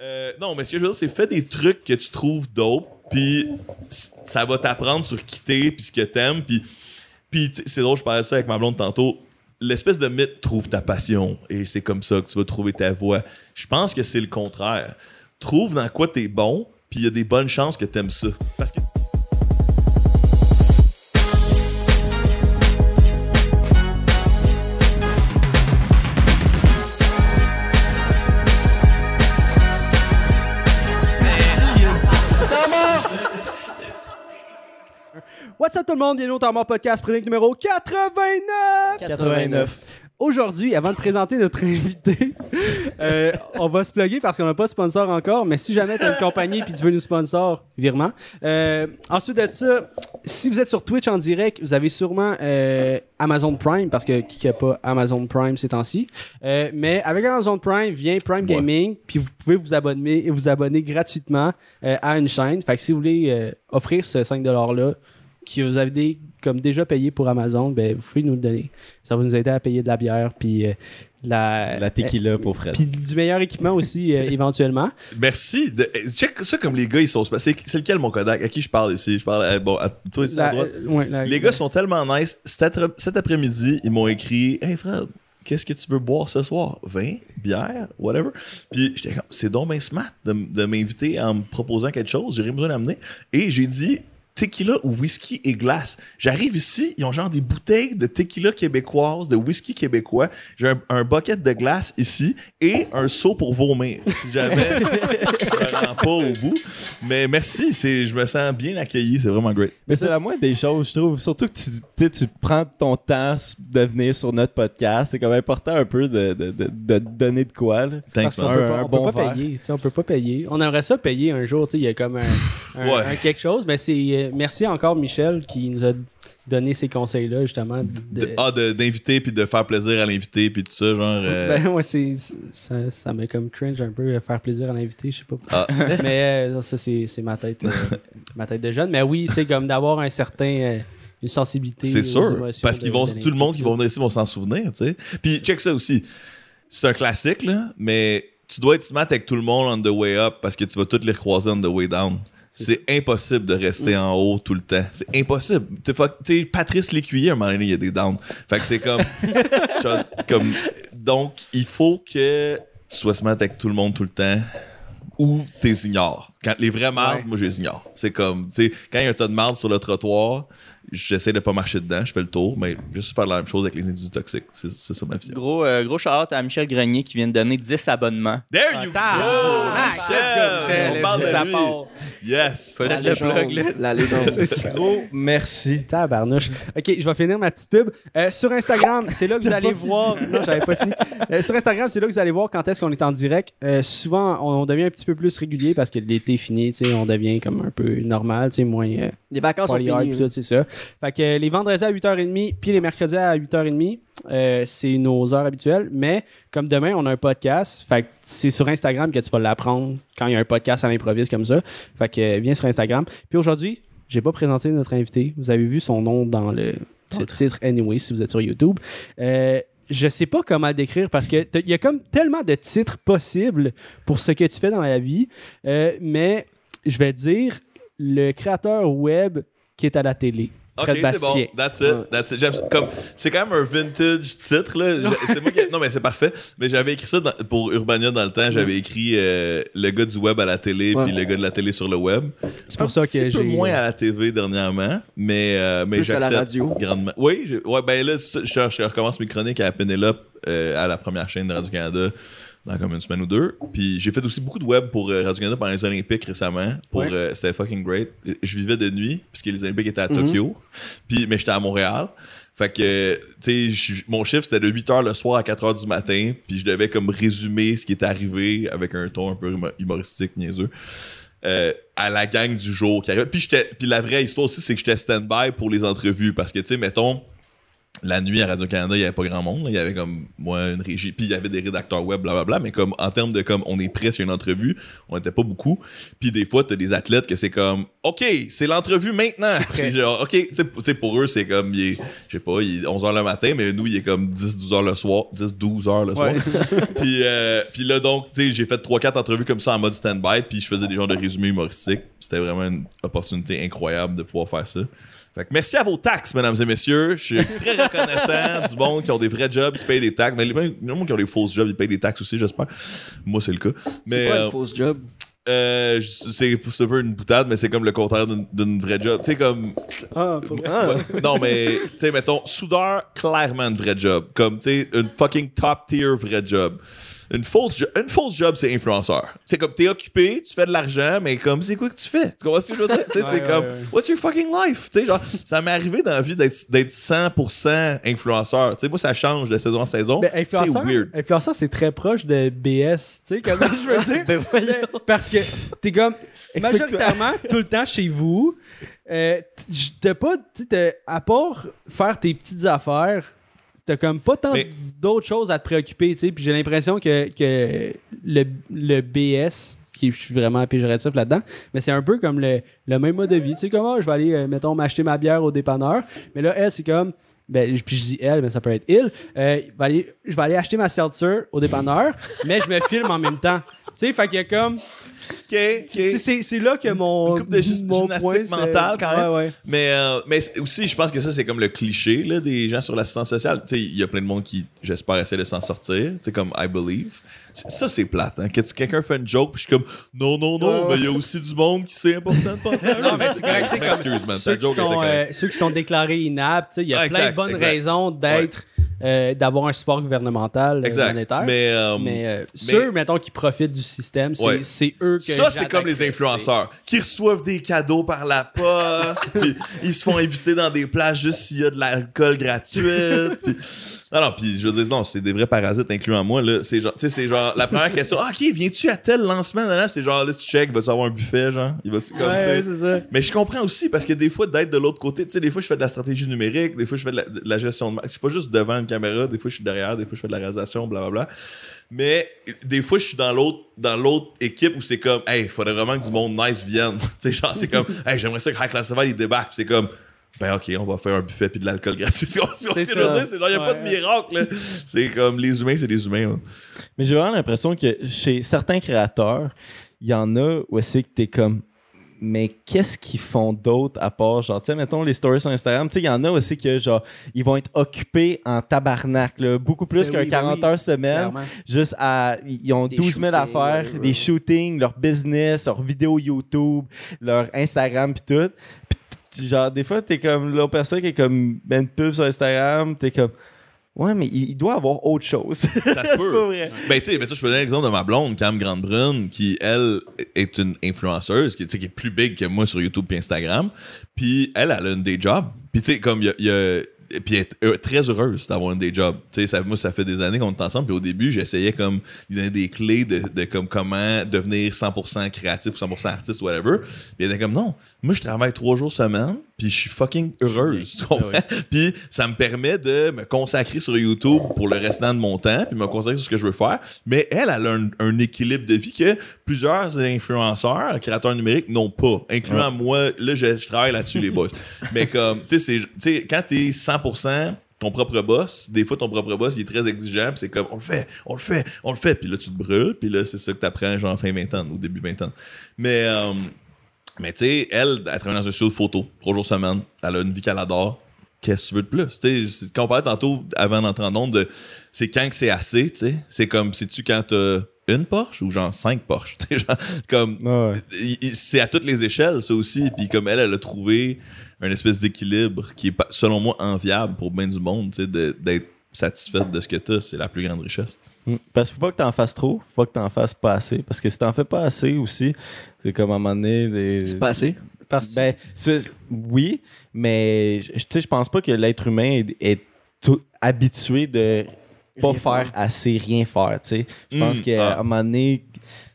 Euh, non, mais ce que je veux dire, c'est fais des trucs que tu trouves dope, puis ça va t'apprendre sur qui t'es, puis ce que t'aimes, puis puis c'est drôle, je parlais ça avec ma blonde tantôt. L'espèce de mythe trouve ta passion et c'est comme ça que tu vas trouver ta voie. Je pense que c'est le contraire. Trouve dans quoi t'es bon, puis il y a des bonnes chances que t'aimes ça. Parce que What's up tout le monde, bienvenue au Temps Podcast, chronique numéro 89! 89. Aujourd'hui, avant de présenter notre invité, euh, on va se plugger parce qu'on n'a pas de sponsor encore, mais si jamais tu as une compagnie et tu veux nous sponsor, virement. Euh, ensuite de ça, si vous êtes sur Twitch en direct, vous avez sûrement euh, Amazon Prime, parce que qui n'a pas Amazon Prime ces temps-ci? Mais avec Amazon Prime vient Prime. Gaming, puis vous pouvez vous abonner, vous abonner gratuitement à une chaîne. Fait que si vous voulez offrir ce 5$-là, que vous avez des- comme déjà payé pour Amazon, ben, vous pouvez nous le donner. Ça va nous aider à payer de la bière, puis euh, de la, La tequila pour Fred. puis du meilleur équipement aussi, euh, éventuellement. merci. De, eh, check ça comme les gars, ils sont. C'est c'est lequel mon Kodak? À qui je parle ici? Je parle à, bon, à toi ici à droite. euh, ouais, la- Les gars sont tellement nice. Cet, après- cet après-midi, ils m'ont écrit Hey Fred, qu'est-ce que tu veux boire ce soir? Vin, bière, whatever. Puis j'étais comme C'est donc bien smart de, de m'inviter en me proposant quelque chose. J'ai rien besoin d'amener. Et j'ai dit Tequila ou whisky et glace. J'arrive ici, ils ont genre des bouteilles de tequila québécoise, de whisky québécois. J'ai un, un bucket de glace ici et un seau pour vomir. Si jamais je me rends pas au bout. Mais merci, c'est, je me sens bien accueilli. C'est vraiment great. Mais c'est la moindre des choses, je trouve. Surtout que tu, tu prends ton temps de venir sur notre podcast. C'est comme important un peu de, de, de, de donner de quoi. Là. Thanks, Parce qu'on man. peut pas, on peut bon pas verre. payer. On peut pas payer. On aimerait ça payer un jour. Il y a comme un, un- Ouais. un quelque chose. Mais c'est merci encore Michel qui nous a donné ces conseils-là justement. de- De- ah, d'inviter puis de faire plaisir à l'invité puis tout ça, genre. euh, Ben, ouais, c'est, ça, ça me comme cringe un peu euh, faire plaisir à l'invité, je sais pas. Ah. Mais euh, ça, c'est, c'est ma tête euh, ma tête de jeune. Mais oui, tu sais, comme d'avoir un certain une sensibilité. c'est sûr. Parce qu'ils vont, tout le monde qui va venir ici vont s'en souvenir, tu sais. Puis check ça aussi. C'est un classique, là, mais tu dois être smart avec tout le monde on the way up parce que tu vas tous les recroiser on the way down. C'est impossible de rester Mm. en haut tout le temps. C'est impossible. Tu sais, Patrice Lécuyer, à un moment donné, il y a des downs. Fait que c'est comme. Donc, il faut que tu sois smart avec tout le monde tout le temps ou t'es ignores. Quand les vrais mardes, Ouais. moi je les ignore. C'est comme, tu sais, quand il y a un tas de marde sur le trottoir, j'essaie de pas marcher dedans, je fais le tour, mais juste faire la même chose avec les individus toxiques. C'est c'est ça ma vision. Gros, euh, gros shout-out à Michel Grenier qui vient de donner 10 abonnements. There you Ah, go! ah, Michel! Michel, On parle de lui. part. Yes! Fallait La le légende. plug. La légende. Gros, merci. Tabarnouche. Ok, je vais finir ma petite pub. Euh, sur Instagram, c'est là que vous allez voir. Non, j'avais pas fini. Euh, sur Instagram, c'est là que vous allez voir quand est-ce qu'on est en direct. Euh, souvent, on, on devient un petit peu plus régulier parce que l'été est fini, tu sais, on devient comme un peu normal, tu sais, moins. euh, Les vacances sont finies. tout, c'est ça. Fait que les vendredis à 8h30 puis les mercredis à 8h30, euh, c'est nos heures habituelles. Mais comme demain, on a un podcast. Fait que c'est sur Instagram que tu vas l'apprendre quand il y a un podcast à l'improviste comme ça. Fait que euh, viens sur Instagram. Puis aujourd'hui, j'ai pas présenté notre invité. Vous avez vu son nom dans le titre, titre anyway si vous êtes sur YouTube. Euh, je sais pas comment décrire parce que il y a comme tellement de titres possibles pour ce que tu fais dans la vie. Euh, mais je vais dire le créateur web qui est à la télé. Ok, Fred c'est Bastien. bon. That's it. That's it. J'aime ça. Comme, c'est quand même un vintage titre, là. C'est moi qui- Non, mais c'est parfait. Mais j'avais écrit ça dans- pour Urbania dans le temps. J'avais écrit euh, le gars du web à la télé Ouais. puis le gars de la télé sur le web. C'est pour ça que Un petit peu j'ai. moins à la TV dernièrement, mais, euh, mais Plus à la radio. grandement. Oui, j'ai- ouais, ben là, c'est je recommence mes chroniques à Penelope euh, à la première chaîne de Radio-Canada dans comme une semaine ou deux. Puis j'ai fait aussi beaucoup de web pour euh, Radio-Canada pendant les Olympiques récemment. Pour, Ouais. euh, c'était fucking great. Je vivais de nuit, puisque les Olympiques étaient à Mhm. Tokyo. Puis, mais j'étais à Montréal. Fait que, tu sais, mon chiffre c'était de 8h le soir à 4h du matin. Puis je devais comme résumer ce qui était arrivé avec un ton un peu humo- humoristique, niaiseux. euh, à la gang du jour qui arrivait. Puis, puis la vraie histoire aussi, c'est que j'étais stand-by pour les entrevues. Parce que, tu sais, mettons, la nuit à Radio-Canada, il y avait pas grand monde. là. Il y avait comme moi une régie, puis il y avait des rédacteurs web, blablabla. Mais comme en termes de comme on est prêt sur une entrevue, on était pas beaucoup. Puis des fois, t'as des athlètes que c'est comme OK, c'est l'entrevue maintenant. Puis genre, OK, tu sais, pour eux, c'est comme je sais pas, il est 11h le matin, mais nous, il est comme 10-12h le soir, 10-12h le soir. Ouais. puis, euh, puis là, donc, tu sais, j'ai fait 3-4 entrevues comme ça en mode stand-by, puis je faisais des genres de résumés humoristiques. C'était vraiment une opportunité incroyable de pouvoir faire ça. Merci à vos taxes, mesdames et messieurs. Je suis très reconnaissant du monde qui ont des vrais jobs, qui payent des taxes. Mais les gens qui ont des fausses jobs, ils payent des taxes aussi, j'espère. Moi, c'est le cas. Mais C'est quoi euh, une fausse job? euh, c'est un peu une boutade, mais c'est comme le contraire d'une- vraie job. Tu sais, comme Ah, vrai? Ouais. non, mais, tu sais, mettons, soudeur, clairement une vraie job. Comme, tu sais, une fucking top tier vraie job. Une fausse, jo- une fausse job, c'est influenceur. C'est comme, t'es occupé, tu fais de l'argent, mais comme, c'est quoi que tu fais? Tu comprends ce que je veux dire? Tu sais, c'est Ouais, comme, ouais, ouais. what's your fucking life? Tu sais, genre, ça m'est arrivé dans la vie d'être d'être 100% influenceur. Tu sais, moi, ça change de saison en saison. Ben, c'est influenceur, weird. influenceur, c'est très proche de BS. Tu sais, comment je veux dire? Ben. Parce que t'es comme majoritairement tout le temps chez vous. Euh, t'as pas, tu à part faire tes petites affaires, t'as comme pas tant Mais- d'autres choses à te préoccuper, tu sais. Puis j'ai l'impression que, que le, le BS, qui je suis vraiment péjoratif là-dedans, mais c'est un peu comme le, le même mode de vie. Tu sais, comme, ah, je vais aller, euh, mettons, m'acheter ma bière au dépanneur. Mais là, elle, c'est comme, ben, puis je dis elle, mais ça peut être il. Euh, aller- je vais aller acheter ma seltzer au dépanneur, mais je me filme en même temps. Tu sais, fait qu'il y a comme. C'est- là que mon. Une coupe de mon gymnastique mentale, quand même. Ouais, ouais. Mais, euh, mais aussi, je pense que ça, c'est comme le cliché là, des gens sur l'assistance sociale. Tu sais, il y a plein de monde qui, j'espère, essaie de s'en sortir. Tu sais, comme I believe. Ça, c'est plate. Hein? Que tu- quelqu'un fait une joke, puis je suis comme non, non, non, mais il y a aussi du monde qui c'est important de penser à Non, mais c'est correct, tu sais, comme Excuse, man. Ceux qui, sont, euh, ceux qui sont déclarés inaptes, tu sais, il y a Ah, plein exact, de bonnes exact. raisons d'être, euh, d'avoir un support gouvernemental euh, Exact. monétaire. Mais, euh, Mais, euh, ceux, mettons, qui profitent du système, c'est Ouais. eux que ça, c'est comme les influenceurs qui reçoivent des cadeaux par la poste, puis ils se font inviter dans des places juste s'il y a de l'alcool gratuite. puis- Non, non, puis je veux dire, non, c'est des vrais parasites, incluant moi. là. C'est genre, tu sais, c'est genre, la première question, ah, ok, viens-tu à tel lancement? C'est genre, là, tu check, vas-tu avoir un buffet, genre? Il va comme, Ouais, ça. Mais je comprends aussi parce que des fois, d'être de l'autre côté, tu sais, des fois, je fais de la stratégie numérique, des fois, je fais de la, de la gestion de. Je suis pas juste devant une caméra, des fois, je suis derrière, des fois, je fais de la réalisation, blablabla. Mais des fois, je suis dans l'autre dans l'autre équipe où c'est comme, hey, il faudrait vraiment que du monde nice vienne. tu sais, genre, c'est comme, hey, j'aimerais ça que High Classified, il débarque. C'est comme, ben, ok, on va faire un buffet puis de l'alcool gratuit. C'est ce que C'est genre, il n'y a pas de miracle, là. C'est comme, les humains, c'est des humains. là. Mais j'ai vraiment l'impression que chez certains créateurs, il y en a où c'est que t'es comme. Mais qu'est-ce qu'ils font d'autre à part, genre, tu sais, mettons les stories sur Instagram, tu sais, il y en a aussi que, genre, ils vont être occupés en tabarnak, là, beaucoup plus Ben qu'un oui, ben 40 oui, heures semaine, Clairement. juste à, ils ont Des 12 000 shootings, affaires, des shootings, leur business, leur vidéo YouTube, leur Instagram, puis tout. Genre, des fois, t'es comme l'autre personne qui est comme, ben, une pub sur Instagram, t'es comme, ouais, mais il, doit avoir autre chose. Ça se C'est pas peut. vrai. Ben, tu sais, je peux donner l'exemple de ma blonde, Cam Grande-Brune, qui, elle, est une influenceuse, qui, qui est plus big que moi sur YouTube et Instagram. Puis, elle, elle a une day job. Puis, tu sais, comme, il y a. il y a- puis elle est euh, très heureuse d'avoir une day job. Tu sais, ça, moi, ça fait des années qu'on est ensemble. Puis au début, j'essayais comme lui donner des clés de, de comme comment devenir 100% créatif ou 100% artiste, whatever. Puis elle était comme non, moi je travaille trois jours semaine, puis je suis fucking heureuse. Tu comprends? Puis ça me permet de me consacrer sur YouTube pour le restant de mon temps, puis me consacrer sur ce que je veux faire. Mais elle, elle a un, un équilibre de vie que plusieurs influenceurs, créateurs numériques n'ont pas, incluant moi. Là, je, je travaille là-dessus, les boys. Mais comme, tu sais, c'est- tu sais, quand t'es 100% ton propre boss, des fois ton propre boss il est très exigeant, puis c'est comme on le fait, on le fait, on le fait, puis là tu te brûles, puis là c'est ça que t'apprends genre fin 20 ans ou début 20 ans. Mais euh, mais tu sais, elle, elle travaille dans un studio de photo, trois jours semaine, elle a une vie qu'elle adore. Qu'est-ce que tu veux de plus? Tu sais, c'est- quand on parlait tantôt, avant d'entrer en onde, de c'est quand que c'est assez, tu sais? C'est comme, sais-tu quand t'as une Porsche ou genre cinq Porsche? Genre, comme, Ouais. il- c'est à toutes les échelles, ça aussi. Puis comme elle, elle a trouvé un espèce d'équilibre qui est, selon moi, enviable pour bien du monde, tu sais, d'être satisfaite de ce que t'as. C'est la plus grande richesse. Mm. Parce qu'il faut pas que t'en fasses trop, faut pas que t'en fasses pas assez. Parce que si t'en fais pas assez aussi, c'est comme à un moment donné. Des... C'est pas assez? Parce Ben, oui, mais je- tu pense pas que l'être humain est, est tout habitué de pas Rien faire assez, rien faire, tu. Je Mm, pense qu'à ah. un moment donné,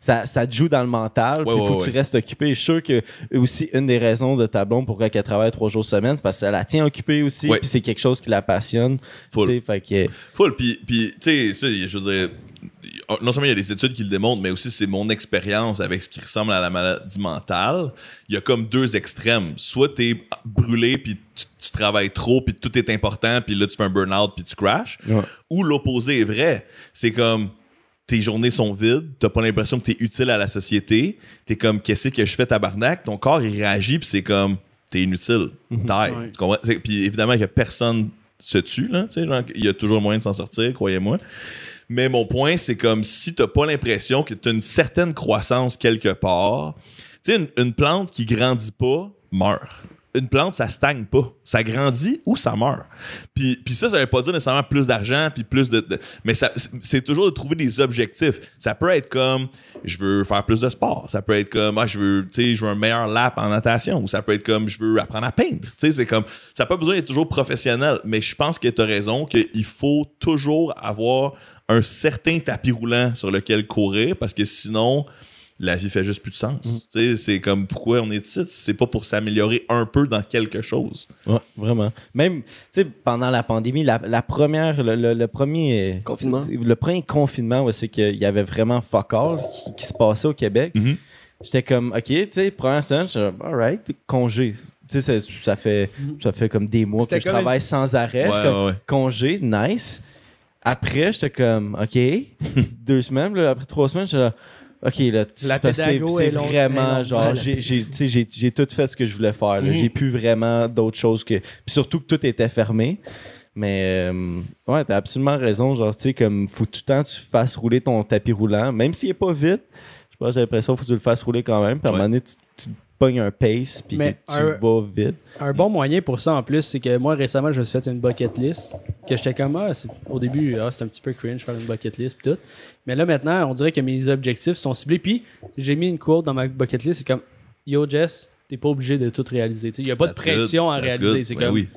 ça, ça te joue dans le mental, il Ouais, faut que tu restes occupé. Je suis sûr que aussi une des raisons de ta blonde pourquoi elle travaille trois jours semaine, c'est parce qu'elle la tient occupée aussi, puis c'est quelque chose qui la passionne. Full. Fait que, Full. Puis, puis tu sais, ça, je veux dire, non seulement il y a des études qui le démontrent, mais aussi c'est mon expérience avec ce qui ressemble à la maladie mentale. Il y a comme deux extrêmes. Soit t'es brûlé, puis tu, tu travailles trop, puis tout est important, puis là tu fais un burn-out, puis tu crashes. Ouais. Ou l'opposé est vrai. C'est comme tes journées sont vides, t'as pas l'impression que t'es utile à la société, t'es comme qu'est-ce que je fais tabarnak, ton corps il réagit, puis c'est comme t'es inutile, die. Ouais. Tu comprends? C'est- Puis évidemment que personne se tue, là, tu sais, il y a toujours moyen de s'en sortir, croyez-moi. Mais mon point, c'est comme si t'as pas l'impression que t'as une certaine croissance quelque part. Tu sais, une, une plante qui grandit pas meurt. Une plante, ça stagne pas. Ça grandit ou ça meurt. Puis, puis ça, ça veut pas dire nécessairement plus d'argent, puis plus de... mais c'est toujours de trouver des objectifs. Ça peut être comme, je veux faire plus de sport. Ça peut être comme, ah, je veux, je veux un meilleur lap en natation. Ou ça peut être comme, je veux apprendre à peindre. C'est comme, ça n'a pas besoin d'être toujours professionnel. Mais je pense que tu as raison, qu'il faut toujours avoir un certain tapis roulant sur lequel courir, parce que sinon la vie fait juste plus de sens. Mm. Tu sais, C'est comme pourquoi on est ici, c'est pas pour s'améliorer un peu dans quelque chose. ouais, vraiment. Même, tu sais, pendant la pandémie, la, la première, le, le- le premier Confinement. Le premier confinement, ouais, c'est qu'il y avait vraiment fuck all qui, qui se passait au Québec. Mhm. J'étais comme, OK, tu sais, première semaine, alright, congé. Tu sais, ça, ça fait, ça fait comme des mois que je travaille sans arrêt. Ouais, J'étais comme, ouais, ouais. Congé, nice. Après, j'étais comme, OK, deux semaines, là, après trois semaines, j'étais là, OK, là, La c'est est est vraiment, longue. genre, j'ai- j'ai tu sais, j'ai- j'ai tout fait ce que je voulais faire. là. Mhm. J'ai plus vraiment d'autres choses que. Puis surtout que tout était fermé. Mais euh, ouais, t'as absolument raison. Genre, tu sais, comme faut tout le temps que tu fasses rouler ton tapis roulant, même s'il est pas vite. Je sais pas, j'ai l'impression qu'il faut que tu le fasses rouler quand même. Puis à un moment donné, tu, tu te pognes un pace, puis Mais tu un- vas vite. Un bon moyen pour ça en plus, c'est que moi récemment, je me suis fait une bucket list. Que j'étais comme, ah, c'est- au début, ah, c'était un petit peu cringe faire une bucket list pis tout. Mais là maintenant, on dirait que mes objectifs sont ciblés. Puis j'ai mis une quote dans ma bucket list, c'est comme, yo Jess, t'es pas obligé de tout réaliser. Il n'y a pas de pression good. à That's réaliser. good. C'est Ben comme, oui.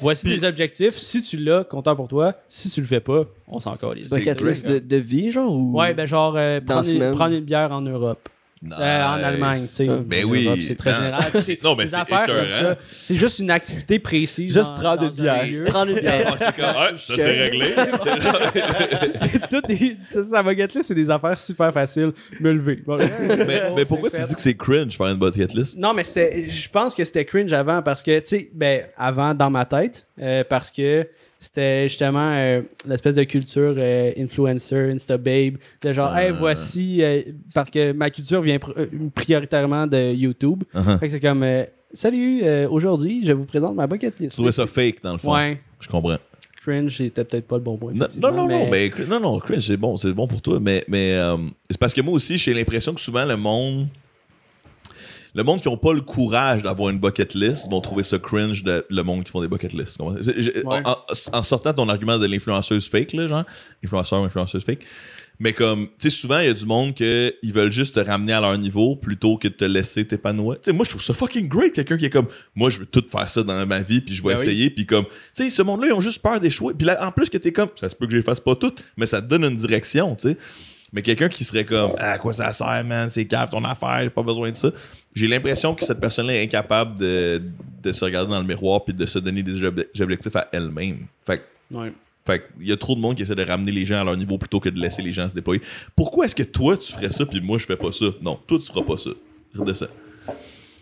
voici Puis- les objectifs. Si tu l'as, content pour toi. Si tu le fais pas, on s'en calisse. Bucket list de, de vie, genre ou... Ouais, ben genre, euh, Dans prendre, une, prendre une bière en Europe. Euh, en Nice. Allemagne, tu sais. Ben En oui. C'est très Non. général. C'est Non, mais c'est affaires comme écœurant. ça. C'est juste une activité précise. Juste dans- prendre une un bière. Prendre une bière. Ah, c'est comme, ouais, ça c'est réglé. C'est tout des, ça, ça va get là, c'est des affaires super faciles. Me lever. Bon, mais, mais pourquoi tu dis que c'est cringe faire une bucket list? Non, mais c'était, je pense que c'était cringe avant parce que, tu sais, ben, avant dans ma tête, euh, parce que c'était justement euh, l'espèce de culture euh, influencer, Insta Babe, de genre, hey, voici, euh, parce que ma culture vient pr- euh, prioritairement de YouTube. Uh-huh. Fait que c'est comme, salut, aujourd'hui, je vous présente ma bucket list. Tu trouvais ça fake dans le fond? Ouais, Je comprends. cringe, c'était peut-être pas le bon mot. Non, non, non, non, mais- non, non, cringe, c'est bon, c'est bon pour toi, mais, mais c'est parce que moi aussi, j'ai l'impression que souvent le monde, le monde qui n'a pas le courage d'avoir une bucket list vont trouver ça cringe de le monde qui font des bucket lists. Ouais. en, en sortant ton argument de l'influenceuse fake, là, genre, influenceur ou influenceuse fake, mais comme, tu sais, souvent, il y a du monde que ils veulent juste te ramener à leur niveau plutôt que de te laisser t'épanouir. Tu sais, moi, je trouve ça fucking great, quelqu'un qui est comme, moi, je veux tout faire ça dans ma vie, puis je vais Ben oui. essayer, puis comme, tu sais, ce monde-là, ils ont juste peur d'échouer. Puis là, en plus que t'es comme, ça se peut que je les fasse pas toutes, mais ça te donne une direction, tu sais. Mais quelqu'un qui serait comme, ah, à quoi ça sert, man, c'est cave ton affaire, j'ai pas besoin de ça. J'ai l'impression que cette personne-là est incapable de, de se regarder dans le miroir puis de se donner des ob- objectifs à elle-même. Fait Ouais. fait il y a trop de monde qui essaie de ramener les gens à leur niveau plutôt que de laisser les gens se déployer. Pourquoi est-ce que toi tu ferais ça puis moi je fais pas ça? Non, toi tu feras pas ça. Redescends.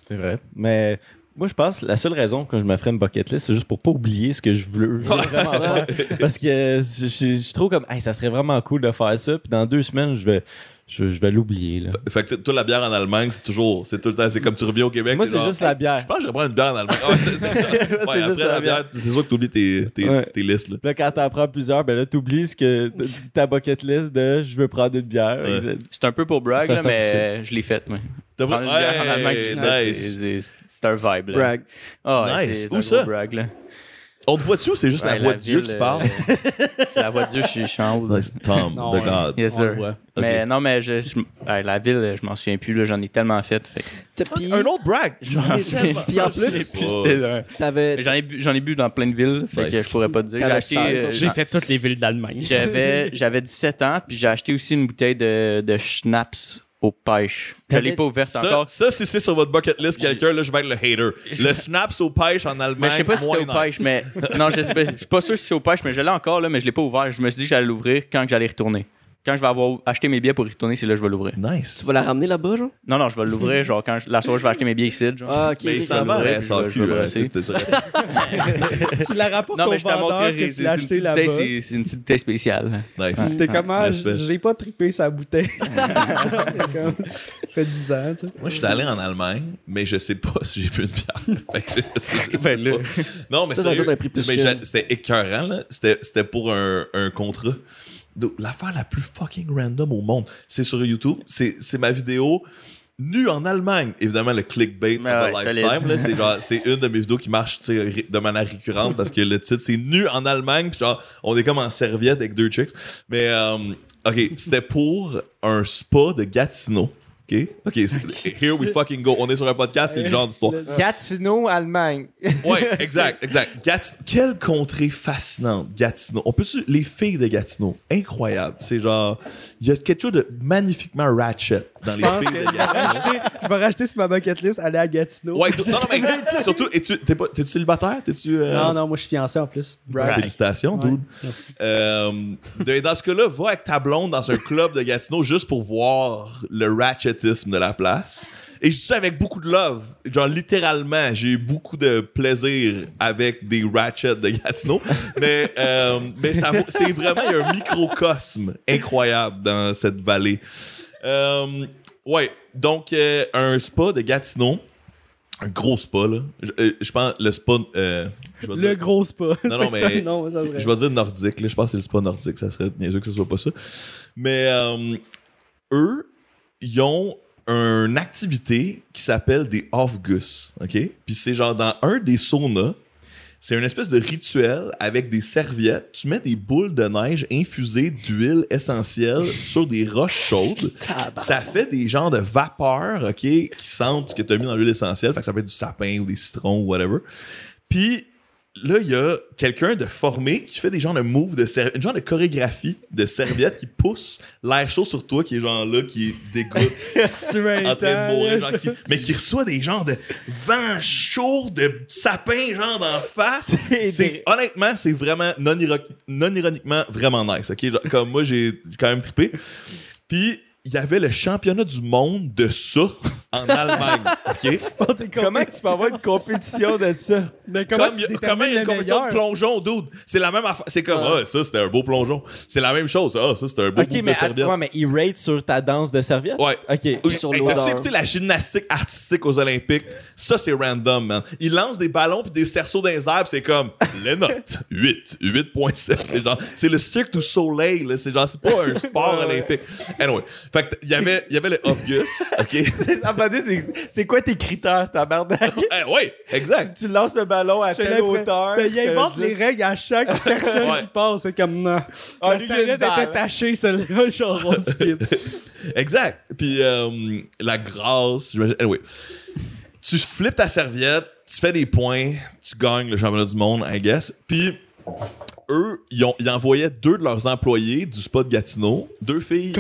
C'est vrai. Mais moi, je pense que la seule raison que je me ferais une bucket list, c'est juste pour pas oublier ce que je veux, je veux vraiment faire. Parce que je, je, je trouve comme, hey, ça serait vraiment cool de faire ça. Puis dans deux semaines, je vais, je, je vais l'oublier. là. Fait que toi la bière en Allemagne, c'est toujours, c'est tout le temps, c'est comme tu reviens au Québec. Moi, c'est genre, juste la bière. Je pense que je vais prendre une bière en Allemagne. Ah, c'est- c'est- ouais, C'est après juste la la bière, c'est sûr que tu oublies tes, tes, Ouais. tes listes. Là. Puis Là, quand t'en prends plusieurs, ben là, t'oublies ce que ta bucket list de je veux prendre une bière. Ouais. C'est un peu pour brag, C'est là, mais euh, je l'ai fait, moi. T'as Prendre une bière en Allemagne, je l'ai fait, nice. c'est- c'est- C'est un vibe, là. Brag. Ah, ouais, Nice. c'est Où un ça? gros brag, là. On te voit-tu ou c'est juste la voix de Dieu ville, qui euh, parle? c'est la voix de Dieu, je suis- je suis en haut. Nice. Tom, Non, the. God. Yes, sir. voit. Mais non, mais je, je- ouais, la ville, je m'en souviens plus. J'en ai tellement fait. fait que Puis, Un autre brag? je m'en souviens Puis en plus- J'en ai, bu- j'en ai bu dans plein de villes, fait Nice. que je pourrais pas te dire. J'ai T'avais acheté, 16, euh, fait toutes les villes d'Allemagne. j'avais, j'avais 17 ans, puis j'ai acheté aussi une bouteille de, de schnapps aux pêches. Je l'ai pas ouverte Ça, encore. ça, si c'est sur votre bucket list, quelqu'un, là, je vais être le hater. Le snaps aux pêches en Allemagne. Mais je sais pas si c'était aux pêches, mais. Non, je sais pas. Je suis pas sûr si c'est aux pêches, mais je l'ai encore, là, mais je l'ai pas ouvert. Je me suis dit que j'allais l'ouvrir quand j'allais retourner. Quand je vais avoir acheté mes billets pour y retourner, c'est là que je vais l'ouvrir. Nice. Tu vas la ramener là-bas, genre? Non, non, je vais l'ouvrir, genre, quand je- la soirée, je vais acheter mes billets ici, genre. Ah, ok. Mais ok. ça va, brasser. c'est- c'est- tu la rapportes Non, au mais je te montrerai. que C'est une acheté petite une petite bouteille spéciale. Nice. T'es comment? respect. J'ai pas trippé sa bouteille. Comme- Ça fait 10 ans, tu sais. Moi, je suis allé en Allemagne, mais je sais pas si j'ai bu une bière. Ben. Non, mais plus c'était écœurant, là. C'était c'était pour un, un contrat. Donc, L'affaire la plus fucking random au monde. C'est sur YouTube. C'est c'est ma vidéo nue en Allemagne. Évidemment, le clickbait Mais of a ouais, lifetime. C'est une de mes vidéos qui marche de manière récurrente parce que le titre, c'est nu en Allemagne. Puis genre, on est comme en serviette avec deux chicks. Mais, euh, OK, c'était pour un spa de Gatineau. OK? OK, here we fucking go. On est sur un podcast, c'est le genre d'histoire. Gatineau, Allemagne. Ouais, exact, exact. Quelle contrée fascinante, Gatineau. On peut les filles de Gatineau, incroyable. C'est genre, il y a quelque chose de magnifiquement ratchet dans les filles de Gatineau. je vais racheter sur ma bucket list, aller à Gatineau. Ouais, non, non, mais surtout, es-tu, t'es pas, t'es-tu célibataire? T'es-tu. euh, Non, non, moi je suis fiancé en plus. ben, Félicitations, Ouais, dude. merci. Euh, dans ce cas-là, va avec ta blonde dans un club de Gatineau juste pour voir le de la place. Et je dis ça avec beaucoup de love. Genre, littéralement, j'ai eu beaucoup de plaisir avec des ratchets de Gatineau. mais euh, mais ça c'est vraiment il y a un microcosme incroyable dans cette vallée. Euh, ouais, donc, euh, un spa de Gatineau. Un gros spa, là. Je, euh, je pense le spa. Le dire- gros spa. Non, non, C'est ça, mais- non, ça serait- je vais dire nordique, là. je pense que c'est le spa nordique, ça serait niaiseux que ce soit pas ça. Mais eux, ils ont une activité qui s'appelle des off-gus, OK? Puis c'est genre dans un des saunas, c'est une espèce de rituel avec des serviettes. Tu mets des boules de neige infusées d'huile essentielle sur des roches chaudes. Ça fait des genres de vapeurs, OK, qui sentent ce que tu as mis dans l'huile essentielle. Fait que ça peut être du sapin ou des citrons ou whatever. Puis là, il y a quelqu'un de formé qui fait des genres de moves de une genre de chorégraphie de serviettes qui pousse l'air chaud sur toi, qui est genre là, qui dégoûte en train de mourir, genre, qui- mais qui reçoit des genres de vent chaud, de sapin, genre d'en face. C'est, honnêtement, c'est vraiment non, non ironiquement vraiment nice. ok? Comme moi, j'ai quand même trippé. Puis, il y avait le championnat du monde de ça en Allemagne. Comment tu peux avoir une compétition de ça? Mais comment Comme tu il y a- détermines comment il y a une compétition de plongeon, dude? C'est la même affaire. C'est comme, Ah. ah, ça, c'était un beau plongeon. C'est la même chose. Ah, ça, c'était un beau Ok, bout mais, de serviette. ouais, mais il rate sur ta danse de serviette? Ouais. Ok. Oui, sur hey, l'odeur. T'as-tu écouté la gymnastique artistique aux Olympiques? Ça, c'est random, man. Ils lancent des ballons puis des cerceaux dans les airs, c'est comme les notes. 8, 8.7. C'est genre, c'est le Cirque du Soleil, là. C'est genre, c'est pas un sport olympique. Anyway. Fait que, il y avait, il y avait le Obvious, OK? C'est- quoi tes critères, tabarnak? Eh, ouais, exact. tu lances le ballon à telle hauteur. Ben, il t'as invente 10. les règles à chaque personne Ouais. qui passe. C'est comme, non. Ah, la lui, il a une serviette balle. était tachée, celle-là, genre, on skip. Exact. Puis euh, la grâce, j'imagine. Anyway. Tu flippes ta serviette, tu fais des points, tu gagnes le championnat du monde, I guess. Puis eux, ils, ont, ils envoyaient deux de leurs employés du spot Gatineau, deux filles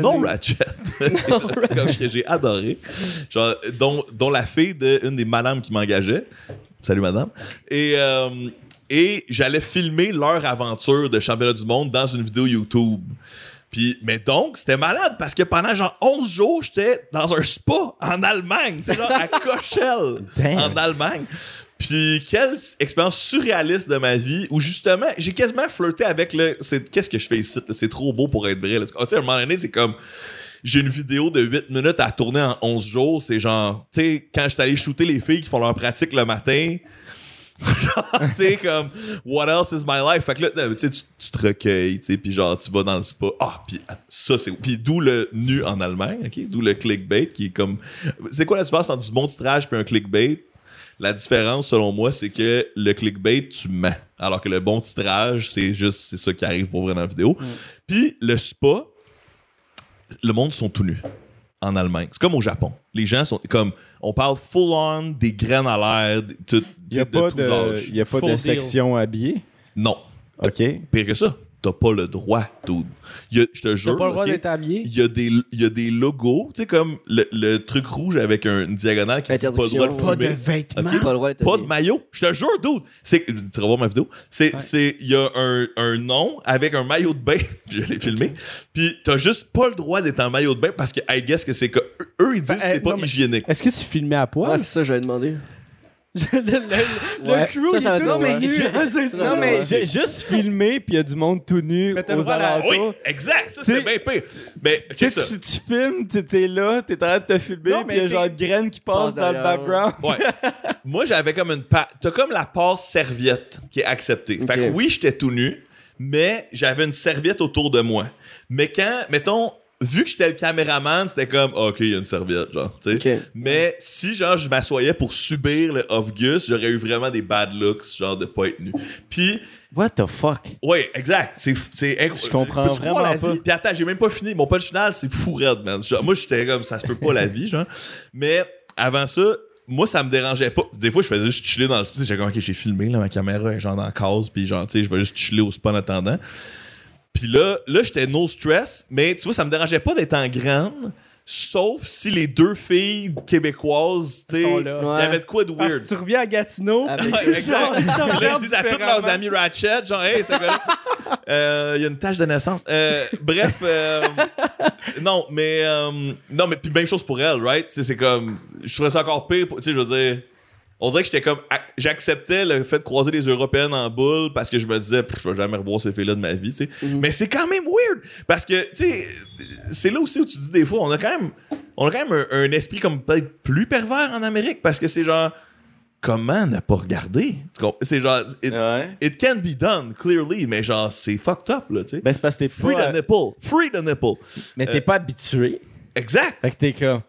non ratchet, comme que j'ai adoré, genre, dont, dont la fille d'une des madames qui m'engageait. Salut madame. Et, euh, et j'allais filmer leur aventure de championnat du monde dans une vidéo YouTube. Puis, mais donc, c'était malade parce que pendant genre 11 jours, j'étais dans un spa en Allemagne, tu sais, à Cochelle, en Allemagne. Puis, quelle expérience surréaliste de ma vie où justement, j'ai quasiment flirté avec le. c'est- Qu'est-ce que je fais ici? C'est trop beau pour être vrai. Ah, tu sais, à un moment donné, c'est comme. J'ai une vidéo de 8 minutes à tourner en 11 jours. C'est genre, tu sais, quand je suis allé shooter les filles qui font leur pratique le matin, tu sais, comme, what else is my life? Fait que là, tu tu te recueilles, tu sais, puis genre, tu vas dans le spa. Ah, puis ça, c'est. Puis d'où le nu en Allemagne, OK? D'où le clickbait qui est comme. C'est quoi la différence entre du bon titrage puis un clickbait? La différence, selon moi, c'est que le clickbait, tu mens. Alors que le bon titrage, c'est juste c'est ça qui arrive pour vrai dans la vidéo. Puis le spa, le monde sont tout nus en Allemagne. C'est comme au Japon. Les gens sont comme on parle full on des graines à l'air, de, tout- Il n'y a de pas tous de, âges. y a pas Full de deal. section habillée. Non, OK. pire que ça, t'as pas le droit, dude. Il y a- Je te jure, T'as pas le droit d'être habillé. il y a des il y a des logos, tu sais comme le, le truc rouge avec un- une diagonale qui dit pas le droit de. Pas de vêtements. Pas le droit d'être Pas de habillé. maillot. Je te jure, dude. C'est, tu vas voir ma vidéo. C'est, c'est, il y a un, un nom avec un maillot de bain. Je l'ai filmé. Puis t'as juste pas le droit d'être en maillot de bain parce que, I guess que c'est que, eux, ils disent que Ben, c'est pas non, hygiénique. Est-ce que tu filmais à Ouais, poil? c'est ça, j'avais demandé. le, le, le Ouais. crew, Ça, il ça est tout nu. ça Non, mais juste filmer, puis il y a du monde tout nu Mais aux alentours. Oui, exact. Ça, c'est bien pire. Mais, Tu, tu, tu filmes, tu t'es là, t'es en train de te filmer, puis il y a genre de graines qui passent Passe dans le background. Ouais. Moi, j'avais comme une pa- T'as comme la passe serviette qui est acceptée. Fait que oui, j'étais tout nu, mais j'avais une serviette autour de moi. Mais quand, mettons, vu que j'étais le caméraman, c'était comme, OK, il y a une serviette, genre, tu sais. Ok. Mais si, genre, je m'assoyais pour subir le off-gus, j'aurais eu vraiment des bad looks, genre, de pas être nu. Puis, What the fuck? ouais, exact. C'est, incroyable. Je comprends vraiment la pas. vie? Puis attends, j'ai même pas fini. Mon punch final, c'est fou raide, man. Genre, moi, j'étais comme, ça se peut pas la vie, genre. Mais avant ça, moi, ça me dérangeait pas. Des fois, je faisais juste chiller dans le spa. J'étais comme, OK, j'ai filmé, là, ma caméra est genre dans la case, puis genre, tu sais, je vais juste chiller au spa en attendant. Puis là, là j'étais no stress, mais tu vois, ça me dérangeait pas d'être en grande, sauf si les deux filles québécoises, tu sais, il y avait de quoi de Parce weird. que tu reviens à Gatineau. Avec- Ouais, exact. Genre, là, ils disent à tous leurs amis Ratchet, genre, hey, c'était quoi Euh, Il y a une tâche de naissance. Euh, bref, euh, non, mais, euh, non, mais puis même chose pour elle, right? Tu sais, c'est comme, je trouvais ça encore pire, pour- tu sais, je veux dire, on dirait que j'étais comme, ac- j'acceptais le fait de croiser les Européennes en boule parce que je me disais, je vais jamais revoir ces filles-là de ma vie, tu sais. Mais c'est quand même weird parce que, tu sais, c'est là aussi où tu dis des fois, on a quand même, on a quand même un, un esprit comme peut-être plus pervers en Amérique parce que c'est genre, comment ne pas regarder? C'est genre, it, Ouais. it can be done, clearly, mais genre, c'est fucked up, là, tu sais. Ben, c'est parce que t'es Free pas... the nipple. Free the nipple. Mais t'es Euh, pas habitué. Exact. Fait que t'es comme...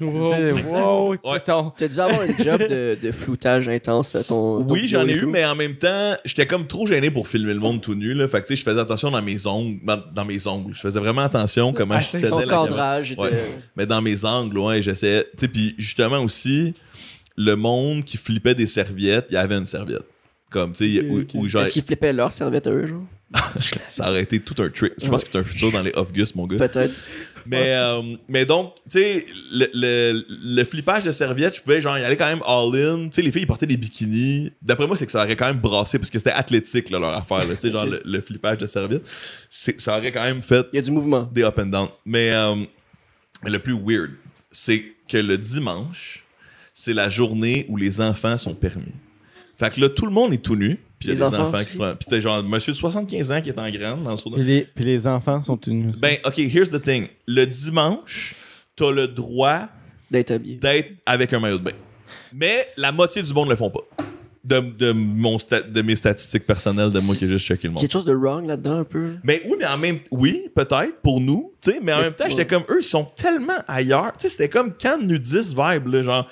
Wow. Wow, Ouais. T'as dû avoir un job de, de floutage intense à ton. ton Oui, j'en ai eu, tout. mais en même temps, j'étais comme trop gêné pour filmer le monde tout nu, là. Fait que, tu sais, je faisais attention dans mes ongles, dans, mes ongles. Je faisais vraiment attention comment Ah, je faisais Ton la cadrage était. Ouais. Mais dans mes angles, ouais, j'essayais. Tu sais, puis justement aussi, le monde qui flippait des serviettes, il y avait une serviette. Comme, tu sais, Ok, où, ok. où genre, Est-ce qu'ils flippaient leur serviette à eux, genre? Ça aurait été tout un trick. Je pense que c'est un futur dans les off-gus, mon gars. Peut-être. Mais, euh, mais donc, tu sais, le, le, le flippage de serviettes, je pouvais genre y aller quand même all-in. Tu sais, les filles, ils portaient des bikinis. D'après moi, c'est que ça aurait quand même brassé parce que c'était athlétique, là, leur affaire. Tu sais, genre le, le flippage de serviettes. Ça aurait quand même fait Il y a du mouvement. des up and down. Mais euh, le plus weird, c'est que le dimanche, c'est la journée où les enfants sont permis. Fait que là, tout le monde est tout nu. Puis il y Les a des enfants enfants qui se prennent. Puis t'as genre monsieur de 75 ans qui est en grande dans le sauna. Puis les, puis les enfants sont tenus. aussi. Ben, OK, here's the thing. Le dimanche, t'as le droit D'être habillé. d'être avec un maillot de bain. Mais la moitié du monde le font pas. De, de, mon sta- de mes statistiques personnelles de moi qui ai juste checké le monde. Quelque chose de wrong là-dedans, un peu? Mais oui, mais en même oui, peut-être pour nous, tu sais, mais en Mais- même temps, ouais. j'étais comme eux, ils sont tellement ailleurs. Tu sais, c'était comme quand nudiste vibe là, genre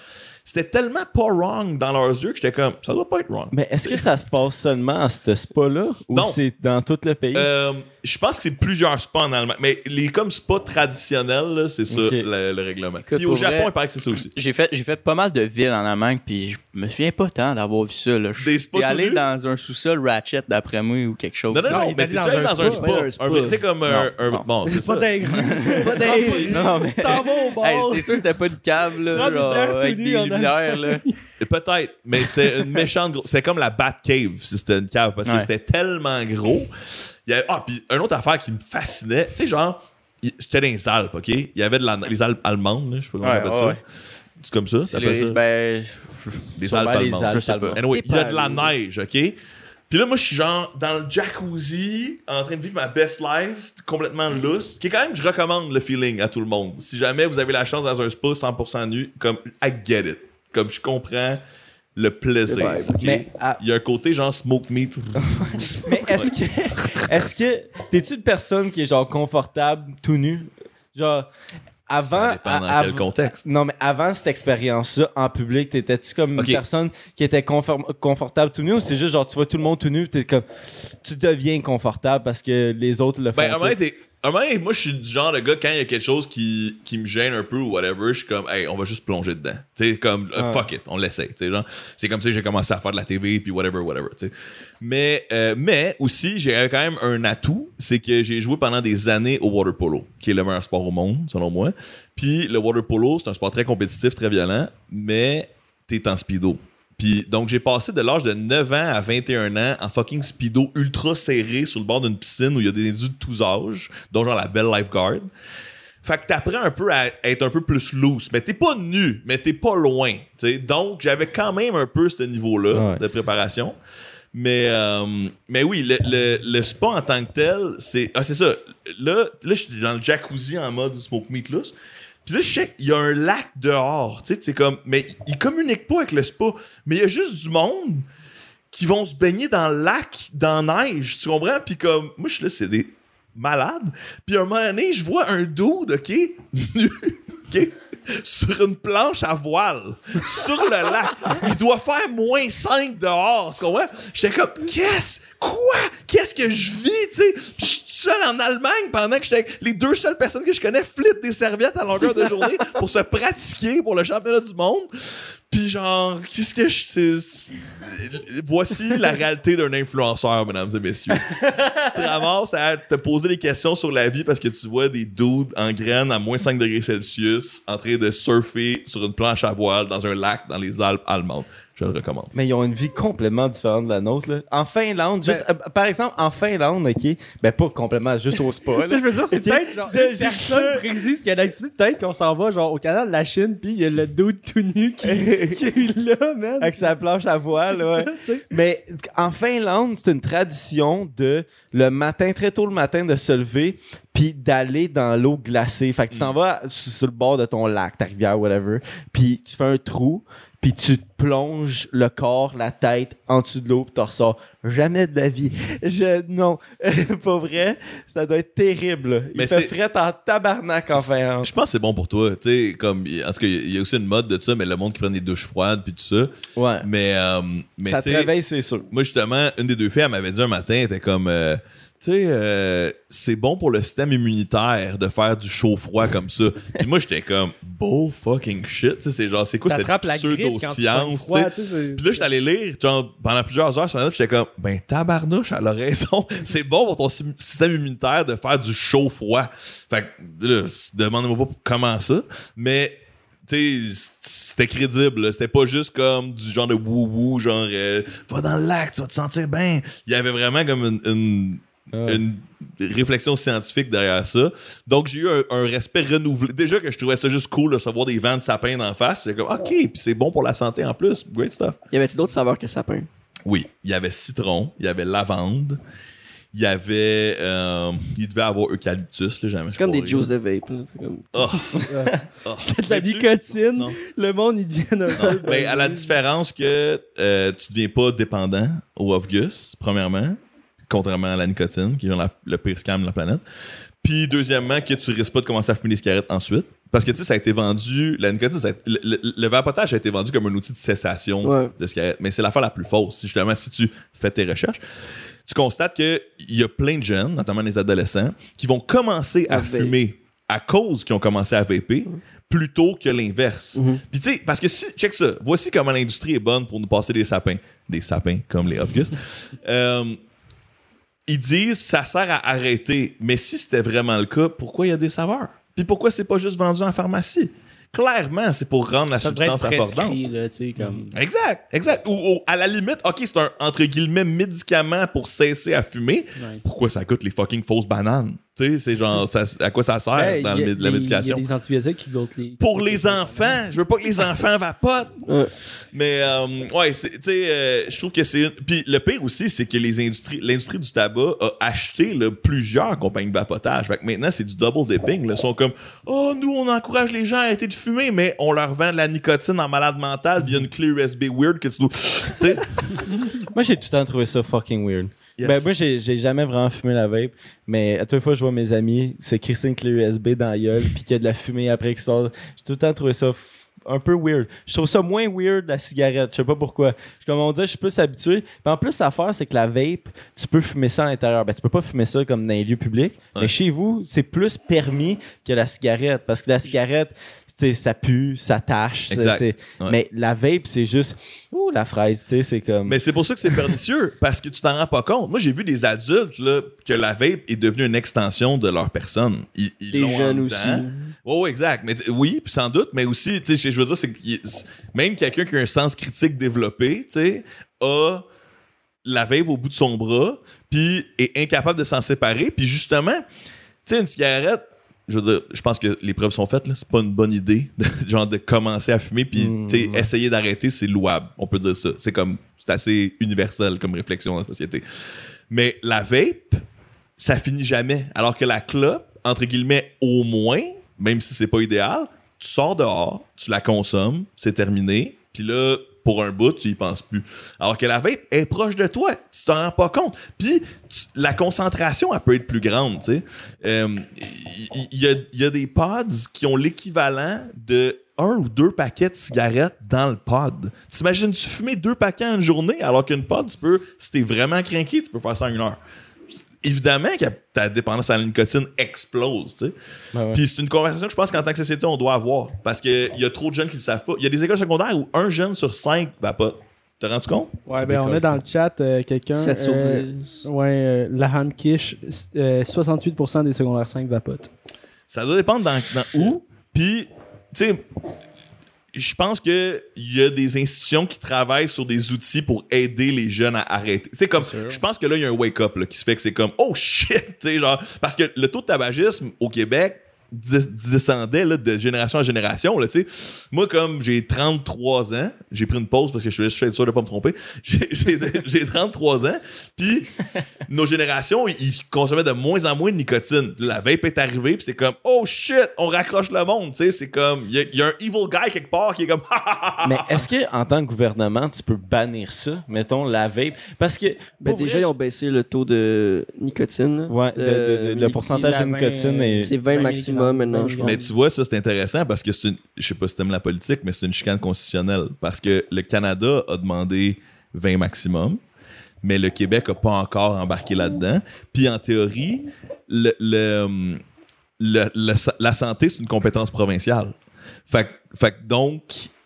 c'était tellement pas wrong dans leurs yeux que j'étais comme ça doit pas être wrong. Mais est-ce que ça se passe seulement à ce spa-là ou c'est dans tout le pays? Euh, je pense que c'est plusieurs spas en Allemagne, mais les comme spas traditionnels, c'est ça le, le règlement. Écoute, Puis au Japon, vrai- il paraît que c'est ça aussi. J'ai fait, j'ai fait pas mal de villes en Allemagne, puis je me souviens pas tant d'avoir vu ça. Là. Je Des spas tout allé dans un sous-sol Ratchet, d'après moi, ou quelque chose. Non, non, Non, non, mais t'es dans allé un dans un spa. un spa. Tu sais, comme un. Bon, c'est C'est pas dingue. C'est pas dingue. Non, mais- t'es sûr que c'était pas une cave, là, avec des lumières, là? Peut-être, mais c'est une méchante grosse. C'est comme la Batcave si c'était une cave parce que Ouais. c'était tellement gros. Il y avait... Ah, puis une autre affaire qui me fascinait, tu sais, genre, j'étais dans les Alpes, OK? Il y avait de la... les Alpes allemandes, là, je sais pas comment Ouais, on appelle ça. ouais. C'est comme ça? C'est les- ça? ben, Des Sûrement Alpes les allemandes. Alpes je sais pas. Anyway, il y a de la neige, OK? Puis là, moi, je suis genre dans le jacuzzi, en train de vivre ma best life, complètement lousse, qui est quand même, je recommande le feeling à tout le monde. Si jamais vous avez la chance dans un spa 100% nu, comme, I get it. Comme je comprends le plaisir. Le vibe. ok? Mais, ah, Il y a un côté genre smoke meat. mais est-ce que. Est-ce que. T'es-tu une personne qui est genre confortable tout nu? Genre. avant. Ça dépend dans à- quel av- contexte. Non, mais avant cette expérience-là, en public, t'étais-tu comme une personne qui était confortable tout nu ou c'est juste genre tu vois tout le monde tout nu, t'es comme. Tu deviens confortable parce que les autres le font. Ben, un moment, moment, moi, je suis du genre de gars, quand il y a quelque chose qui, qui me gêne un peu ou whatever, je suis comme, hey, on va juste plonger dedans. Tu sais, comme, euh, Ouais. fuck it, on l'essaie. Tu sais, genre, c'est comme ça que j'ai commencé à faire de la TV, puis whatever, whatever, tu sais. Mais, euh, mais aussi, j'ai quand même un atout, c'est que j'ai joué pendant des années au water polo, qui est le meilleur sport au monde, selon moi. Puis le water polo, c'est un sport très compétitif, très violent, mais t'es en speedo. Puis donc j'ai passé de l'âge de 9 ans à 21 ans en fucking speedo ultra serré sur le bord d'une piscine où il y a des individus de tous âges, dont genre la belle lifeguard. Fait que t'apprends un peu à être un peu plus loose, mais t'es pas nu, mais t'es pas loin. tu sais. Donc j'avais quand même un peu ce niveau-là Ouais, de préparation. Mais, euh, mais oui, le, le, le spa en tant que tel, c'est. Ah, c'est ça. Là, là je suis dans le jacuzzi en mode smoke meatless. Puis là, je sais qu'il y a un lac dehors. Tu sais, c'est comme. Mais ils communiquent pas avec le spa. Mais il y a juste du monde qui vont se baigner dans le lac, dans la neige. Tu comprends? Puis comme. Moi, je suis là, c'est des malades. Puis à un moment donné, je vois un dude, OK? nu, OK? Sur une planche à voile, sur le lac. Il doit faire moins 5 dehors. Tu comprends? J'étais comme, qu'est-ce? Quoi? Qu'est-ce que je vis, tu sais? Seul en Allemagne pendant que j'étais. Les deux seules personnes que je connais flippent des serviettes à longueur de journée pour se pratiquer pour le championnat du monde. Puis genre, qu'est-ce que je. c'est- c'est- Voici la réalité d'un influenceur, mesdames et messieurs. tu te ramasses à te poser des questions sur la vie parce que tu vois des dudes en graines à moins 5 degrés Celsius en train de surfer sur une planche à voile dans un lac dans les Alpes allemandes. Je le recommande. Mais ils ont une vie complètement différente de la nôtre. Là. En Finlande, juste, euh, par exemple, en Finlande, OK, ben pas complètement, juste au spa. Tu sais, je veux dire, c'est peut-être genre j'ai personne précise qui a l'activité. Peut-être qu'on s'en va genre au canal de la Chine, puis il y a le dude tout nu qui, qui est là, man. Avec sa planche à voile, ouais. Ça, tu sais. Mais en Finlande, c'est une tradition de le matin, très tôt le matin, de se lever puis d'aller dans l'eau glacée. Fait que tu t'en vas sur, sur le bord de ton lac, ta rivière, whatever, puis tu fais un trou, puis tu te plonges le corps, la tête en dessous de l'eau, puis tu ressors. Jamais de la vie. Je, non, pas vrai, ça doit être terrible. là. Il Mais fait fret en tabarnak en Finlande. Je pense que c'est bon pour toi. Tu sais, comme. En tout cas, il y a aussi une mode de ça, mais le monde qui prend des douches froides puis tout ça. Ouais. Mais. euh, mais ça te réveille, c'est sûr. Moi, justement, une des deux filles, elle m'avait dit un matin, elle était comme, euh, tu sais, euh, c'est bon pour le système immunitaire de faire du chaud-froid comme ça. Puis moi, j'étais comme, bull fucking shit. Tu sais, c'est genre, c'est quoi cette la pseudo-science, Puis là, j'étais allé lire genre, pendant plusieurs heures sur puis j'étais comme, ben tabarnouche, elle a raison. c'est bon pour ton sy- système immunitaire de faire du chaud-froid. Fait que, là, demandez-moi pas comment ça, mais tu sais, c'était crédible. C'était pas juste comme du genre de wou-wou, genre euh, va dans le lac, tu vas te sentir bien. Il y avait vraiment comme une, une, Ouais. une réflexion scientifique derrière ça. Donc j'ai eu un, un respect renouvelé. Déjà que je trouvais ça juste cool de recevoir des vents de sapin d'en face. J'étais comme OK, puis c'est bon pour la santé en plus. Great stuff. Y avait-tu d'autres saveurs que sapin? Oui, il y avait citron, il y avait lavande, il y avait. euh, il devait avoir eucalyptus, là, jamais. C'est comme des juices de vape. là. C'est comme- Oh. Oh. de la nicotine, Non. le monde, il devient un peu. Mais à la différence que euh, tu deviens pas dépendant au off-gus, premièrement, contrairement à la nicotine, qui est la- le pire scam de la planète. Puis deuxièmement, que tu risques pas de commencer à fumer des cigarettes ensuite. Parce que tu sais, ça a été vendu, la nicotine, ça a- le, le- le vapotage a été vendu comme un outil de cessation Ouais. de cigarettes. Mais c'est l'affaire la plus fausse. Justement, si tu fais tes recherches, tu constates qu'il y a plein de jeunes, notamment les adolescents, qui vont commencer à fumer à cause qu'ils ont commencé à vaper plutôt que l'inverse. Mhm. Puis tu sais, parce que si, check ça, voici comment l'industrie est bonne pour nous passer des sapins. Des sapins comme les Off-Gus. Euh, ils disent ça sert à arrêter. Mais si c'était vraiment le cas, pourquoi il y a des saveurs? Puis pourquoi c'est pas juste vendu en pharmacie? Clairement, c'est pour rendre la Ça être substance là, tu sais, comme. Exact, exact. Ou, ou, à la limite, OK, c'est un entre guillemets médicament pour cesser à fumer. Ouais. Pourquoi ça coûte les fucking fausses bananes? Tu sais, c'est genre, ça- à quoi ça sert Ouais, dans il y a le- la médication? Il y a des antibiotiques qui d'autres les. Pour les enfants, je veux pas que les enfants vapotent. Ouais. Mais euh, ouais, tu sais, euh, je trouve que c'est. une- Puis le pire aussi, c'est que les industries, l'industrie du tabac a acheté là, plusieurs compagnies de vapotage. Fait que maintenant, c'est du double dipping. là. Ils sont comme, oh, nous, on encourage les gens à arrêter de fumer, mais on leur vend de la nicotine en malade mental via une clé USB weird que tu dois. Tu sais, Moi, j'ai tout le temps trouvé ça fucking weird. Yes. Ben, moi, j'ai jamais vraiment fumé la vape, mais à toutes les fois, je vois mes amis, c'est Christine clé USB dans la gueule, puis qu'il y a de la fumée après qui sort. J'ai tout le temps trouvé ça un peu weird. Je trouve ça moins weird la cigarette, je sais pas pourquoi. Comme on dit, je suis plus habitué. Puis en plus, l'affaire, c'est que la vape, tu peux fumer ça à l'intérieur. Ben, tu peux pas fumer ça comme dans les lieux publics, Ouais. mais chez vous, c'est plus permis que la cigarette, parce que la cigarette, ça pue, ça tâche. Ouais. Mais la vape, c'est juste, ouh, la fraise, tu sais, c'est comme. Mais c'est pour ça que c'est pernicieux, parce que tu t'en rends pas compte. Moi, j'ai vu des adultes là, que la vape est devenue une extension de leur personne. Ils, ils Les jeunes aussi. Oh, exact. Mais oui, sans doute, mais aussi, tu sais, je veux dire, c'est même quelqu'un qui a un sens critique développé, tu sais, a la vape au bout de son bras, puis est incapable de s'en séparer. Puis justement, tu sais, une cigarette, je veux dire, je pense que les preuves sont faites, là. C'est pas une bonne idée, de, genre, de commencer à fumer, puis, Mm, ouais. essayer d'arrêter, c'est louable. On peut dire ça. C'est comme, c'est assez universel comme réflexion dans la société. Mais la vape, ça finit jamais. Alors que la clope, entre guillemets, au moins, même si c'est pas idéal, tu sors dehors, tu la consommes, c'est terminé, puis là, pour un bout, tu y penses plus. Alors que la vape est proche de toi, tu t'en rends pas compte. Puis la concentration, elle peut être plus grande. Euh, Il il y, a- il y a des pods qui ont l'équivalent de un ou deux paquets de cigarettes dans le pod. T'imagines-tu fumer deux paquets en une journée alors qu'une pod, tu peux, si t'es vraiment craqué, tu peux faire ça en une heure. Évidemment que ta dépendance à la nicotine explose, tu sais. Ben ouais. Puis c'est une conversation que je pense qu'en tant que société, on doit avoir. Parce qu'il y a trop de jeunes qui le savent pas. Il y a des écoles secondaires où un jeune sur cinq vapote. T'as rendu compte? Ouais, ben on a dans le chat euh, quelqu'un. 7 sur euh, 10. Ouais, euh, Laham Kish, euh, 68% des secondaires 5 vapotent. Ça doit dépendre dans, dans où. Puis, tu sais, je pense qu'il y a des institutions qui travaillent sur des outils pour aider les jeunes à arrêter. C'est comme, je pense que là, il y a un wake-up là, qui se fait que c'est comme, oh shit, tu sais, genre, parce que le taux de tabagisme au Québec descendait là, de génération en génération. Là, tu sais. Moi, comme j'ai 33 ans, j'ai pris une pause parce que je suis sûr de pas me tromper. J'ai- J'ai j'ai 33 ans, puis nos générations, ils- consommaient de moins en moins de nicotine. La vape est arrivée, puis c'est comme, oh shit, on raccroche le monde. tu sais. C'est comme, il y, a- il y a un evil guy quelque part qui est comme, Mais est-ce que en tant que gouvernement, tu peux bannir ça, mettons la vape Parce que Ben, déjà, vrai, ils ont baissé le taux de nicotine. là. Ouais, de- de- de- Euh, le pourcentage de 20, nicotine est. C'est 20 20 maintenant, je pense. Mais tu vois, ça c'est intéressant parce que c'est une. Je sais pas si t'aimes la politique, mais c'est une chicane constitutionnelle. Parce que le Canada a demandé 20 maximum, mais le Québec a pas encore embarqué là-dedans. Puis en théorie, le, le, le- le- la santé, c'est une compétence provinciale. Fait, que- fait donc.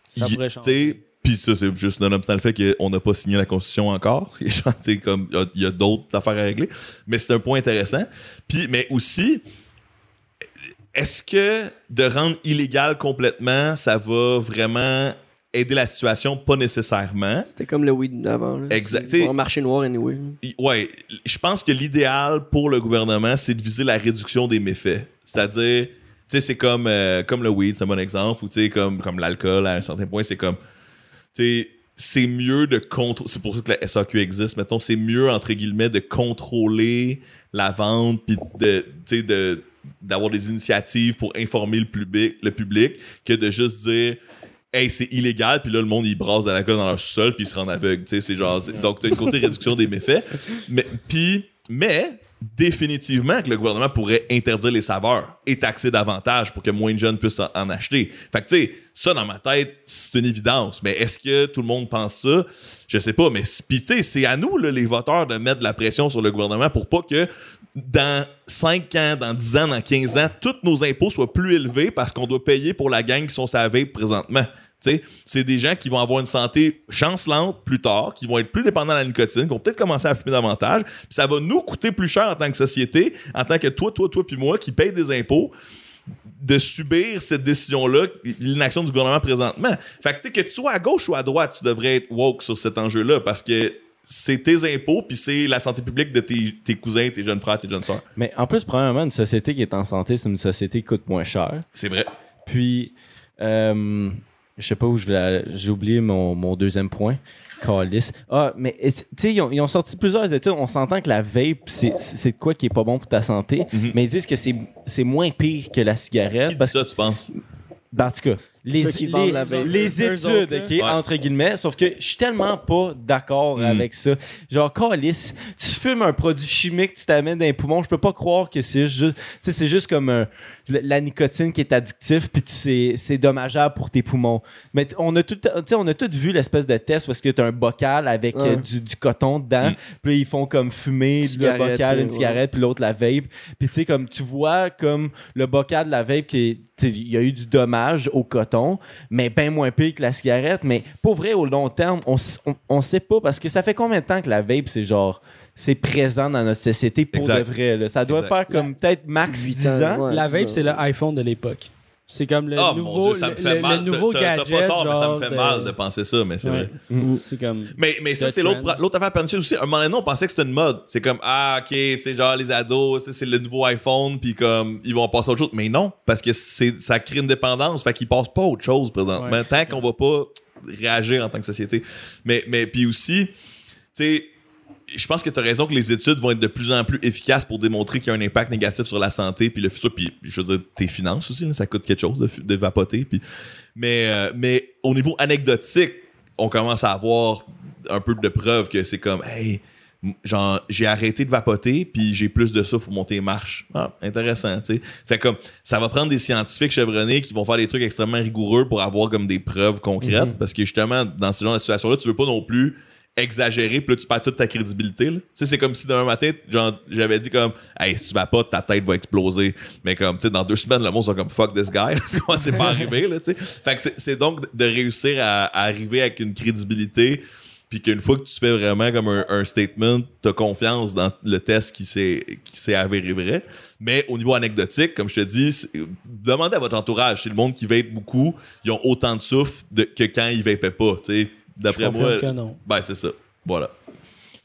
Ça y- pourrait changer. Puis ça, c'est juste nonobstant le fait qu'on n'a pas signé la Constitution encore. Comme il y a- il y a, d'autres affaires à régler. Mais c'est un point intéressant. Puis, mais aussi, est-ce que de rendre illégal complètement, ça va vraiment aider la situation? Pas nécessairement. C'était comme le weed d'avant. là. Exact. Un marché noir, anyway. Ouais, je pense que l'idéal pour le gouvernement, c'est de viser la réduction des méfaits. C'est-à-dire, tu sais, c'est comme, euh, comme le weed, c'est un bon exemple, ou tu sais, comme, comme l'alcool, à un certain point, c'est comme, tu sais, c'est mieux de contrôler, c'est pour ça que la SAQ existe, mettons, c'est mieux, entre guillemets, de contrôler la vente, puis de, tu sais, de, d'avoir des initiatives pour informer le public, le public que de juste dire hey c'est illégal puis là le monde il brasse de l'alcool dans leur sous-sol puis ils se rendent aveugles tu sais c'est genre donc t'as une côté réduction des méfaits. Mais puis mais définitivement que le gouvernement pourrait interdire les saveurs et taxer davantage pour que moins de jeunes puissent en, acheter. Fait que tu sais ça dans ma tête c'est une évidence mais est-ce que tout le monde pense ça? Je sais pas mais puis tu sais c'est à nous les voteurs de mettre la pression sur le gouvernement pour pas que dans 5 ans, dans 10 ans, dans 15 ans, tous nos impôts soient plus élevés parce qu'on doit payer pour la gang qui sont sa vape présentement. C'est des gens qui vont avoir une santé chancelante plus tard, qui vont être plus dépendants de la nicotine, qui vont peut-être commencer à fumer davantage. Ça va nous coûter plus cher en tant que société, en tant que toi, toi, toi, puis moi, qui payent des impôts, de subir cette décision-là, l'inaction du gouvernement présentement. Fait que que tu sois à gauche ou à droite, tu devrais être woke sur cet enjeu-là parce que c'est tes impôts, puis c'est la santé publique de tes, tes cousins, tes jeunes frères, tes jeunes sœurs. Mais en plus, premièrement, une société qui est en santé, c'est une société qui coûte moins cher. C'est vrai. Puis, euh, je sais pas où je vais. J'ai oublié mon, mon deuxième point. Calice. Ah, mais tu sais, ils, ont- ils ont sorti plusieurs études. On s'entend que la vape, c'est quoi qui est pas bon pour ta santé. Mhm. Mais ils disent que c'est c'est moins pire que la cigarette. Qui dit parce ça, tu penses? Ben, en tout cas, les, Ceux qui les- vendent la vape. les Eux études, autres, ok, Ouais. entre guillemets. Sauf que je suis tellement pas d'accord Mm. avec ça. Genre, Calis, tu fumes un produit chimique, tu t'amènes dans les poumons. Je peux pas croire que c'est juste, c'est juste comme un- la, nicotine qui est addictif, puis c'est dommageable pour tes poumons. Mais on a tout, on a tout vu l'espèce de test parce que tu as un bocal avec Ouais. euh, du, du coton dedans. Mm. Puis ils font comme fumer le bocal, euh, une ouais. cigarette, puis l'autre la vape. Puis tu sais, comme tu vois, comme le bocal de la vape, il y a eu du dommage au coton, mais bien moins pire que la cigarette. Mais pour vrai, au long terme, on, on, on sait pas parce que ça fait combien de temps que la vape, c'est genre. C'est présent dans notre société pour Exact. de vrai. là? Ça doit Exact. faire comme peut-être max Huit 10 ans. ouais, la vape, c'est le iPhone de l'époque. C'est comme le mon nouveau, Dieu, ça me fait le- mal. le nouveau T'as- t'as- gadget. T'as pas tort, mais ça me genre fait de- mal de penser ça, mais c'est Ouais. vrai. Mm. C'est comme. Mais, mais ça, c'est l'autre, l'autre affaire pernicieuse aussi. À un moment donné, on pensait que c'était une mode. C'est comme, ah, ok, tu sais, genre les ados, c'est le nouveau iPhone, puis comme, ils vont passer à autre chose. Mais non, parce que c'est, ça crée une dépendance, fait qu'ils passent pas à autre chose présentement, Ouais, tant qu'on va pas réagir en tant que société. Mais, mais puis aussi, tu sais, je pense que tu as raison que les études vont être de plus en plus efficaces pour démontrer qu'il y a un impact négatif sur la santé puis le futur. Puis je veux dire tes finances aussi là, ça coûte quelque chose de, vapoter puis mais euh, mais au niveau anecdotique on commence à avoir un peu de preuves que c'est comme hey genre j'ai arrêté de vapoter puis j'ai plus de souffle pour monter les marches. Ah intéressant tu sais. Fait comme ça va prendre des scientifiques chevronnés qui vont faire des trucs extrêmement rigoureux pour avoir comme des preuves concrètes parce que justement dans ce genre de situation là tu veux pas non plus exagérer, puis là, tu perds toute ta crédibilité. Tu sais, c'est comme si demain matin, genre, j'avais dit comme, hey, si tu vas pas, ta tête va exploser. Mais comme, tu sais, dans deux semaines, le monde sera comme, fuck this guy. Parce que c'est pas arrivé, là, tu sais. Fait que c'est- donc de réussir à, à arriver avec une crédibilité, puis qu'une fois que tu fais vraiment comme un, un statement, t'as confiance dans le test qui s'est s'est avéré vrai. Mais au niveau anecdotique, comme je te dis, demandez à votre entourage. C'est le monde qui vape beaucoup, ils ont autant de souffle de- que quand ils vapaient pas, tu sais. D'après moi, que non. ben, c'est ça. Voilà.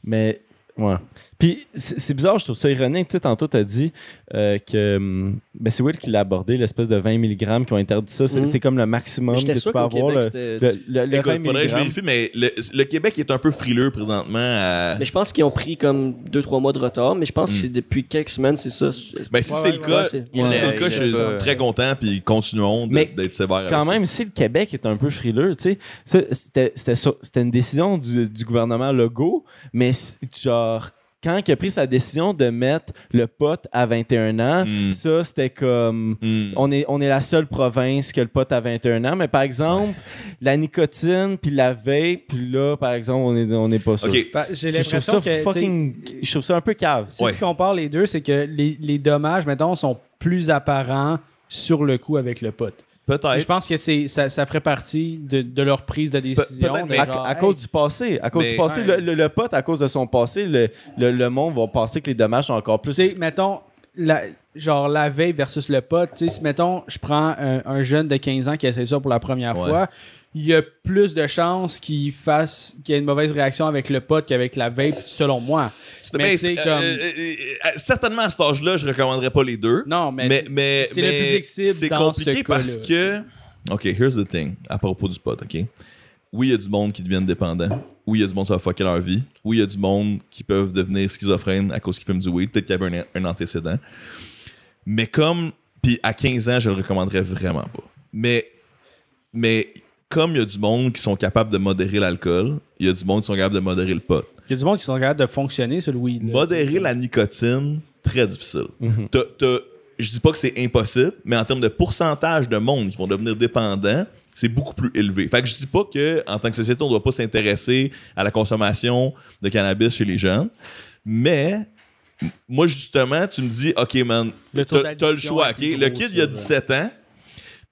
Mais, ouais. Puis, c'est bizarre, je trouve ça ironique. Tu sais, tantôt, tu as dit euh, que. hum, Ben, c'est Will qui l'a abordé, l'espèce de 20 mg qui ont interdit ça. C'est Mhm. c'est comme le maximum que tu peux avoir. Québec, Le, c'était- le, le- le Écoute, 20 faudrait que je mg. vérifie, mais le, le Québec est un peu frileux présentement. à- Mais je pense qu'ils ont pris comme 2-3 mois de retard, mais je pense que Mm. c'est depuis quelques semaines, c'est ça. Ben, si Ouais, c'est ouais, le ouais, cas, ouais, c'est- si ouais, c'est le cas, je suis très content, puis continuons d'être sévère avec Quand ça. même, si le Québec est un peu frileux, tu sais, c'était c'était ça- c'était une décision du, du gouvernement Legault, mais genre, quand il a pris sa décision de mettre le pot à 21 ans, Mm. ça, c'était comme. Hmm. On est, on est la seule province que le pot à 21 ans, mais par exemple, la nicotine puis la vape, puis là, par exemple, on n'est on est pas sûr. Ok. Ben, J'ai Je trouve l'impression ça que. fucking. Je trouve ça un peu cave. Si Ouais. tu compares les deux, c'est que les, les dommages, mettons, sont plus apparents sur le coup avec le pote. Je Peut-être. pense que c'est ça, ça ferait partie de, de leur prise de décision. peut-être, de mais À, genre, à hey, cause du passé. À cause Mais- du passé, Ouais. le, le, le pote, à cause de son passé, le, le, le monde va penser que les dommages sont encore plus. Tu sais, mettons, la, genre la veille versus le pot. Tu sais, si, mettons, je prends un, un jeune de 15 ans qui essaie ça pour la première Ouais. fois, il y a plus de chances qu'il fasse qu'il y ait une mauvaise réaction avec le pot qu'avec la vape, selon moi. Mais comme- euh, euh, euh, certainement à cet âge-là, je recommanderais pas les deux. Non, mais, mais mais, c'est le mais public cible c'est compliqué ce parce que ok here's the thing à propos du pot ok? Oui il y a du monde qui deviennent dépendants oui il y a du monde ça va fucker leur vie. Oui il y a du monde qui peuvent devenir schizophrènes à cause qu'ils fument du weed. Peut-être qu'il y avait un, un antécédent. Mais comme puis à 15 ans je le recommanderais vraiment pas. Mais mais comme il y a du monde qui sont capables de modérer l'alcool il y a du monde qui sont capables de modérer le pot il y a du monde qui sont capables de fonctionner sur le weed. là, Modérer la nicotine, très difficile. T'as- t'as- je dis pas que c'est impossible, mais en termes de pourcentage de monde qui vont devenir dépendants, c'est beaucoup plus élevé. Fait que je dis pas que en tant que société, on doit pas s'intéresser à la consommation de cannabis chez les jeunes, mais moi justement, tu me dis, ok man, t'as le choix, ok? Le kid il a ça, 17 ans,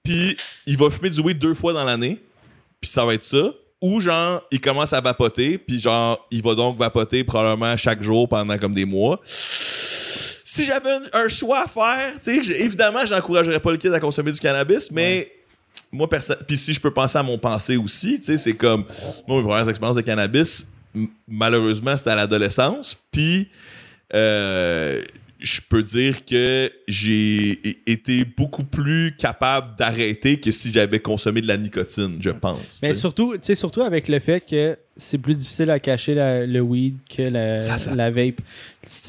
puis il va fumer du weed deux fois dans l'année, puis ça va être ça. Ou genre, il commence à vapoter, puis genre, il va donc vapoter probablement chaque jour pendant comme des mois. Si j'avais un, un choix à faire, tu sais, évidemment, j'encouragerais pas le kid à consommer du cannabis, mais moi, personne. Puis si je peux penser à mon pensée aussi, tu sais, c'est comme. Moi, mes premières expériences de cannabis, malheureusement, c'était à l'adolescence. Puis. euh, je peux dire que j'ai été beaucoup plus capable d'arrêter que si j'avais consommé de la nicotine, je pense. Mais tu sais. surtout, tu sais, surtout avec le fait que c'est plus difficile à cacher la- le weed que la, Ça, ça. la vape.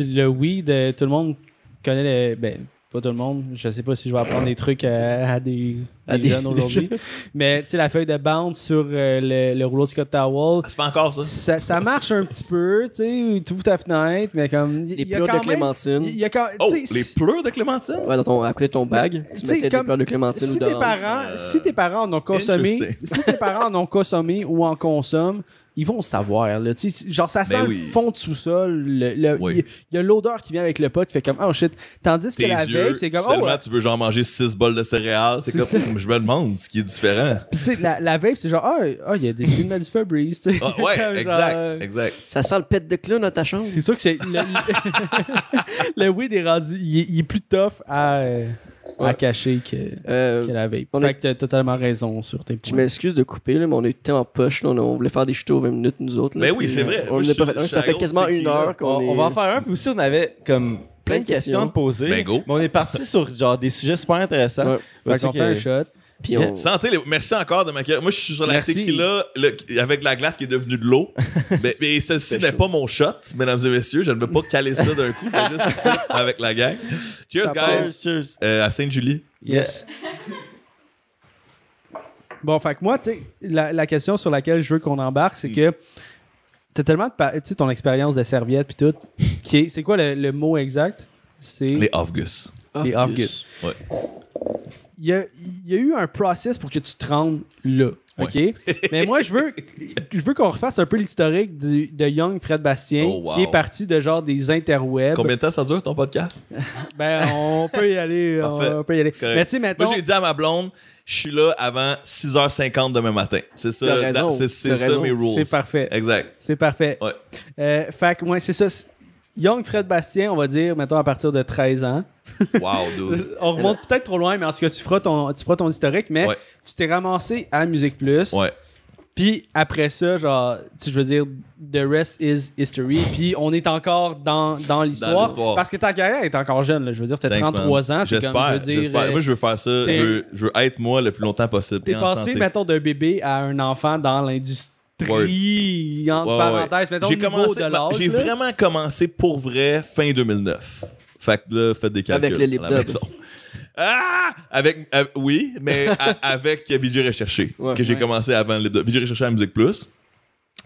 Le weed, euh, tout le monde connaît le. Ben, pas tout le monde. Je sais pas si je vais apprendre des trucs à, à des jeunes aujourd'hui. Mais tu sais, la feuille de bande sur euh, le, le rouleau de Scott Towel, Ça se fait encore, ça? ça, ça marche un petit peu, tu sais, tu ouvres ta fenêtre, mais comme. Les y a pleurs quand de clémentine. Il y a quand, Oh, les pleurs de Clémentine? Ouais, dans ton, après ton bag, Tu mettais comme- des pleurs de clémentine si ou tes parents, Euh, si tes parents en ont consommé, si tes parents en ont consommé ou en consomment, ils vont le savoir. Là. Genre, ça sent Ben le oui. fond de sous-sol. le- le- Il Oui. y a- il y a l'odeur qui vient avec le pot. Tu fais comme, oh shit. Tandis que la yeux, vape, c'est comme, oh, ouais. tu veux genre manger 6 bols de céréales. C'est comme, ça. Je me demande ce qui est différent. Puis tu sais, la, la vape, c'est genre, ah, ah, il y a des de du Febreze. Ah, ouais, Comme exact, genre, exact. Ça sent le pet de clown dans ta chambre? C'est sûr que c'est. Le, le, le weed est rendu. Il est, il est plus tough à, euh, à cacher que, Euh, on fait que t'as totalement raison sur tes Je points. m'excuse de couper, là, mais on est tellement poche. Là, on, on voulait faire des chutos 20 minutes, nous autres. là, Ben oui, c'est vrai. On en je a pas fait je Ça fait quasiment une heure qu'on On, est. on va en faire un. Puis aussi, on avait comme plein de questions à poser. Ben go. Mais on est parti sur genre des sujets super intéressants. Ouais. Fait fait un shot. Puis on. Santé, les- merci encore de m'accueillir. Moi, je suis sur la Merci. tequila le- avec la glace qui est devenue de l'eau. mais, mais ceci n'est pas mon shot, mesdames et messieurs. Je ne veux pas caler ça d'un coup. Je vais juste avec la gang. Cheers, guys. Cheers. Euh, à Sainte-Julie. Yes. Bon, fait que moi, tu sais, la, la question sur laquelle je veux qu'on embarque, c'est que t'as tellement de. pa- Tu sais, ton expérience de serviette puis tout. qui est- C'est quoi le, le mot exact? C'est Les Off-Gus. les off-gus. Ouais. Il y a, y a eu un process pour que tu te rendes là. OK? Mais moi, je veux, je veux qu'on refasse un peu l'historique de Young Fred Bastien, Oh, wow. qui est parti de genre des interwebs. Combien de temps ça dure ton podcast? Ben, on peut y aller. On peut y aller. Mais tu sais. Moi, j'ai dit à ma blonde, je suis là avant 6h50 demain matin. C'est ça, c'est ça raison. mes rules. C'est parfait. Exact. C'est parfait. Ouais. Euh, fait que, ouais, c'est ça. Young Fred Bastien, on va dire, mettons, à partir de 13 ans. Wow, dude. On remonte peut-être trop loin, mais en tout cas, tu feras ton, tu feras ton historique. Mais Ouais. tu t'es ramassé à Musique Plus. Ouais. Puis après ça, genre, tu je veux dire, the rest is history. Puis on est encore dans, dans l'histoire. Parce que ta carrière est encore jeune. là. Je veux dire, tu as Thanks, 33 man. ans. J'espère. Moi, je veux faire ça. Je veux, je veux être moi le plus longtemps possible. T'es passé, santé. mettons, d'un bébé à un enfant dans l'industrie, entre Ouais, ouais. parenthèses, mettons, J'ai commencé- de l'âge. J'ai vraiment commencé pour vrai fin 2009. Fait que là, faites des calculs. Avec le lip. Ah! Avec, euh, oui, mais avec Vidéo Recherché, Ouais. que j'ai Ouais. commencé avant le lip dub. Vidéo Recherché à Musique Plus,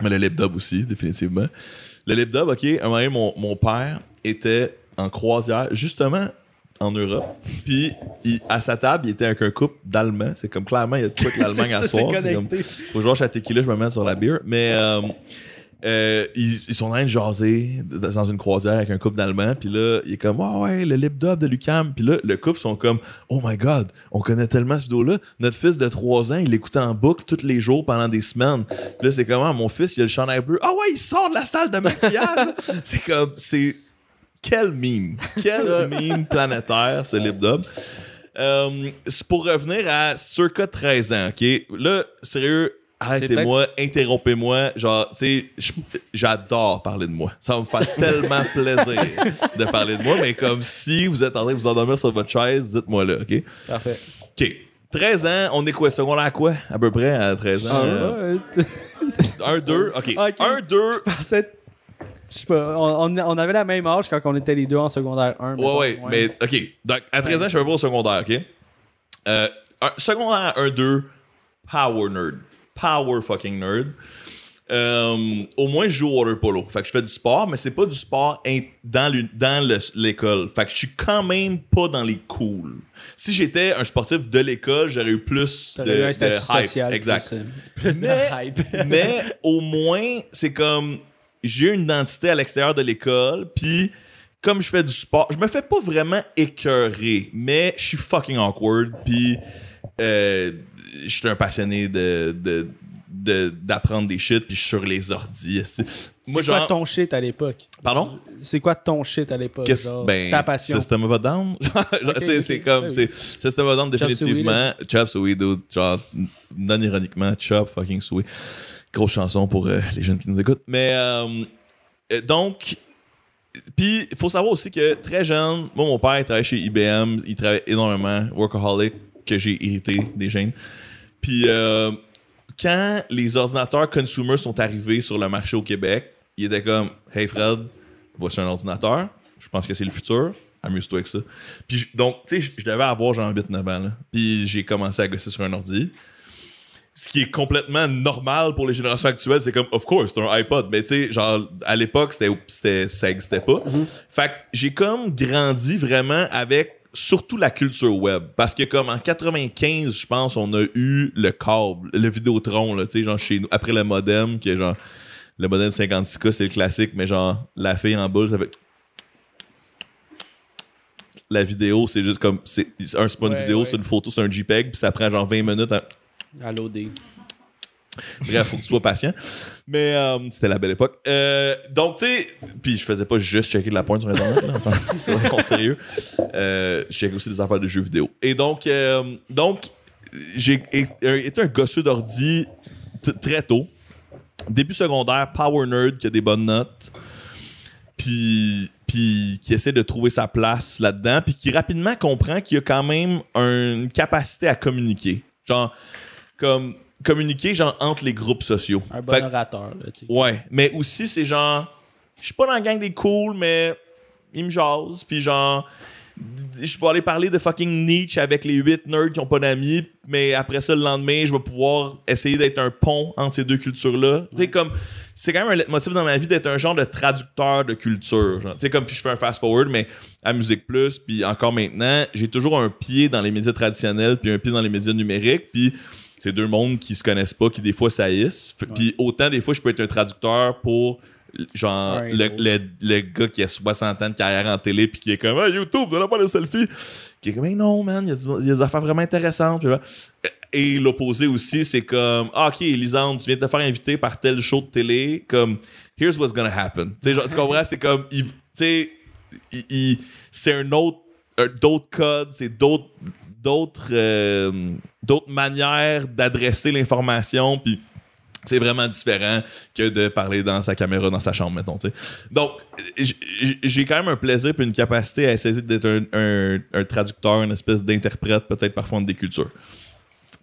mais le lip dub aussi, définitivement. Le lip dub, ok, un moment donné, mon, mon père était en croisière, justement en Europe. Puis, il- à sa table, il était avec un couple d'Allemands. C'est comme clairement, il y a de quoi que l'Allemagne à soir. Comme- faut lâche la tequila, je me mets sur la bière. Mais euh, euh, ils, ils sont en train de jaser dans une croisière avec un couple d'Allemands. Puis là, il est comme, ah ouais, le lip dub de Lucam. Puis là, le couple sont comme, oh my god, on connaît tellement ce vidéo-là. Notre fils de 3 ans, il l'écoutait en boucle tous les jours pendant des semaines. Puis là, c'est comment, mon fils, il a le chandail bleu. Ah ouais, il sort de la salle de maquillage. c'est comme, c'est. Quel meme! Quel meme planétaire, ce lip dub. Euh, c'est pour revenir à circa 13 ans, OK? Là, sérieux, arrêtez-moi, interrompez-moi. Genre, tu sais, j'adore parler de moi. Ça va me faire tellement plaisir de parler de moi, mais comme si vous êtes en train de vous endormir sur votre chaise, dites-moi là, OK? Parfait. OK. 13 ans, on est quoi? Secondaire à quoi? À peu près à 13 ans? Euh, Ouais, 1, 2, OK. Ok. 1, 2, je sais pas, on, on- avait la même âge quand on était les deux en secondaire 1. Ouais, ouais, mais OK. Donc, à 13 ans, je suis un peu au secondaire, OK? Euh, un- secondaire 1, 2, power nerd. Power fucking nerd. Euh, au moins, je joue au water polo. Fait que je fais du sport, mais c'est pas du sport dans l'école. Fait que je suis quand même pas dans les cools. Si j'étais un sportif de l'école, j'aurais eu plus de, eu un de hype. social. Exact. plus, euh, Plus Mais- de hype. mais au moins, c'est comme j'ai une identité à l'extérieur de l'école, puis comme je fais du sport, je me fais pas vraiment écœurer, mais je suis fucking awkward, puis euh, je suis un passionné de, de- de- d'apprendre des shit, puis je suis sur les ordis. C'est- quoi genre. ton shit à l'époque? Pardon? C'est quoi ton shit à l'époque? Ben, ta passion? System of a Down? Genre, tu sais, ok. c'est comme, c'est System of a Down définitivement. Chop Suey, dude. Genre, non ironiquement, Chop fucking Suey. Grosse chanson pour euh, les jeunes qui nous écoutent. Mais, euh, euh, donc, puis, il faut savoir aussi que très jeune, moi, mon père, il travaillait chez IBM, il travaillait énormément, workaholic, que j'ai hérité des gènes. Puis, quand les ordinateurs consumer sont arrivés sur le marché au Québec, il était comme Hey Fred, voici un ordinateur. Je pense que c'est le futur. amuse-toi avec ça. Puis donc, tu sais, je devais avoir genre 8-9 ans, là. Puis j'ai commencé à gosser sur un ordi. Ce qui est complètement normal pour les générations actuelles, c'est comme, of course, c'est un iPod. Mais tu sais, genre, à l'époque, c'était, ça existait pas. Fait que j'ai comme grandi vraiment avec surtout la culture web. Parce que comme en 95, je pense, on a eu le câble, le Vidéotron, là, tu sais, genre chez nous, après le modem, qui est genre, le modem 56K, c'est le classique, mais genre, la fille en boule, ça fait la vidéo, c'est juste comme. C'est c'est un, c'est pas une Ouais, vidéo, ouais. c'est une photo, c'est un JPEG, puis ça prend genre 20 minutes. à- À l'OD. Bref, faut que tu sois patient. Mais euh, c'était la belle époque. Euh, donc, tu sais, puis je faisais pas juste checker de la pointe sur Internet, là, enfin, soyons sérieux. Euh, je checkais aussi des affaires de jeux vidéo. Et donc, euh, donc j'ai é- été un gosseux d'ordi très tôt. Début secondaire, Power Nerd qui a des bonnes notes. Puis, puis qui essaie de trouver sa place là-dedans. Puis qui rapidement comprend qu'il y a quand même une capacité à communiquer. Genre, comme communiquer genre entre les groupes sociaux. Un bon Fait orateur, là, tu sais. Ouais, mais aussi c'est genre je suis pas dans la gang des cools mais ils me jasent puis genre je vais aller parler de fucking Nietzsche avec les huit nerds qui ont pas d'amis, mais après ça, le lendemain, je vais pouvoir essayer d'être un pont entre ces deux cultures-là. Tu sais, comme, c'est quand même un leitmotiv dans ma vie d'être un genre de traducteur de culture. genre. Tu sais, comme, puis je fais un fast-forward, mais à Musique Plus, puis encore maintenant, j'ai toujours un pied dans les médias traditionnels, puis un pied dans les médias numériques, puis c'est deux mondes qui se connaissent pas, qui des fois saillissent. Puis autant, des fois, je peux être un traducteur pour genre Ouais, le, l'autre. le, le gars qui a 60 ans de carrière en télé puis qui est comme ah, YouTube, donne pas de selfie qui est comme mais non man, il y, a y des affaires vraiment intéressantes et l'opposé aussi c'est comme ah, ok Lisande tu viens de te faire inviter par tel show de télé comme here's what's gonna happen. Tu sais genre, tu comprends? C'est comme tu sais c'est un autre d'autres codes c'est d'autres d'autres euh, d'autres manières d'adresser l'information puis c'est vraiment différent que de parler dans sa caméra dans sa chambre, mettons. tu sais. Donc, j'ai quand même un plaisir et une capacité à essayer d'être un, un- un traducteur, une espèce d'interprète, peut-être parfois de des cultures.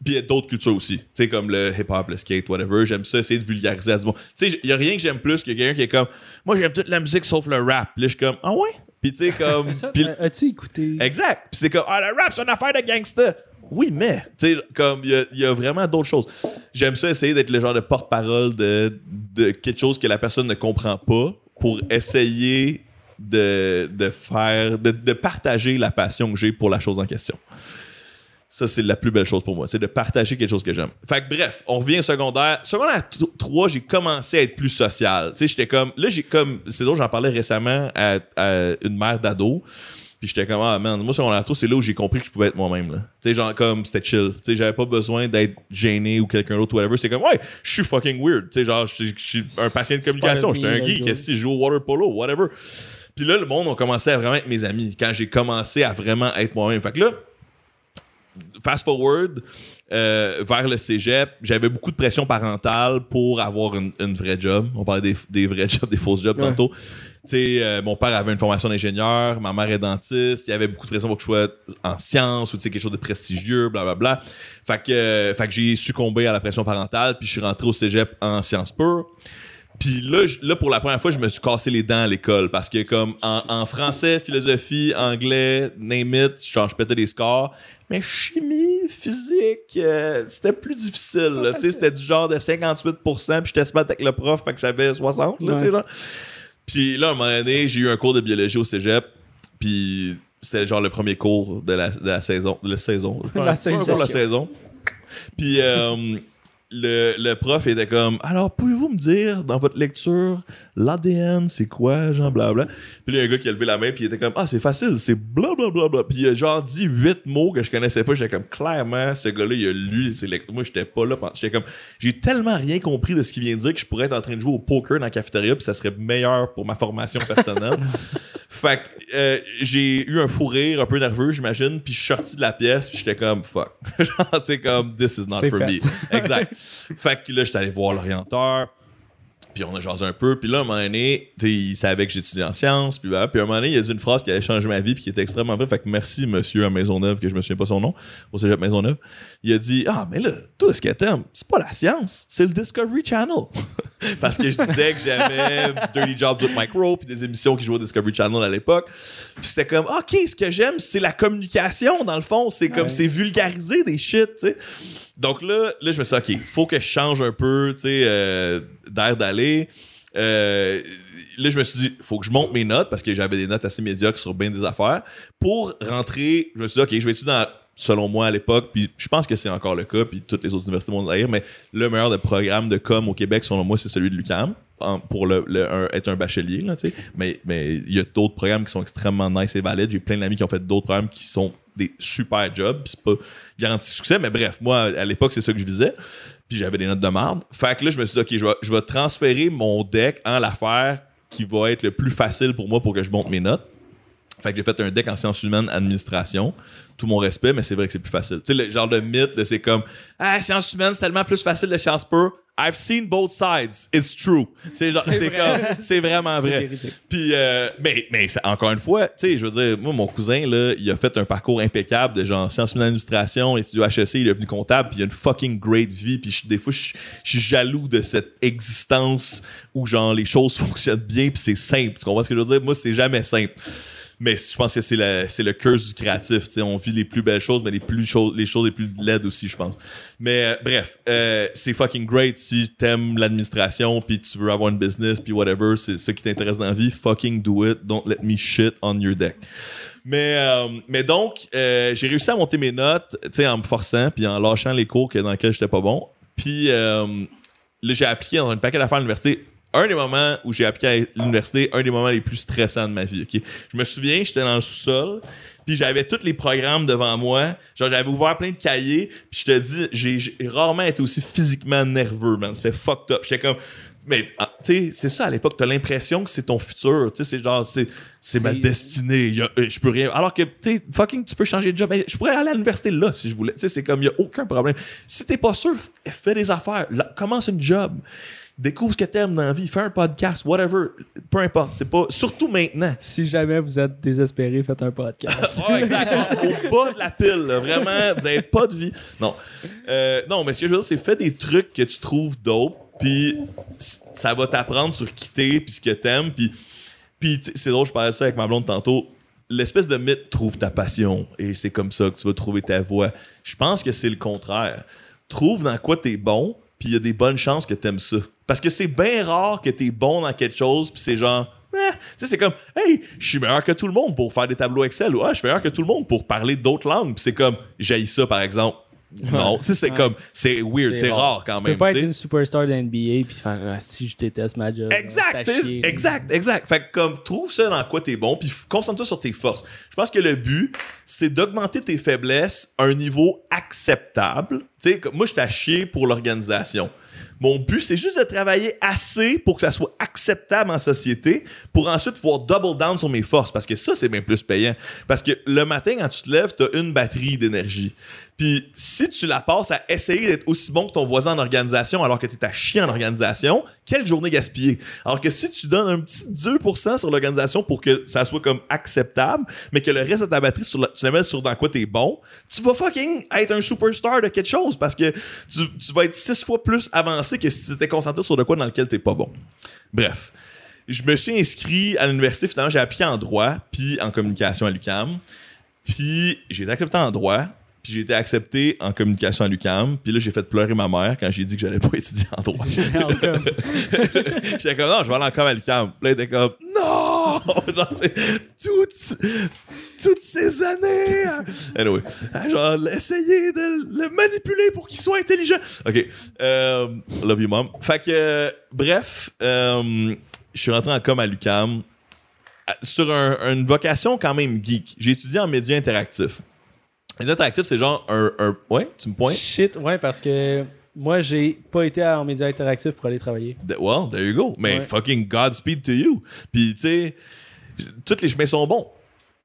Puis d'autres cultures aussi, tu sais, comme le hip-hop, le skate, whatever. J'aime ça, essayer de vulgariser à. Tu sais, il y a rien que j'aime plus que quelqu'un qui est comme, moi j'aime toute la musique sauf le rap. Là, je suis comme, ah ouais? Puis tu sais, comme. Euh, As-tu écouté? Exact. Puis c'est comme, ah, le rap, c'est une affaire de gangster. Oui, mais, tu sais, comme, il y a- il y, a vraiment d'autres choses. J'aime ça essayer d'être le genre de porte-parole de, de quelque chose que la personne ne comprend pas pour essayer de, de faire, de, de partager la passion que j'ai pour la chose en question. Ça, c'est la plus belle chose pour moi. C'est de partager quelque chose que j'aime. Fait que bref, on revient au secondaire. Secondaire 3, j'ai commencé à être plus social. Tu sais, j'étais comme. Là, j'ai comme. C'est drôle, j'en parlais récemment à, à une mère d'ado. Puis j'étais comme, ah man, moi, secondaire 3, c'est là où j'ai compris que je pouvais être moi-même. là. Tu sais, genre, comme, c'était chill. Tu sais, j'avais pas besoin d'être gêné ou quelqu'un d'autre, whatever. C'est comme, ouais, je suis fucking weird. Tu sais, genre, je suis- un patient de communication. J'étais un geek. Qu'est-ce que je joue au water polo, whatever. Puis là, le monde a commencé à vraiment être mes amis quand j'ai commencé à vraiment être moi-même. Fait que là, fast forward euh, vers le cégep, j'avais beaucoup de pression parentale pour avoir une, une vraie job. On parlait des, des vrais jobs, des fausses jobs Ouais. tantôt. Tu sais, euh, mon père avait une formation d'ingénieur, ma mère est dentiste, il y avait beaucoup de pression pour que je sois en sciences ou quelque chose de prestigieux, blablabla. Fait que, euh, fait que j'ai succombé à la pression parentale, puis je suis rentré au cégep en sciences pures. Puis là, je- là, pour la première fois, je me suis cassé les dents à l'école parce que comme en, en français, philosophie, anglais, name it, genre, je pétais des scores. Mais chimie, physique, euh, c'était plus difficile. là. Tu sais, C'était du genre de 58%, puis j'étais smart avec le prof, fait que j'avais 60. Là, Ouais. genre. Puis là, à un moment donné, j'ai eu un cours de biologie au cégep, puis c'était genre le premier cours de la, de la saison. De la saison. La Ouais, saison. pour la saison. Puis euh, le, le prof était comme Alors, pouvez-vous me dire dans votre lecture l'ADN, c'est quoi, genre blabla. Puis il y a un gars qui a levé la main, puis il était comme Ah, c'est facile, c'est blablabla. Bla. Puis il a genre dit huit mots que je connaissais pas. J'étais comme Clairement, ce gars-là, il a lu ses lectures. Moi, j'étais pas là. J'étais comme J'ai tellement rien compris de ce qu'il vient de dire que je pourrais être en train de jouer au poker dans la cafétéria, puis ça serait meilleur pour ma formation personnelle. Fait que euh, j'ai eu un fou rire un peu nerveux, j'imagine, puis je suis sorti de la pièce, puis j'étais comme fuck. Genre, tu sais, comme this is not for fait. me. Exact. fait que là, j'étais allé voir l'orienteur, puis on a jasé un peu, puis là, à un moment donné, tu sais, il savait que j'étudiais en sciences, puis, puis à un moment donné, il a dit une phrase qui allait changer ma vie, puis qui était extrêmement vraie. Fait que merci, monsieur à Maisonneuve, que je me souviens pas son nom, au cégep Maisonneuve. Il a dit Ah, mais là, toi, ce que t'aimes, c'est pas la science, c'est le Discovery Channel. parce que je disais que j'aimais Dirty Jobs with Mike Rowe puis des émissions qui jouaient au Discovery Channel à l'époque. Puis c'était comme, OK, ce que j'aime, c'est la communication, dans le fond. C'est comme, Ouais. c'est vulgariser des shit, tu sais. Donc là, là, je me suis dit, OK, faut que je change un peu, tu sais, euh, d'air d'aller. Euh, là, je me suis dit, faut que je monte mes notes parce que j'avais des notes assez médiocres sur bien des affaires. Pour rentrer, je me suis dit, OK, je vais étudier dans, selon moi à l'époque, puis je pense que c'est encore le cas, puis toutes les autres universités vont le dire, mais le meilleur des programmes de com au Québec, selon moi, c'est celui de l'UQAM. en- Pour être un bachelier, là. Mais mais il y a d'autres programmes qui sont extrêmement nice et valides. J'ai plein d'amis qui ont fait d'autres programmes qui sont des super jobs. C'est pas garanti succès, mais bref, moi, à l'époque, c'est ça que je visais. Puis j'avais des notes de merde. Fait que là, je me suis dit, OK, je vais, je vais transférer mon deck en l'affaire qui va être le plus facile pour moi pour que je monte mes notes. Fait que j'ai fait un deck en sciences humaines, administration. Tout mon respect, mais c'est vrai que c'est plus facile. Tu sais, le genre de mythe de c'est comme Ah, sciences humaines, c'est tellement plus facile de Sciences Po. I've seen both sides. It's true. C'est genre, c'est comme, c'est vraiment vrai. véridique. Puis, euh, mais, mais encore une fois, tu sais, je veux dire, moi, mon cousin, là, il a fait un parcours impeccable de genre sciences humaines administration, étudié au HEC, il est devenu comptable, puis il a une fucking great vie. Puis je- des fois, je je suis jaloux de cette existence où genre les choses fonctionnent bien, puis c'est simple. Tu comprends ce que je veux dire? Moi, c'est jamais simple. Mais je pense que c'est le, curse du créatif. On vit les plus belles choses, mais les, plus les choses les plus laides aussi, je pense. Mais euh, bref, euh, c'est fucking great si t'aimes l'administration, puis tu veux avoir une business, puis whatever, c'est ce qui t'intéresse dans la vie. Fucking do it. Don't let me shit on your deck. Mais, euh, mais donc, j'ai réussi à monter mes notes, en me forçant, puis en lâchant les cours dans lesquels j'étais pas bon. Puis là, j'ai appliqué dans un paquet d'affaires à l'université. Un des moments où j'ai appliqué à l'université, un des moments les plus stressants de ma vie. Je me souviens, j'étais dans le sous-sol, puis j'avais tous les programmes devant moi. Genre, j'avais ouvert plein de cahiers, puis je te dis, j'ai rarement été aussi physiquement nerveux, man. C'était fucked up. J'étais comme. Mais, ah, tu sais, c'est ça à l'époque, t'as l'impression que c'est ton futur. Tu sais, c'est genre, c'est c'est ma destinée. Y a- euh, je peux rien. Alors que, tu sais, fucking, tu peux changer de job. Je pourrais aller à l'université là si je voulais. Tu sais, c'est comme, il y a aucun problème. Si t'es pas sûr, fais des affaires. Là, commence une job. Découvre ce que t'aimes dans la vie. Fais un podcast, whatever. Peu importe. C'est pas. Surtout maintenant. Si jamais vous êtes désespéré, faites un podcast. Ouais, exact. Au bas de la pile, là. vraiment, vous avez pas de vie. Non. Euh, non, mais ce que je veux dire, c'est fais des trucs que tu trouves dope, puis ça va t'apprendre sur qui t'es, puis ce que t'aimes, puis puis c'est drôle, je parlais de ça avec ma blonde tantôt. L'espèce de mythe trouve ta passion et c'est comme ça que tu vas trouver ta voie. Je pense que c'est le contraire. Trouve dans quoi t'es bon, puis il y a des bonnes chances que t'aimes ça. Parce que c'est bien rare que t'es bon dans quelque chose, puis c'est genre. eh, tu sais, c'est comme, hey, je suis meilleur que tout le monde pour faire des tableaux Excel, ou ah, je suis meilleur que tout le monde pour parler d'autres langues, puis c'est comme, j'ai ça par exemple. Non, tu sais, c'est Ouais. comme, c'est weird, C'est rare. rare quand tu même. peux pas tu être une superstar de NBA puis faire ah, si je déteste ma job. Exact, tu chier. exact, exact. Fait que comme trouve ça dans quoi t'es bon, puis concentre-toi sur tes forces. Je pense que le but, c'est d'augmenter tes faiblesses à un niveau acceptable. Tu sais, moi, je t'ai chier pour l'organisation. Mon but, c'est juste de travailler assez pour que ça soit acceptable en société, pour ensuite pouvoir double down sur mes forces, parce que ça, c'est bien plus payant. Parce que le matin, quand tu te lèves, t'as une batterie d'énergie. Puis si tu la passes à essayer d'être aussi bon que ton voisin en organisation alors que tu es à chier en organisation, quelle journée gaspillée? Alors que si tu donnes un petit 2% sur l'organisation pour que ça soit comme acceptable, mais que le reste de ta batterie, sur tu la mets sur dans quoi tu es bon, tu vas fucking être un superstar de quelque chose parce que tu, vas être six fois plus avancé que si tu étais concentré sur de quoi dans lequel tu pas bon. Bref. Je me suis inscrit à l'université, finalement, j'ai appliqué en droit, puis en communication à l'UCAM. Puis j'ai accepté en droit, puis j'ai été accepté en communication à l'UCAM. Puis là, j'ai fait pleurer ma mère quand j'ai dit que j'allais pas étudier en droit. J'étais comme, non, je vais aller encore à l'UCAM. Puis là, était comme, non! Genre, toutes, toutes ces années! hein. Anyway, genre, essayer de le manipuler pour qu'il soit intelligent. OK. Euh, love you, mom. Fait que, euh, bref, euh, je suis rentré en com à l'UCAM sur un- une vocation quand même geek. J'ai étudié en médias interactifs. Médias interactifs, c'est genre un, un- Ouais, tu me pointes? Shit, ouais, parce que moi, j'ai pas été en médias interactifs pour aller travailler. Th- Well, there you go. Mais Ouais. fucking Godspeed to you. Puis, tu sais, tous les chemins sont bons.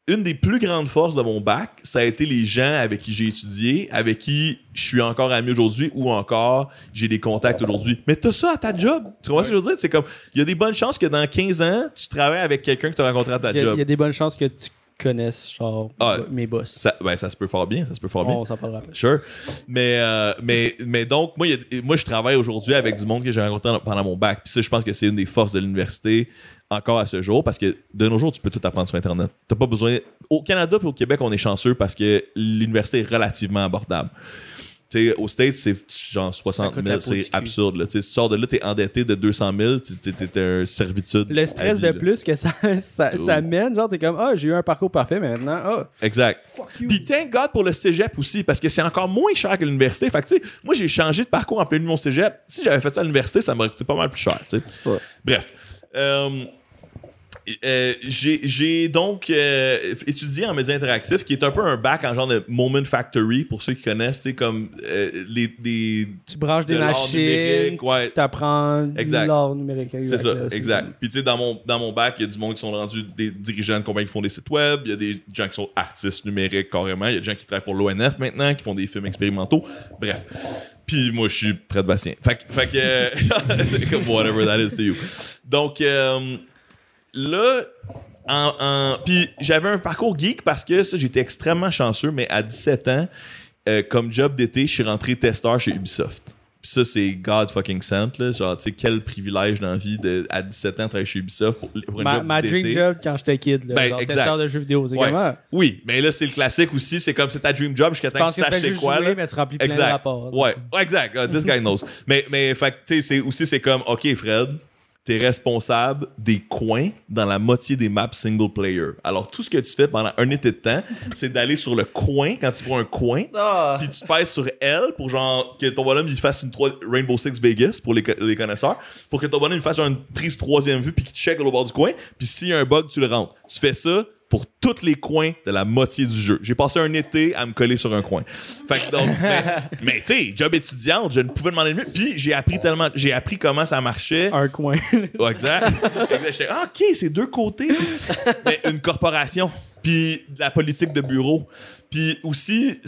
Une des plus grandes forces de mon bac, ça a été les gens avec qui j'ai étudié, avec qui je suis encore ami aujourd'hui ou encore j'ai des contacts aujourd'hui. Mais t'as ça à ta job. Tu comprends ce que je veux dire? C'est comme, il y a des bonnes chances que dans 15 ans, tu travailles avec quelqu'un que tu as rencontré à ta Il y, a, job. il y a des bonnes chances que tu connaissent, genre, Ah. mes boss. Ça, ben, ça se peut fort bien, ça se peut fort bien. On s'en parlera après. Sure. Mais, euh, mais, mais donc, moi, il y a- moi, je travaille aujourd'hui avec du monde que j'ai rencontré pendant mon bac. Puis ça, je pense que c'est une des forces de l'université encore à ce jour parce que de nos jours, tu peux tout apprendre sur Internet. T'as pas besoin. Au Canada puis au Québec, on est chanceux parce que l'université est relativement abordable. Tu sais, aux States, c'est genre 60 coûte 000, la peau du c'est absurde. Là. Si tu sors de là, t'es endetté de 200 000, tu- t'es un servitude. Le stress vie, de là. plus que ça, ça, ça mène, genre, t'es comme, ah, j'ai eu un parcours parfait, mais maintenant, ah, Exact. Puis thank God pour le cégep aussi, parce que c'est encore moins cher que l'université. Fait que, tu sais, moi, j'ai changé de parcours en plein de mon cégep. Si j'avais fait ça à l'université, ça m'aurait coûté pas mal plus cher, tu sais. Ouais. Bref. Euh, euh, j'ai donc euh, étudié en médias interactifs, qui est un peu un bac en genre de Moment Factory, pour ceux qui connaissent, tu sais, comme euh, les, des... tu branches des de machines, ouais. tu t'apprends Exact. l'art numérique. C'est ça, exact. Puis tu sais, dans mon, dans mon bac, il y a du monde qui sont rendus des dirigeants de compagnies qui font des sites web, il y a des gens qui sont artistes numériques carrément, il y a des gens qui travaillent pour l'ONF maintenant, qui font des films expérimentaux. Bref. Puis moi, je suis près de Bastien. Fait, que- fait que, whatever that is to you. Donc, là, en, en- puis j'avais un parcours geek parce que ça, j'étais extrêmement chanceux, mais à 17 ans, euh, comme job d'été, je suis rentré testeur chez Ubisoft. Puis ça, c'est God fucking sent, là. Genre, tu sais, quel privilège dans la vie de, à 17 ans, travailler chez Ubisoft pour, pour un Ma, job ma dream job quand j'étais kid, là, Ben, genre exact. testeur de jeux vidéo, c'est Ouais. ah, Oui, mais là, c'est le classique aussi. C'est comme c'est ta dream job jusqu'à temps que tu saches c'est quoi. jouer, là. mais tu remplis plein de Exact. rapports. Ouais, ouais, exact. Uh, this guy knows. mais, mais, fait tu sais, aussi, c'est comme, OK, Fred, t'es responsable des coins dans la moitié des maps single player. Alors, tout ce que tu fais pendant un été de temps, c'est d'aller sur le coin, quand tu vois un coin, Ah! puis tu pèses sur L pour genre que ton bonhomme il fasse une trois- Rainbow Six Vegas pour les, les connaisseurs, pour que ton bonhomme il fasse une prise troisième vue puis qu'il check au bord du coin, puis s'il y a un bug, tu le rentres. Tu fais ça pour tous les coins de la moitié du jeu. J'ai passé un été à me coller sur un coin. Fait que donc, mais, mais tu sais, job étudiante, je ne pouvais demander mieux. Puis j'ai appris tellement, j'ai appris comment ça marchait. Un coin. Exact. J'étais, ah, ok, c'est deux côtés. Mais une corporation, puis de la politique de bureau. Puis aussi,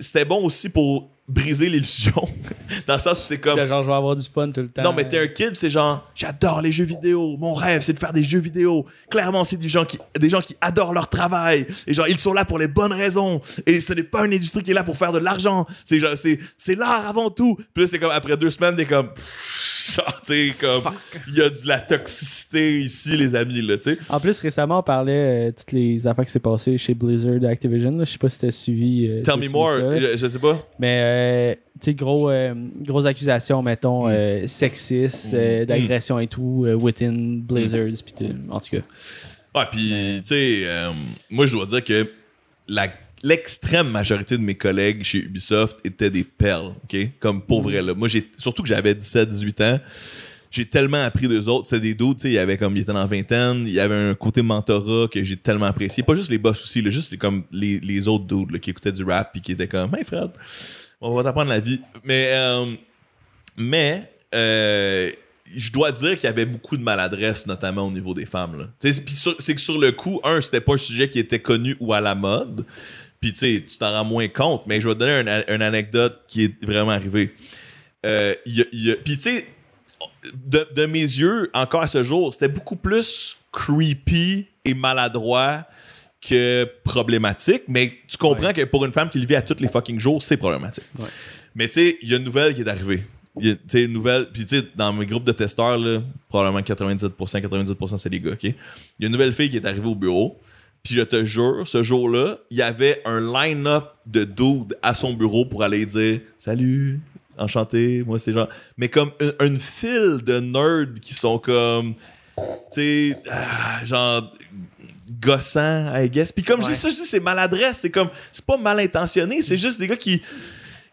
c'était bon aussi pour briser l'illusion. Dans le sens où c'est comme. genre, je vais avoir du fun tout le temps. Non, mais t'es un kid, c'est genre, j'adore les jeux vidéo. Mon rêve, c'est de faire des jeux vidéo. Clairement, c'est des gens qui, des gens qui adorent leur travail. Et genre, ils sont là pour les bonnes raisons. Et ce n'est pas une industrie qui est là pour faire de l'argent. C'est genre, c'est, c'est l'art avant tout. Puis là, c'est comme, après deux semaines, t'es comme, genre, tu sais, comme, il y a de la toxicité ici, les amis, là, tu sais. En plus, récemment, on parlait euh, toutes les affaires qui s'est passées chez Blizzard Activision. Je sais pas si t'as suivi. euh, Tell me more, je sais pas. Mais, euh, sais, gros, euh, grosses accusations, mettons, Mm. euh, sexistes, euh, d'agression et tout, euh, within Blizzards, pis tout. En tout cas. Ah, puis, tu sais, euh, moi, je dois dire que la- l'extrême majorité de mes collègues chez Ubisoft étaient des perles, OK? Comme pour vrai, là. Moi, j'ai, surtout que j'avais 17-18 ans, j'ai tellement appris d'eux autres. C'était des doutes, tu sais, il y avait comme, ils étaient dans la vingtaine, il y avait un côté mentorat que j'ai tellement apprécié. Pas juste les boss aussi, là, juste les, comme les, les autres dudes là, qui écoutaient du rap puis qui étaient comme, hey Fred, on va t'apprendre la vie. Mais, euh, mais, euh, je dois dire qu'il y avait beaucoup de maladresse, notamment au niveau des femmes. C'est que sur le coup, un, c'était pas un sujet qui était connu ou à la mode. Puis tu tu t'en rends moins compte, mais je vais te donner une, anecdote qui est vraiment arrivée. Euh, Puis tu sais, de, de mes yeux, encore à ce jour, c'était beaucoup plus creepy et maladroit que problématique. Mais tu comprends que pour une femme qui le vit à tous les fucking jours, c'est problématique. Ouais. Mais tu sais, il y a une nouvelle qui est arrivée. Tu sais, une nouvelle. Puis tu sais, dans mes groupes de testeurs, là, probablement 97%, 98% c'est des gars, OK? Il y a une nouvelle fille qui est arrivée au bureau. Puis je te jure, ce jour-là, il y avait un line-up de dudes à son bureau pour aller dire Salut, enchanté, moi c'est genre. Mais comme une, une file de nerds qui sont comme. Tu sais, ah, genre gossants, I guess. Puis comme je dis ça, je dis c'est maladresse, c'est comme c'est pas mal intentionné, c'est juste des gars qui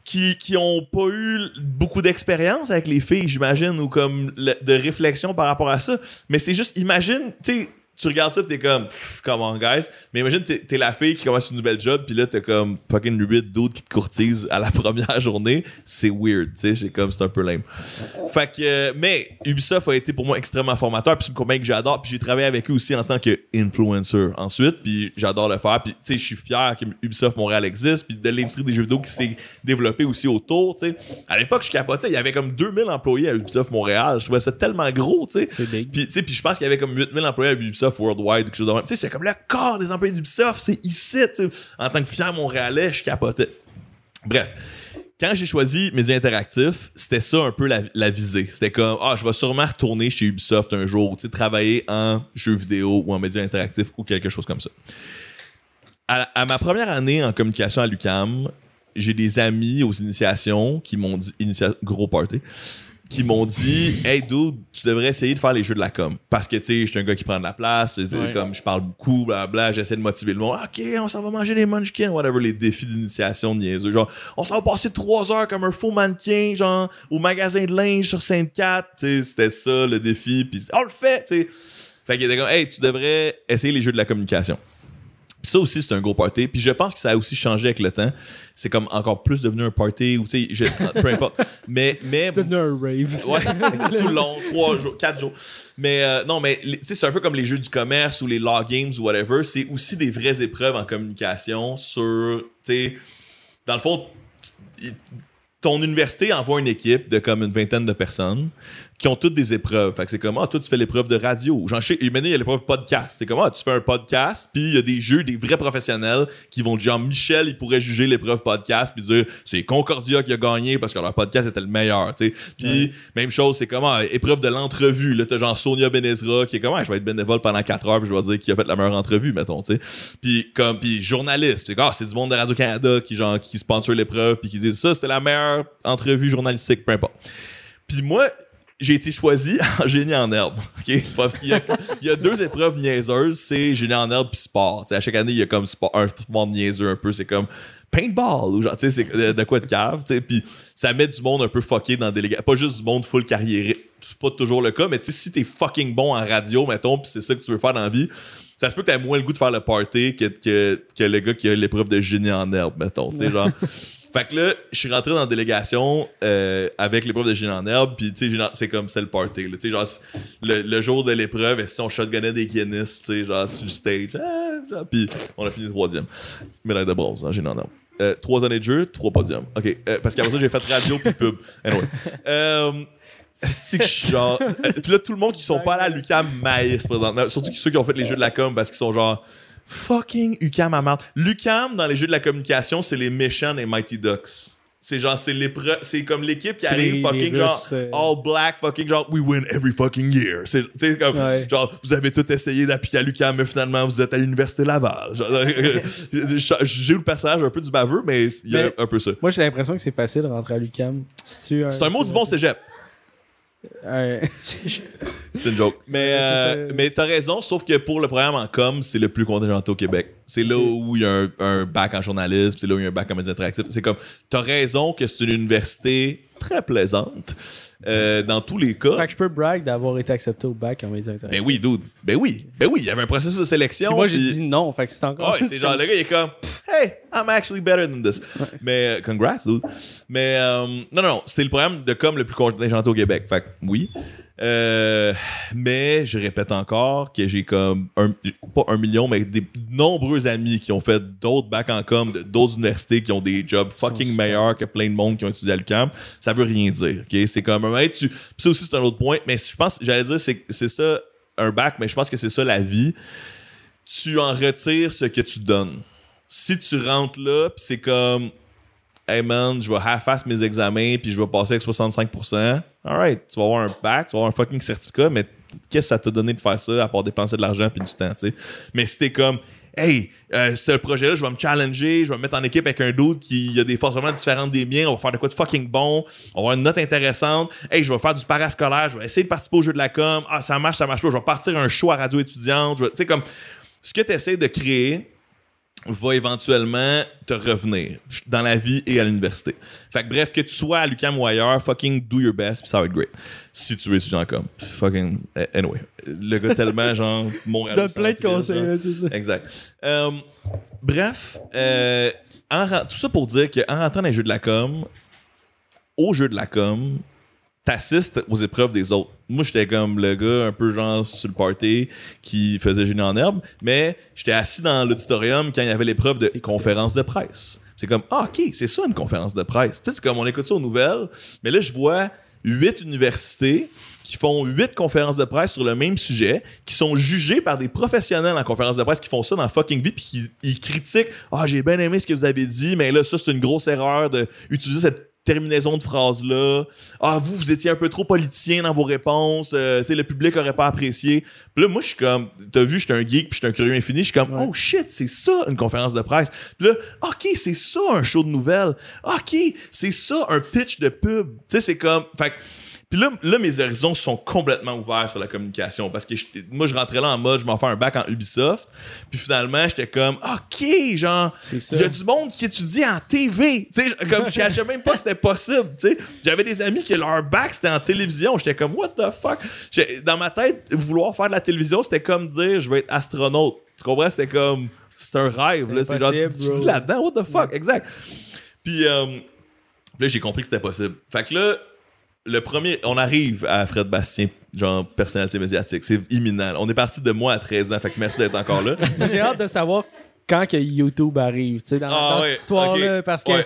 qui, qui ont pas eu beaucoup d'expérience avec les filles, j'imagine, ou comme le- de réflexion par rapport à ça. Mais c'est juste, imagine, tu sais, tu regardes ça, t'es comme, come on, guys. Mais imagine, t'es, la fille qui commence une nouvelle job, puis là, t'as comme fucking 8 d'autres qui te courtisent à la première journée. C'est weird, tu sais, c'est comme, c'est un peu lame. Fait que, euh, mais Ubisoft a été pour moi extrêmement formateur, puis c'est une compagnie que j'adore, puis j'ai travaillé avec eux aussi en tant qu'influencer ensuite, puis j'adore le faire, puis tu sais, je suis fier que Ubisoft Montréal existe, puis de l'industrie des jeux vidéo qui s'est développée aussi autour, tu sais. À l'époque, je capotais, il y avait comme 2000 employés à Ubisoft Montréal, je trouvais ça tellement gros, tu sais. Puis, tu sais, puis je pense qu'il y avait comme 8000 employés à Ubisoft Ubisoft Worldwide ou quelque chose de même. Tu sais, j'étais comme le corps des employés d'Ubisoft, c'est ici. En tant que fier Montréalais, je capotais. Bref. Quand j'ai choisi Médias Interactifs, c'était ça un peu la, visée. C'était comme, ah, je vais sûrement retourner chez Ubisoft un jour, tu sais, travailler en jeux vidéo ou en médias interactifs ou quelque chose comme ça. À, à ma première année en communication à l'UCAM, j'ai des amis aux initiations qui m'ont dit, gros party, qui m'ont dit Hey dude, tu devrais essayer de faire les jeux de la com. Parce que tu sais, je suis un gars qui prend de la place, Ouais. comme je parle beaucoup, blablabla, j'essaie de motiver le monde. Ok, on s'en va manger des munchkins, whatever, les défis d'initiation niaiseux. Genre, on s'en va passer trois heures comme un faux mannequin, genre, au magasin de linge sur Sainte-Cat. Tu sais, c'était ça le défi, puis on le fait, tu sais. Fait qu'il était comme Hey, tu devrais essayer les jeux de la communication. Puis ça aussi, c'est un gros party. Puis je pense que ça a aussi changé avec le temps. C'est comme encore plus devenu un party, ou tu sais, peu importe. Mais, mais C'est devenu un rave. Ouais, tout le long, trois jours, quatre jours. Mais euh, non, mais tu sais, c'est un peu comme les jeux du commerce ou les law games ou whatever. C'est aussi des vraies épreuves en communication sur, tu sais, dans le fond, ton université envoie une équipe de comme une vingtaine de personnes qui ont toutes des épreuves. Fait que c'est comme, ah, toi, tu fais l'épreuve de radio. J'en sais, et maintenant, il y a l'épreuve podcast. C'est comme, ah, tu fais un podcast, puis il y a des jeux, des vrais professionnels qui vont, genre, Michel, il pourrait juger l'épreuve podcast, puis dire, c'est Concordia qui a gagné parce que leur podcast était le meilleur, tu sais. Puis, même chose, c'est comme, ah, épreuve de l'entrevue. Là, t'as genre Sonia Benezra qui est comme, ah, je vais être bénévole pendant 4 heures, puis je vais dire qui a fait la meilleure entrevue, mettons, tu sais. Puis, comme, puis journaliste. Puis, ah, c'est du monde de Radio-Canada qui, genre, qui sponsor l'épreuve, puis qui disent, ça, c'était la meilleure entrevue journalistique, peu importe. Puis moi, j'ai été choisi en génie en herbe. OK? Parce qu'il y a, il y a deux épreuves niaiseuses, c'est génie en herbe puis sport. Tu sais, à chaque année, il y a comme sport, un sport niaiseux un peu. C'est comme paintball ou genre, tu sais, c'est de, de quoi de cave. Puis ça met du monde un peu fucké dans délégation. Pas juste du monde full carrière. C'est pas toujours le cas, mais tu sais, si t'es fucking bon en radio, mettons, puis c'est ça que tu veux faire dans la vie, ça se peut que t'aies moins le goût de faire le party que, que, que le gars qui a l'épreuve de génie en herbe, mettons. Tu sais, genre. Fait que là, je suis rentré dans la délégation euh, avec l'épreuve de génie en herbe, puis tu sais, c'est comme c'est le party. là. Genre, le, le jour de l'épreuve, si on shotgunnait des Guinness, tu sais, genre sur le stage, ah, puis on a fini troisième. Médaille de bronze en génie en herbe. Euh, trois années de jeu, trois podiums. OK. euh, parce qu'après ça, j'ai fait radio puis pub. Anyway. Euh, c'est que je suis genre. Puis là, tout le monde qui sont pas à l'UCAM maïs présentement. Surtout ceux qui ont fait les jeux de la com parce qu'ils sont genre. Fucking UCAM à marde. L'UCAM dans les jeux de la communication, c'est les méchants des Mighty Ducks. C'est genre, c'est l'épreuve- c'est comme l'équipe qui arrive fucking les genre euh. all black, fucking genre we win every fucking year. C'est comme Ouais. genre vous avez tout essayé d'appliquer à l'UCAM, mais finalement vous êtes à l'université Laval. J'ai eu le personnage un peu du baveux, mais il y a Mais- un peu ça. Moi, j'ai l'impression que c'est facile de rentrer à l'UCAM. C'est C'est un mot du bon cégep. Ouais. C'est une joke. Mais, euh, mais t'as raison, sauf que pour le programme en com, c'est le plus contingenté au Québec. C'est là où il y a un, un bac en journalisme, c'est là où il y a un bac en médias interactifs. C'est comme, t'as raison que c'est une université très plaisante euh, dans tous les cas. Fait que je peux brag d'avoir été accepté au bac en médias. Ben oui, dude. Ben oui. Ben oui, il y avait un processus de sélection. Puis moi, j'ai puis- dit non, fait que c'est encore. Ouais, c'est genre, le gars, il est comme, hey, I'm actually better than this. Mais, euh, congrats, dude. Mais, euh, non, non, non, c'est le programme de com le plus contingenté au Québec. Fait que, oui. Euh, mais, je répète encore que j'ai comme, un, pas un million, mais des nombreux amis qui ont fait d'autres bacs en com, d'autres universités qui ont des jobs fucking meilleurs que plein de monde qui ont étudié à l'UQAM. Ça veut rien dire, ok? C'est comme, un moment, tu, puis ça aussi, c'est un autre point, mais je pense, j'allais dire, c'est c'est ça, un bac, mais je pense que c'est ça la vie tu en retires ce que tu donnes. Si tu rentres là, puis c'est comme, hey man, je vais half-ass mes examens, puis je vais passer avec 65%, alright, tu vas avoir un bac, tu vas avoir un fucking certificat, mais qu'est-ce que ça t'a donné de faire ça à part dépenser de l'argent puis du temps, tu sais? Mais si t'es comme, hey, euh, ce projet-là, je vais me challenger, je vais me mettre en équipe avec un dude qui a des forces vraiment différentes des miens, on va faire de quoi de fucking bon, on va avoir une note intéressante, hey, je vais faire du parascolaire, je vais essayer de participer au jeu de la com, ah, ça marche, ça marche pas, je vais partir un show à radio étudiante, tu sais, comme, ce que tu essaies de créer va éventuellement te revenir dans la vie et à l'université. Fait que bref, que tu sois à l'UQAM ou ailleurs, fucking do your best, puis ça va être great. Si tu veux étudier en com. Fucking, eh, anyway. Le gars tellement, genre, Montréal. Donne plein de conseils, c'est ça. Exact. Euh, bref, euh, en tout ça pour dire qu'en rentrant dans les jeux de la com, au jeu de la com, t'assistes aux épreuves des autres. Moi, j'étais comme le gars un peu genre sur le party qui faisait génie en herbe, mais j'étais assis dans l'auditorium quand il y avait l'épreuve de conférence de presse. C'est comme, ah, ok, c'est ça une conférence de presse. Tu sais, c'est comme on écoute ça aux nouvelles, mais là, je vois huit universités qui font huit conférences de presse sur le même sujet, qui sont jugés par des professionnels en conférence de presse qui font ça dans fucking vie, puis qui ils critiquent Ah, j'ai bien aimé ce que vous avez dit, mais là, ça, c'est une grosse erreur d'utiliser cette terminaison de phrase-là. Ah, vous, vous étiez un peu trop politicien dans vos réponses. euh, tu sais, le public aurait pas apprécié. Puis là, moi, je suis comme, t'as vu, j'étais un geek, puis j'étais un curieux infini. Je suis comme, oh shit, c'est ça une conférence de presse. Puis là, ok, c'est ça un show de nouvelles. Ok, c'est ça un pitch de pub. Tu sais, c'est comme, fait puis là, là, mes horizons sont complètement ouverts sur la communication parce que moi, je rentrais là en mode, je m'en fais un bac en Ubisoft. Puis finalement, j'étais comme, OK, genre, il y a du monde qui étudie en TV. Tu sais, comme je savais même pas que c'était possible. Tu sais, j'avais des amis qui leur bac c'était en télévision. J'étais comme, what the fuck? Dans ma tête, vouloir faire de la télévision, c'était comme dire, je vais être astronaute. Tu comprends? C'était comme, c'est un rêve. là. C'est genre, tu dis là-dedans, what the fuck? Exact. Puis euh, là, j'ai compris que c'était possible. Fait que là, le premier, on arrive à Fred Bastien, genre personnalité médiatique. C'est imminent. On est parti de moi à 13 ans. Fait que merci d'être encore là. J'ai hâte de savoir quand que YouTube arrive, tu sais, dans, Ah dans ouais, cette histoire-là, parce que, Ouais.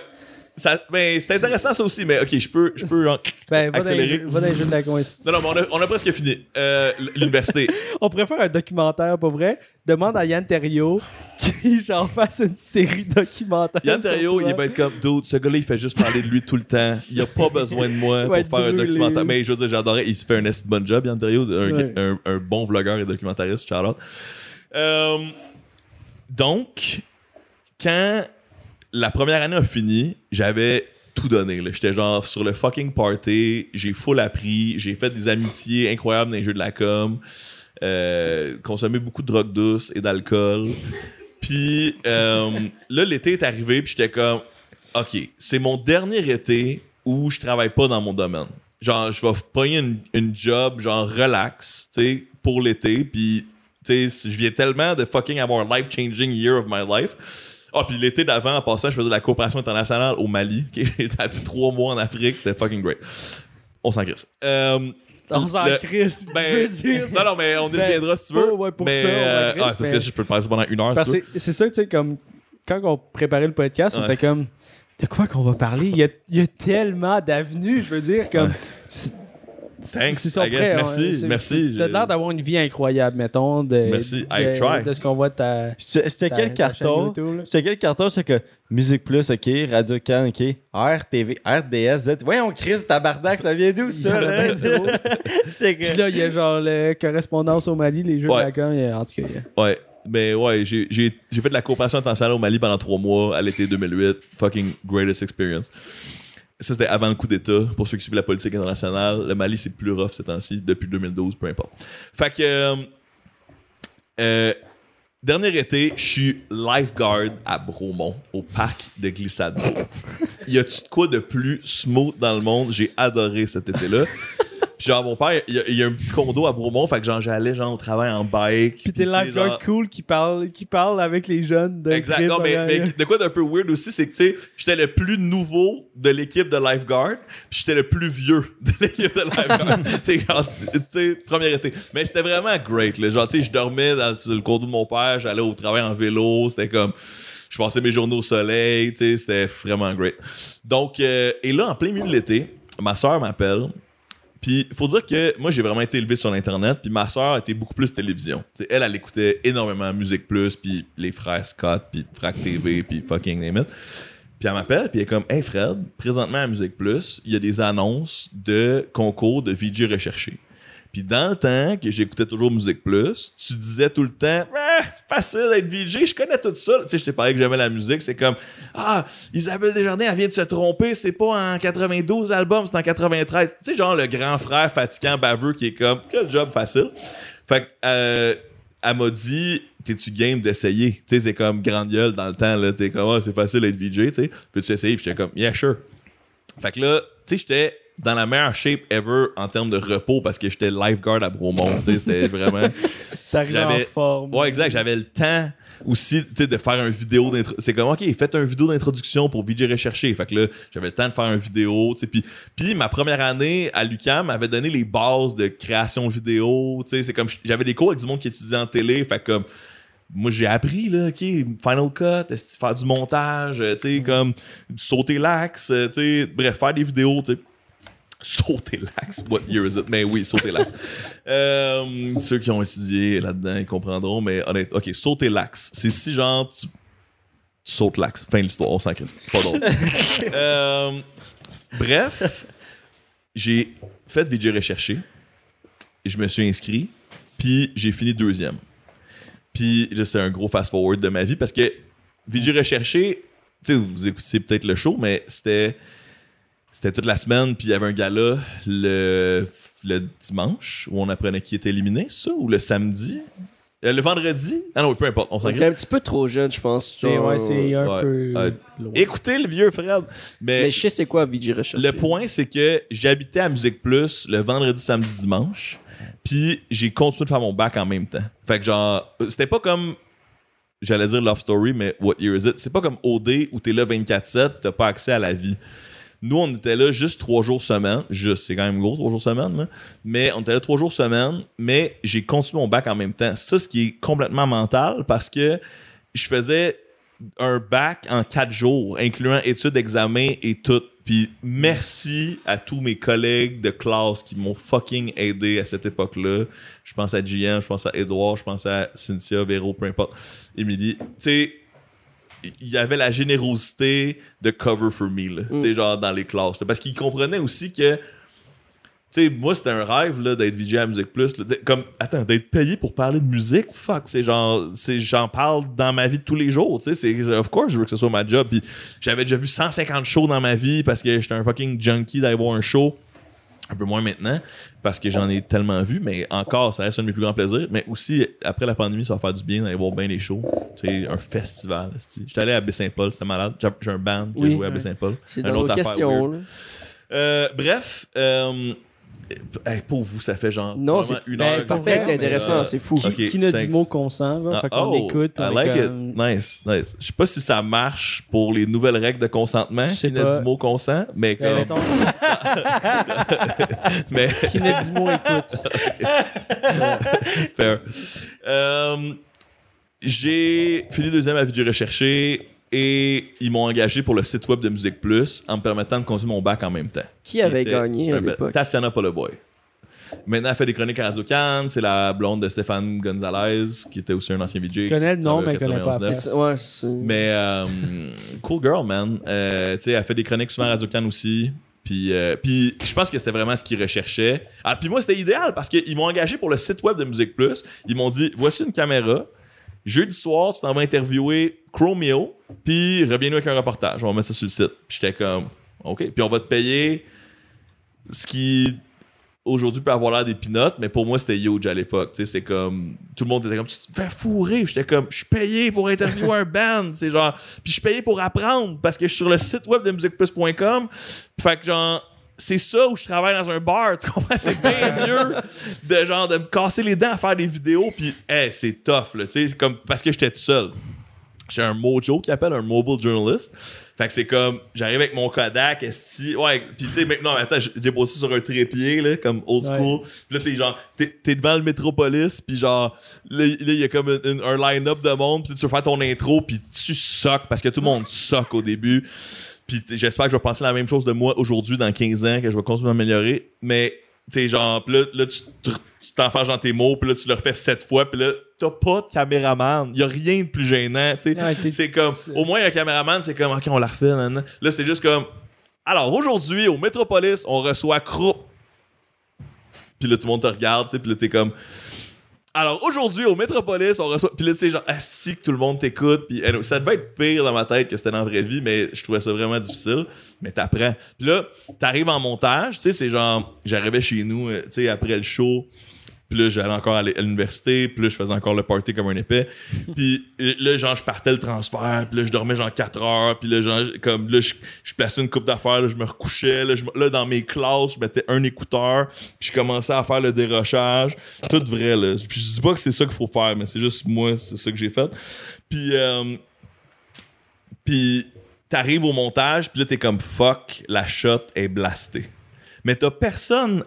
Ça, ben, c'est intéressant ça aussi, mais ok, je peux, je peux ben, accélérer. va dans les jeux de la coin. Non, non, mais on a, on a presque fini. Euh, L'université. On pourrait faire un documentaire, pas vrai? Demande à Yann Terriot qu'il genre fasse une série documentaire. Yann Terriot, il va être comme, dude, ce gars-là, il fait juste parler de lui tout le temps. Il a pas besoin de moi pour faire un documentaire. Mais je veux dire, j'adorais. Il se fait un esti de bon job, Yann Terriot. Un, Ouais. un- un bon vlogueur et documentariste, out. Euh, donc, quand la première année a fini, j'avais tout donné. J'étais genre sur le fucking party. J'ai full appris. J'ai fait des amitiés incroyables dans les jeux de la com. Euh, consommé beaucoup de drogue douce et d'alcool. Puis euh, là, l'été est arrivé, puis j'étais comme, OK, c'est mon dernier été où je travaille pas dans mon domaine. Genre, je vais pogner une, une job, genre, relax, tu sais, pour l'été, puis, tu sais, je viens tellement de fucking avoir un life-changing year of my life. Ah, puis l'été d'avant, en passant, je faisais de la coopération internationale au Mali. ok? J'ai été trois mois en Afrique, c'était fucking great. On s'en crisse. Euh, On s'en crisse, ben, je veux dire. non, non, mais on y Ben, reviendra si tu veux. ouais, pour mais, ça, euh, crisse, ah, parce mais- que je peux le passer pendant une heure. Parce si c'est ça, tu sais, comme quand on préparait le podcast, on était comme de quoi qu'on va parler? Il y a, il y a tellement d'avenues, je veux dire, comme. Ouais. C'est- Thanks, c'est son I guess. prêt, Merci, c'est- merci. T'as l'air d'avoir une vie incroyable, mettons. De, Merci, de, I try. de ce qu'on voit de ta. Ta chaîne carton. Checkais le carton, je que Musique Plus, OK, Radio Can, OK, RTV, RDS, Z. Voyons, Chris, tabarnak, ça vient d'où ça, là? J'étais Puis là, il y a genre le correspondance au Mali, les jeux Ouais. de la a- en tout cas. il y a- Ouais, mais ouais, j'ai j'ai- j'ai fait de la coopération internationale au Mali pendant trois mois à l'été 2008. Fucking greatest experience. Ça, c'était avant le coup d'État. Pour ceux qui suivent la politique internationale, le Mali, c'est plus rough ces temps-ci, depuis 2012, peu importe. Fait que. euh, euh, dernier été, je suis lifeguard à Bromont, au parc de glissade. y a-tu quoi de plus smooth dans le monde? J'ai adoré cet été-là. Puis genre, mon père, il y, a, il y a un petit condo à Bromont, fait que genre, j'allais genre au travail en bike. Puis t'es tu sais, lifeguard genre- cool qui parle, qui parle avec les jeunes de Exact. Non, mais, mais de quoi d'un peu weird aussi, c'est que, tu sais, j'étais le plus nouveau de l'équipe de lifeguard, puis j'étais le plus vieux de l'équipe de lifeguard. tu sais, genre, tu sais, premier été. Mais c'était vraiment great, là. Genre, tu sais, je dormais dans, sur le condo de mon père, j'allais au travail en vélo, c'était comme. Je passais mes journées au soleil, tu sais, c'était vraiment great. Donc, euh, et là, en plein milieu de l'été, ma soeur m'appelle. Puis, faut dire que moi, j'ai vraiment été élevé sur l'Internet, puis ma soeur était beaucoup plus télévision. Elle, elle écoutait énormément Musique Plus, puis les frères Scott, puis Frac TV, puis fucking name it. Puis elle m'appelle, puis elle est comme Hey Fred, présentement à Musique Plus, il y a des annonces de concours de VJ recherché. Puis dans le temps que j'écoutais toujours Musique Plus, tu disais tout le temps Ah, c'est facile d'être VJ, je connais tout ça. Tu sais, je t'ai parlé que j'aimais la musique, c'est comme Ah, Isabelle Desjardins, elle vient de se tromper, c'est pas en 92 albums, c'est en 93. Tu sais, genre le grand frère fatigant baveux qui est comme Quel job facile. Fait que euh, elle m'a dit T'es-tu game d'essayer? Tu sais, c'est comme grande gueule dans le temps, là. T'es comme, Ah, c'est facile d'être VJ, tu sais. Peux-tu essayer? Puis j'étais comme, yeah, sure. Fait que là, tu sais, j'étais dans la meilleure shape ever en termes de repos parce que j'étais lifeguard à Bromont. C'était vraiment. J'avais- forme. Ouais, exact. J'avais le temps aussi de faire une vidéo d'intro. C'est comme, OK, faites une vidéo d'introduction pour VJ Recherché. Fait que là, j'avais le temps de faire une vidéo. Puis, puis ma première année à l'UCAM m'avait donné les bases de création vidéo. C'est comme, j'avais des cours avec du monde qui étudiait en télé. Fait que comme, moi, j'ai appris, là, OK, Final Cut, faire du montage, euh, tu sais, comme sauter l'axe, euh, tu sais, bref, faire des vidéos, tu sais. Sauter l'axe. What year is it? Mais oui, sauter l'axe. Euh, ceux qui ont étudié là-dedans, ils comprendront, mais honnêtement, ok, sauter l'axe. C'est si genre tu, tu sautes l'axe. Fin de l'histoire, on s'en crisse. C'est pas drôle. Euh, bref, j'ai fait VJ recherché. Je me suis inscrit, puis j'ai fini deuxième. Puis là, c'est un gros fast-forward de ma vie parce que VJ recherché, tu sais, vous écoutez peut-être le show, mais c'était c'était toute la semaine, puis il y avait un gala le, le dimanche où on apprenait qui était éliminé, ça, ou le samedi? Euh, le vendredi? Ah non, peu importe, on s'en un petit peu trop jeune, je pense. C'est genre, ouais, c'est un Ouais. peu. Euh. Écoutez le vieux Fred. Mais, Mais je sais c'est quoi VJ Recherche. le point, c'est que j'habitais à Musique Plus le vendredi, samedi, dimanche. Puis j'ai continué de faire mon bac en même temps. Fait que genre, euh, c'était pas comme. J'allais dire Love Story, mais What Year Is It? C'est pas comme OD où t'es là 24-7, t'as pas accès à la vie. Nous, on était là juste trois jours semaine. Juste, c'est quand même gros, trois jours semaine. Mais on était là trois jours semaine, mais j'ai continué mon bac en même temps. Ça, ce qui est complètement mental parce que je faisais un bac en quatre jours, incluant études, examens et tout. Puis merci à tous mes collègues de classe qui m'ont fucking aidé à cette époque-là. Je pense à GM, je pense à Edouard, je pense à Cynthia, Véro, peu importe, Émilie. Tu sais, il y avait la générosité de cover for me, là, tu sais, genre dans les classes. là. parce qu'ils comprenaient aussi que tu sais, moi, c'était un rêve là, d'être VJ à Musique Plus. là. Comme, attends, d'être payé pour parler de musique, fuck, c'est genre, j'en parle dans ma vie de tous les jours, tu sais, c'est, of course, je veux que ce soit ma job. Puis j'avais déjà vu 150 shows dans ma vie parce que j'étais un fucking junkie d'aller voir un show. Un peu moins maintenant, parce que j'en ai tellement vu, mais encore, ça reste un de mes plus grands plaisirs. Mais aussi, après la pandémie, ça va faire du bien d'aller voir bien les shows. Tu sais, un festival. esti. J'étais allé à Baie-Saint-Paul, c'était malade. J'ai un band qui a Oui. joué à Baie-Saint-Paul. C'est Une autre affaire. Euh, bref, euh, hey, pour vous, ça fait genre Non, c'est une ben, heure. c'est parfait, c'est intéressant, euh, c'est fou. Qui n'a dit thanks. mot consent, genre, Ah, fait qu'on oh, écoute. puis I on est like comme- it. Nice, nice. Je sais pas si ça marche pour les nouvelles règles de consentement. Je sais Qui n'a pas. dit mot consent, mais Ben, comme. mettons, mais qui n'a dit mot écoute. Fair. Euh, j'ai fini deuxième à Vidéo Recherché et ils m'ont engagé pour le site web de Musique Plus en me permettant de continuer mon bac en même temps. Qui avait gagné à l'époque? Tatiana Poloboy. Maintenant, elle fait des chroniques à Radio Cannes. C'est la blonde de Stéphane Gonzalez, qui était aussi un ancien VJ. Je connais le nom, mais je connais pas 91.9. C'est- Ouais, c'est. Mais euh, cool girl, man. Euh, tu sais, elle fait des chroniques souvent à Radio Cannes aussi. Puis, euh, puis je pense que c'était vraiment ce qu'ils recherchaient. Ah, puis moi, c'était idéal parce qu'ils m'ont engagé pour le site web de Musique Plus. Ils m'ont dit voici une caméra. Jeudi soir, tu t'en vas interviewer Chromeo. Puis reviens-nous avec un reportage. On va mettre ça sur le site. Puis j'étais comme OK. Puis on va te payer ce qui aujourd'hui peut avoir l'air des pinottes, mais pour moi c'était huge à l'époque. Tu sais, c'est comme tout le monde était comme tu te fais fourrer. J'étais comme je suis payé pour interviewer un band, c'est genre puis je suis payé pour apprendre parce que je suis sur le site web de musicplus.com. Fait que genre c'est ça où je travaille dans un bar, tu comprends? C'est bien mieux de genre de me casser les dents à faire des vidéos puis hey, c'est tough là, tu sais, comme parce que j'étais tout seul. J'ai un mojo qui appelle un mobile journalist. Fait que c'est comme, j'arrive avec mon Kodak, esti, ouais, pis tu sais, maintenant, attends, j'ai bossé sur un trépied, là, comme old school. Puis là, t'es genre, t'es, devant le métropolis, puis genre, là, il y a comme un, line-up de monde, puis tu veux faire ton intro, puis tu soques, parce que tout le monde soque au début. Puis t- j'espère que je vais penser la même chose de moi aujourd'hui, dans 15 ans, que je vais continuer à m'améliorer. Mais, sais, genre, pis là, là, tu t'enfarges dans tes mots, puis là, tu le refais sept fois, puis là, t'as pas de caméraman. Y a rien de plus gênant, tu sais. Ouais, c'est comme, au moins, un caméraman, c'est comme, OK, on la refait, nan, nan. Là, c'est juste comme, alors, aujourd'hui, au Métropolis, on reçoit Cro... Puis là, tout le monde te regarde, tu sais, puis là, t'es comme... Alors, aujourd'hui, au Métropolis, on reçoit... Puis là, tu sais, genre, assis que tout le monde t'écoute, puis ça devait être pire dans ma tête que c'était dans la vraie vie, mais je trouvais ça vraiment difficile. Mais t'apprends. Puis là, t'arrives en montage, tu sais, c'est genre... J'arrivais chez nous, euh, tu sais, après le show... Puis là, j'allais encore à l'université. Puis là, je faisais encore le party comme un épais. Puis là, genre, je partais le transfert. Puis là, je dormais genre 4 heures. Puis là, genre, comme là, je, je plaçais une coupe d'affaires. Là, je me recouchais. Là, je me- là, dans mes classes, je mettais un écouteur. Puis je commençais à faire le dérochage. Tout vrai, là. Puis je dis pas que c'est ça qu'il faut faire, mais c'est juste moi, c'est ça que j'ai fait. Puis, euh, puis t'arrives au montage. Puis là, t'es comme fuck, la shot est blastée. Mais t'as personne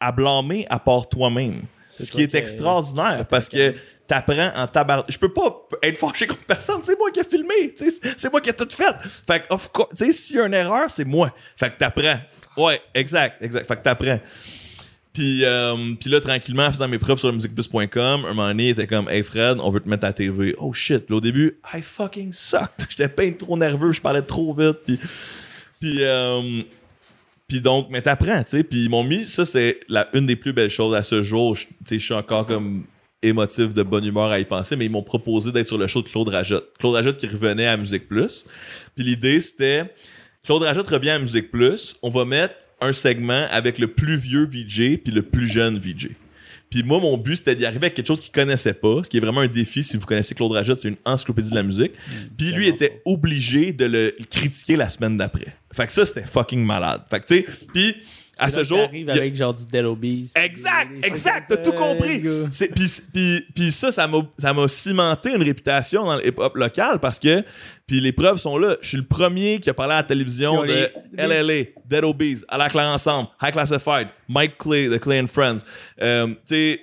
à blâmer à part toi-même. Ce qui est extraordinaire parce que t'apprends en tabac. Je peux pas être fâché contre personne. C'est moi qui ai filmé. C'est moi qui ai tout fait. Fait que, of course, s'il y a une erreur, c'est moi. Fait que t'apprends. Ouais, exact, exact. Fait que t'apprends. Puis, euh, puis là, tranquillement, en faisant mes preuves sur le musicplus.com, un moment donné, il était comme Hey Fred, on veut te mettre à la TV. Oh shit. Puis au début, I fucking sucked. J'étais pas trop nerveux, je parlais trop vite. Puis, puis, euh, puis donc, mais t'apprends, tu sais. Puis ils m'ont mis, ça, c'est la, une des plus belles choses à ce jour. Je- Tu sais, je suis encore comme émotif de bonne humeur à y penser, mais ils m'ont proposé d'être sur le show de Claude Rajotte. Claude Rajotte qui revenait à Musique Plus. Puis l'idée, c'était Claude Rajotte revient à Musique Plus, on va mettre un segment avec le plus vieux VJ puis le plus jeune VJ. Puis moi, mon but, c'était d'y arriver avec quelque chose qu'il connaissait pas, ce qui est vraiment un défi si vous connaissez Claude Rajotte, c'est une encyclopédie de la musique. Puis lui était obligé de le critiquer la semaine d'après. Fait que ça, c'était fucking malade. Fait que tu sais, puis à ce jour... Arrive avec genre du Dead Obies. Exact, exact, t'as tout compris. Puis, ça, ça m'a, ça m'a cimenté une réputation dans le hip-hop local parce que, puis les preuves sont là. Je suis le premier qui a parlé à la télévision de les- LLA, Dead Obies, À la Claire Ensemble, High Classified, Mike Clay, The Clay and Friends. Euh, tu sais,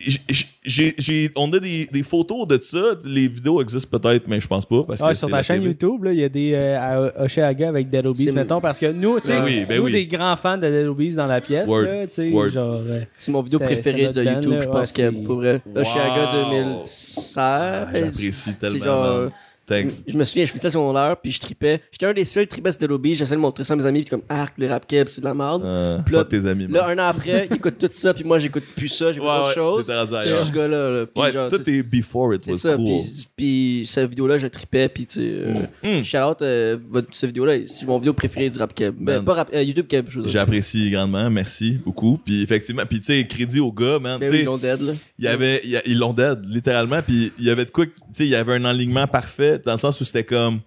j'ai- j'ai, j'ai- on a des, des photos de ça. Les vidéos existent peut-être, mais je pense pas. Parce Ouais, que sur ta chaîne TV. YouTube, là, il y a des euh, avec Dead Obies, C'est- mettons, parce que nous, tu sais, Ben oui, ben nous, oui. des grands fans de Dead Obies dans la pièce, Word, là, tu sais, word. genre... euh, C'est mon vidéo préférée de YouTube, je pense ouais, que c'est- pour vrai. Wow. Oshiaga 2016. Ah, J'apprécie tellement. Thanks. Je me souviens, je faisais secondaire, puis je tripais. J'étais un des seuls tripes de lobby. J'essayais de montrer ça à mes amis, puis comme, ah, le rap keb, c'est de la merde. Euh, Puis là- fuck tes amis. Là, un an après, ils écoutent tout ça, puis moi, j'écoute plus ça, j'écoute Ouais, autre ouais, chose. Je ce gars-là. Ouais, genre, tout est before it was ça. cool. Puis, puis cette vidéo-là, je tripais, puis tu sais. euh, Mm. Shout out, euh, cette vidéo-là, c'est mon vidéo préférée du rap keb. Ben, pas rap, euh, YouTube keb, je. J'apprécie grandement, merci beaucoup. Puis effectivement, puis tu sais, crédit au gars, man. Ben oui, ils l'ont dead, là. il y avait, ils l'ont dead, littéralement. Puis il y avait de quoi, tu sais, il y avait un alignement parfait dans le sens où c'était comme,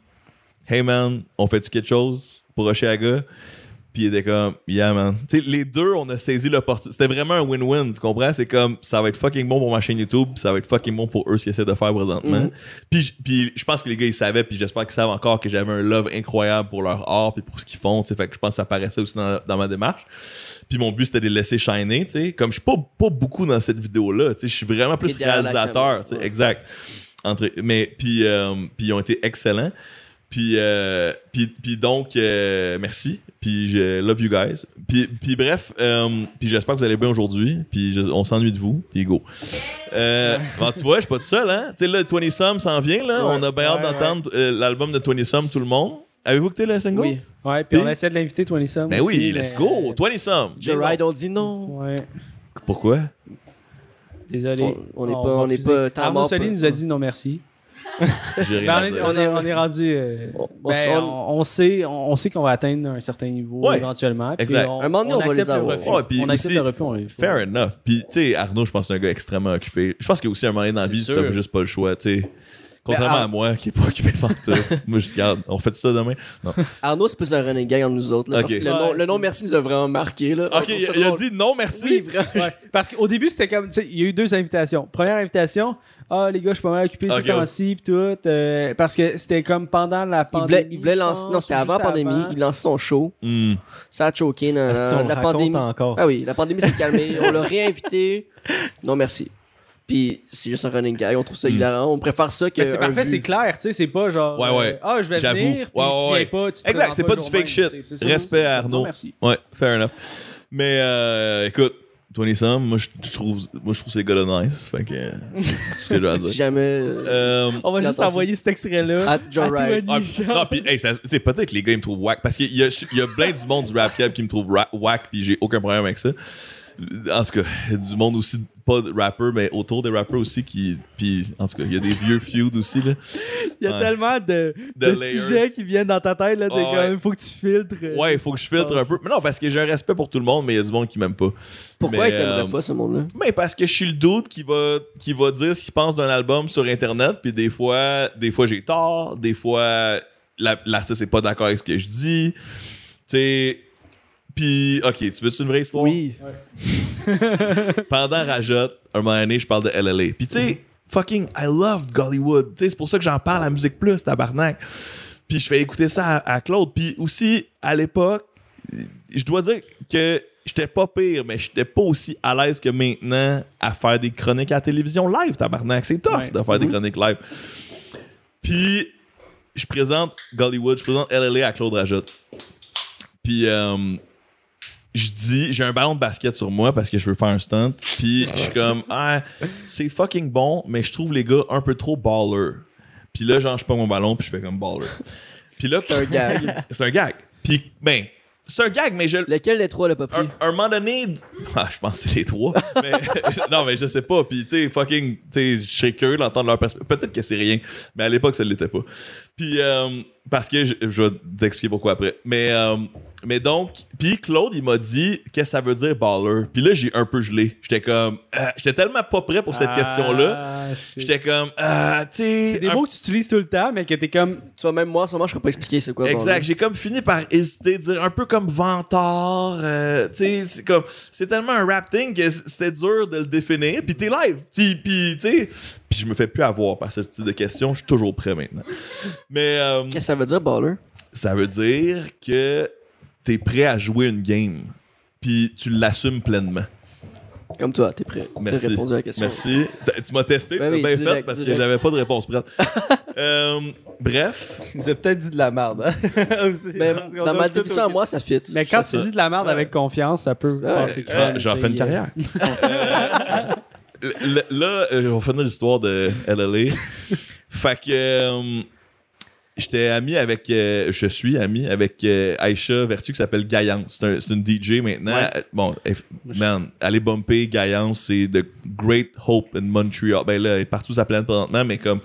hey man, on fait-tu quelque chose pour Oshiaga? Puis il était comme, yeah man. Tu sais, les deux, on a saisi l'opportunité. C'était vraiment un win-win, tu comprends? C'est comme, ça va être fucking bon pour ma chaîne YouTube, ça va être fucking bon pour eux ce qu'ils essaient de faire présentement. Mhm. Puis, je pense que les gars, ils savaient, puis j'espère qu'ils savent encore que j'avais un love incroyable pour leur art, puis pour ce qu'ils font, tu sais. Fait que je pense que ça paraissait aussi dans, dans ma démarche. Puis mon but, c'était de les laisser shiner, tu sais. Comme je suis pas, pas beaucoup dans cette vidéo-là, tu sais. Je suis vraiment plus réalisateur, tu sais. ouais. Exact. Entre, mais, puis, euh, puis ils ont été excellents. Puis, euh, puis, puis donc, euh, merci. Puis je love you guys. Puis, puis bref, euh, puis j'espère que vous allez bien aujourd'hui. Puis je- on s'ennuie de vous. Puis go. Euh, bon, tu vois, je suis pas tout seul, hein. Tu sais, là, 20 Some s'en vient, là. Ouais. On a bien hâte Ouais, d'entendre euh, l'album de 20 Some, tout le monde. Avez-vous écouté le single? Oui. Ouais, puis Puis- on essaie de l'inviter, 20 Some. Ben aussi, oui, mais- let's go. 20 Some. Ride, on dit non. Ouais, Pourquoi? Désolé. On- on est va pas- on est refuser. pas Arnaud mort Soli nous a dit non merci. J'ai rien Ben, on, est, on, est, on est rendu. euh, ben, on, on sait, on, sait qu'on va atteindre un certain niveau Ouais, éventuellement. exact. On, Un moment donné, on va accepte les le avoir. refus. Ouais, puis on accepte aussi, le refus, on les. Fair enough. Puis, tu sais, Arnaud, je pense que c'est un gars extrêmement occupé. Je pense qu'il y a aussi un moment donné dans la vie, sûr. t'as juste pas le choix, tu sais. Contrairement Ar- à moi, qui est pas occupé par tout. moi, je regarde, on fait ça demain. Non. Arnaud, c'est plus un running gang entre nous autres. Là. Parce que le, nom, le nom c'est- merci nous a vraiment marqué. Là. Ok, il, a dit non, merci. Oui, vraiment. Ouais, parce qu'au début, c'était comme. Il y a eu deux invitations. Première invitation, ah, les gars, je suis pas mal occupé Ok. ces temps-ci, tout. euh, parce que c'était comme pendant la Il pandémie. voulait, il voulait lancer. Non, c'était avant la pandémie. avant. Il lançait son show. Hmm. Ça a choqué. dans- la pandémie. encore? Ah oui, la pandémie s'est calmée. on l'a réinvité. Non, merci. Puis c'est juste un running gag. On trouve ça Mm. hilarant. On préfère ça que. Mais c'est parfait, c'est clair, tu sais, c'est pas genre. Ouais, ouais. euh, ah, je vais venir, puis Ouais, tu ouais, viens ouais. pas, tu te Exact, c'est pas du fake même, shit. c'est- c'est ça, Respect c'est- à non, Arnaud. merci. Ouais, fair enough. Mais euh, écoute, 20 Some, moi je je trouve, moi, je trouve ces gars-là nice. Fait que, euh, c'est tout ce que à Si dire. jamais. euh, Euh, On va juste envoyer cet extrait-là. At Joe à Ride. Tony Ah, non, pis, hey, ça- tu sais, peut-être que les gars, ils me trouvent whack. Parce qu'il y a, il y a plein du monde du rap qui me trouve whack, puis j'ai aucun problème avec ça. En tout cas, du monde aussi, pas de rappeurs, mais autour des rappeurs aussi qui. Puis, en tout cas, il y a des vieux feuds aussi, là. Il y a Ouais. tellement de, De sujets qui viennent dans ta tête. Là, t'es Ouais, faut que tu filtres. euh, Ouais, il faut que je filtre un peu. Mais non, parce que j'ai un respect pour tout le monde, mais il y a du monde qui m'aime pas. Pourquoi Mais, il t'aimerait euh, pas ce monde-là? Mais parce que je suis le doute qui va, qui va dire ce qu'il pense d'un album sur Internet, puis des fois, des fois j'ai tort, des fois la- l'artiste est pas d'accord avec ce que je dis. Tu sais. Puis, ok, tu veux-tu une vraie histoire? Oui. Pendant Rajotte, un moment donné, je parle de LLA. Puis tu sais, fucking, I loved Gollywood. Tu sais, c'est pour ça que j'en parle à Musique Plus, tabarnak. Puis je fais écouter ça à, à Claude. Puis aussi, à l'époque, je dois dire que j'étais pas pire, mais j'étais pas aussi à l'aise que maintenant à faire des chroniques à la télévision live, tabarnak. C'est tough Ouais. de faire des chroniques live. Puis, je présente Gollywood, je présente LLA à Claude Rajotte. Puis, euh, je dis, j'ai un ballon de basket sur moi parce que je veux faire un stunt. Puis je suis comme, ah, c'est fucking bon, mais je trouve les gars un peu trop baller. Puis là, genre, je prends mon ballon, puis je fais comme baller. Puis là, C'est un gag. c'est un gag. Puis, ben, c'est un gag, mais je. Lequel des trois l'a pas pris? Un, un moment donné. Ah, je pense que c'est les trois. mais, non, mais je sais pas. Puis, tu sais, fucking. Tu sais, curieux d'entendre leur perspective. Peut-être que c'est rien. Mais à l'époque, ça ne l'était pas. Puis, euh, parce que je, je vais t'expliquer pourquoi après. Mais, euh, mais donc, puis Claude, il m'a dit qu'est-ce que ça veut dire baller? Puis là, j'ai un peu gelé. J'étais comme. ah, J'étais tellement pas prêt pour cette Ah, question-là. J'étais comme. ah, tu sais. C'est des un mots que tu utilises tout le temps, mais que t'es comme. Tu vois, même moi, sûrement, je serais pas expliqué c'est quoi. Exact, j'ai comme fini par hésiter, dire un peu comme vantard, euh, tu sais, c'est comme c'est tellement un rap thing que c'était dur de le définir, puis t'es live, puis puis tu sais, puis je me fais plus avoir par ce type de questions, je suis toujours prêt maintenant. Mais euh, Qu'est-ce que ça veut dire, baller? ça veut dire que t'es prêt à jouer une game, puis tu l'assumes pleinement. Comme toi, t'es prêt. T'as Merci. répondu à la question. Merci. Tu m'as testé, Ben oui, bien direct, fait parce direct. que j'avais pas de réponse prête. Euh, bref, a peut-être dit de la merde. hein, aussi. Dans ma définition à moi, ça fit. Mais quand Ça, tu dis de la merde avec confiance, ça peut Ouais. passer Euh, crème, J'en fais une sais, carrière. Euh, là, euh, on va finir l'histoire de LLA. fait que euh, j'étais ami avec. euh, je suis ami avec euh, Aïcha Vertu qui s'appelle Gaillance. C'est un- c'est une DJ maintenant. Ouais. Euh, Bon, man, allez bumper Gaillance, c'est The Great Hope in Montreal. Ben là, elle est partout sur la planète présentement, mais comme.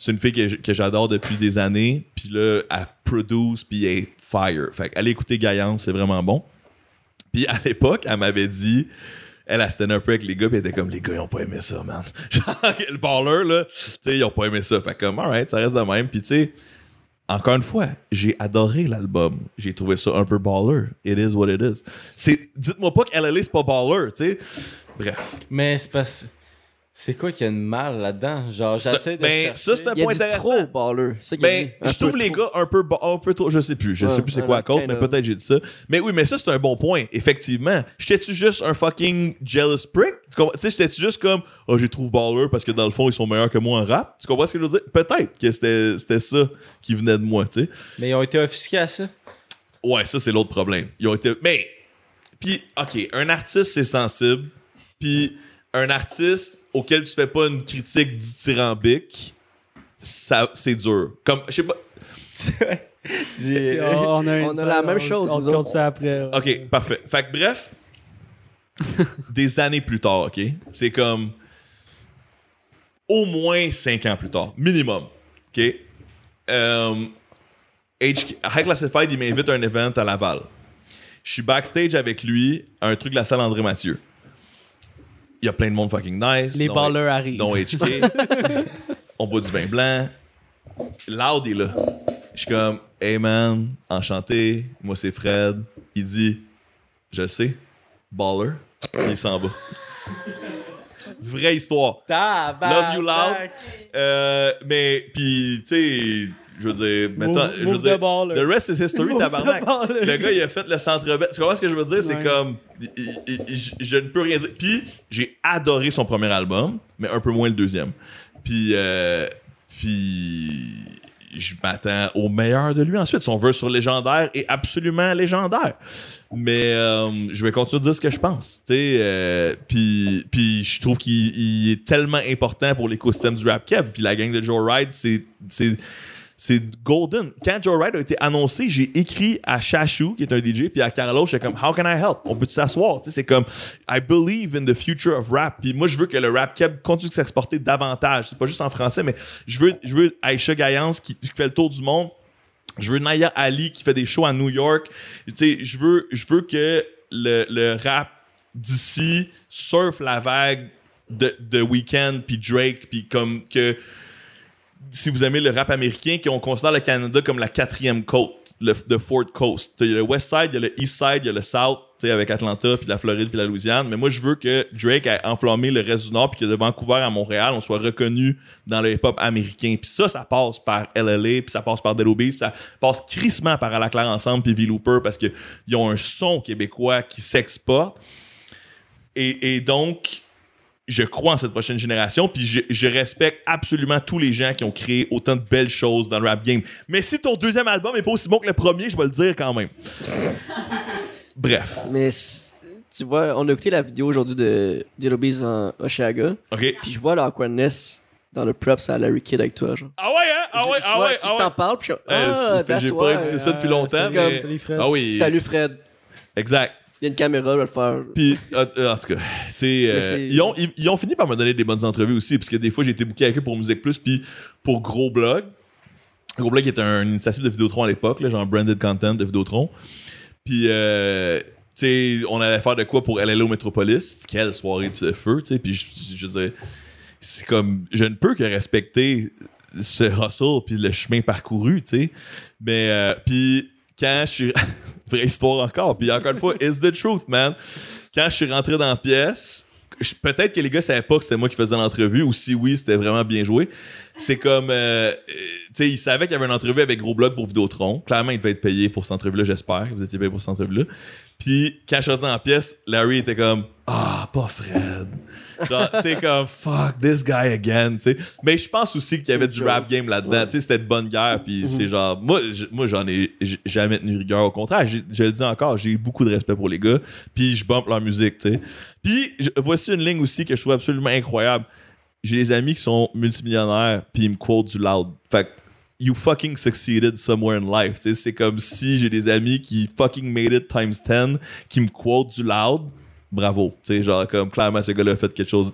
C'est une fille que, que j'adore depuis des années. Puis là, elle produce, puis elle est fire. Fait allez écouter Gaillance, c'est vraiment bon. Puis à l'époque, elle m'avait dit, elle, elle c'était un peu avec les gars, puis elle était comme, les gars, ils ont pas aimé ça, man. Genre, le baller, là, tu sais, ils ont pas aimé ça. Fait comme, alright, ça reste de même. Puis tu sais, encore une fois, j'ai adoré l'album. J'ai trouvé ça un peu baller. It is what it is. Dites-moi pas que LLA, c'est pas baller, tu sais. Bref. Mais c'est parce. C'est quoi qu'il y a de mal là-dedans? Genre, C'est- j'essaie de. ben, chercher. ça, c'est un point intéressant. trop Ben, je trouve les gars un peu, un peu trop. Je sais plus. Je Ouais, sais plus c'est quoi la cause, mais peut-être j'ai dit ça. Mais oui, mais ça, c'est un bon point. Effectivement. J'étais-tu juste un fucking jealous prick? Tu sais, j'étais-tu juste comme, oh, j'ai trouve baller parce que dans le fond, ils sont meilleurs que moi en rap? Tu comprends ce que je veux dire? Peut-être que c'était c'était ça qui venait de moi, tu sais. Mais ils ont été offusqués à ça? Ouais, ça, c'est l'autre problème. Ils ont été. Mais. Puis, OK, un artiste, c'est sensible. Puis, un artiste auquel tu fais pas une critique dithyrambique, ça, c'est dur. Comme, je sais pas. On a, On a la même chose, On autres. ça après. ouais. OK, parfait. Fait que bref, des années plus tard, OK? C'est comme au moins cinq ans plus tard, minimum. OK? Euh, HK High Classified, il m'invite à un event à Laval. Je suis backstage avec lui à un truc de la salle André Mathieu. Il y a plein de monde fucking nice. Les dont- ballers arrivent. dont HK. On boit du vin blanc. Loud est là. Je suis comme, hey man, enchanté. Moi, c'est Fred. Il dit, je le sais, baller. Il s'en va. Vraie histoire. Love you loud. Euh, mais, puis, tu sais, je veux dire, maintenant, Move- je move veux dire, the rest is history, tabarnak. Le gars, il a fait le centre bête. Tu comprends ce que je veux dire? C'est Ouais. comme, il- il- il- je- ne peux rien dire. Puis, j'ai adoré son premier album, mais un peu moins le deuxième. Puis, euh, puis, je m'attends au meilleur de lui ensuite. Son verse sur légendaire est absolument légendaire. Mais euh, je vais continuer de dire ce que je pense. euh, Puis puis je trouve qu'il il est tellement important pour l'écosystème du rap cap. Puis la gang de Joe Ride, c'est c'est golden. Quand Joe Ride a été annoncé, j'ai écrit à Chachou, qui est un DJ, puis à Carlo, j'étais comme How can I help? On peut s'asseoir? C'est comme I believe in the future of rap. Puis moi, je veux que le rap cap continue de s'exporter davantage. C'est pas juste en français, mais je veux, je veux Aïcha Gaillance qui, fait le tour du monde. Je veux Naya Ali qui fait des shows à New York. Je veux, je veux que le, le rap d'ici surfe la vague de, de Weeknd puis Drake puis comme que si vous aimez le rap américain, qu'on considère le Canada comme la quatrième côte, le the fourth coast. Il y a le West Side, il y a le East Side, il y a le South, avec Atlanta, puis la Floride, puis la Louisiane. Mais moi, je veux que Drake ait enflammé le reste du Nord, puis que de Vancouver à Montréal, on soit reconnu dans le hip-hop américain. Puis ça, ça passe par LLA, puis ça passe par Dead puis ça passe crissement par À la Claire Ensemble, puis V-Looper, parce qu'ils ont un son québécois qui s'exporte. Et donc, je crois en cette prochaine génération, puis je, je respecte absolument tous les gens qui ont créé autant de belles choses dans le rap game. Mais si ton deuxième album est pas aussi bon que le premier, je vais le dire quand même. Bref. Mais tu vois, on a écouté la vidéo aujourd'hui de Dillobies en Oshaga, OK. puis je vois l'awkwardness dans le props à Larry Kidd avec toi, genre. Ah ouais, hein? Ah ouais, Je ah vois, ouais, tu ah ouais. t'en parles, puis je suis Euh, ah, J'ai pas écouté ça depuis Euh, longtemps, c'est mais... comme- Salut, Fred. Ah oui. Salut Fred. Exact. Il y a une caméra, je vais le faire. Puis, euh, euh, en tout cas, tu sais, euh, ils, ont, ils, ils ont fini par me donner des bonnes entrevues aussi, parce que des fois, j'ai été booké avec eux pour Musique Plus, puis pour Gros Blog. Gros Blog était un, une initiative de Vidéotron à l'époque, genre branded content de Vidéotron. Puis, euh, tu sais, on allait faire de quoi pour LLO Metropolis. Quelle soirée de feu, tu sais. Puis, je, veux c'est comme, je ne peux que respecter ce hustle puis le chemin parcouru, tu sais. Mais, euh, puis, quand je suis. Vraie histoire encore. Puis, encore une fois, it's the truth, man. Quand je suis rentré dans la pièce, peut-être que les gars savaient pas que c'était moi qui faisais l'entrevue, ou si oui, c'était vraiment bien joué. C'est comme. euh, euh, tu sais, ils savaient qu'il y avait une entrevue avec Gros Blog pour Vidéotron. Clairement, il devait être payé pour cette entrevue-là, j'espère que vous étiez payé pour cette entrevue-là. Puis, quand je suis rentré dans la pièce, Larry était comme Ah, pas Fred. Genre, tu sais, comme fuck this guy again, tu sais. Mais je pense aussi qu'il y avait du rap game là-dedans, tu sais, c'était de bonne guerre, puis c'est genre, moi, moi j'en ai jamais tenu rigueur, au contraire, je le dis encore, j'ai beaucoup de respect pour les gars, puis je bump leur musique, tu sais. Puis, voici une ligne aussi que je trouve absolument incroyable. J'ai des amis qui sont multimillionnaires, puis ils me quotent du loud. Fait que, you fucking succeeded somewhere in life. tu sais. C'est comme si j'ai des amis qui fucking made it times 10, qui me quotent du loud. Bravo. Tu sais, genre, comme clairement, ce gars-là a fait quelque chose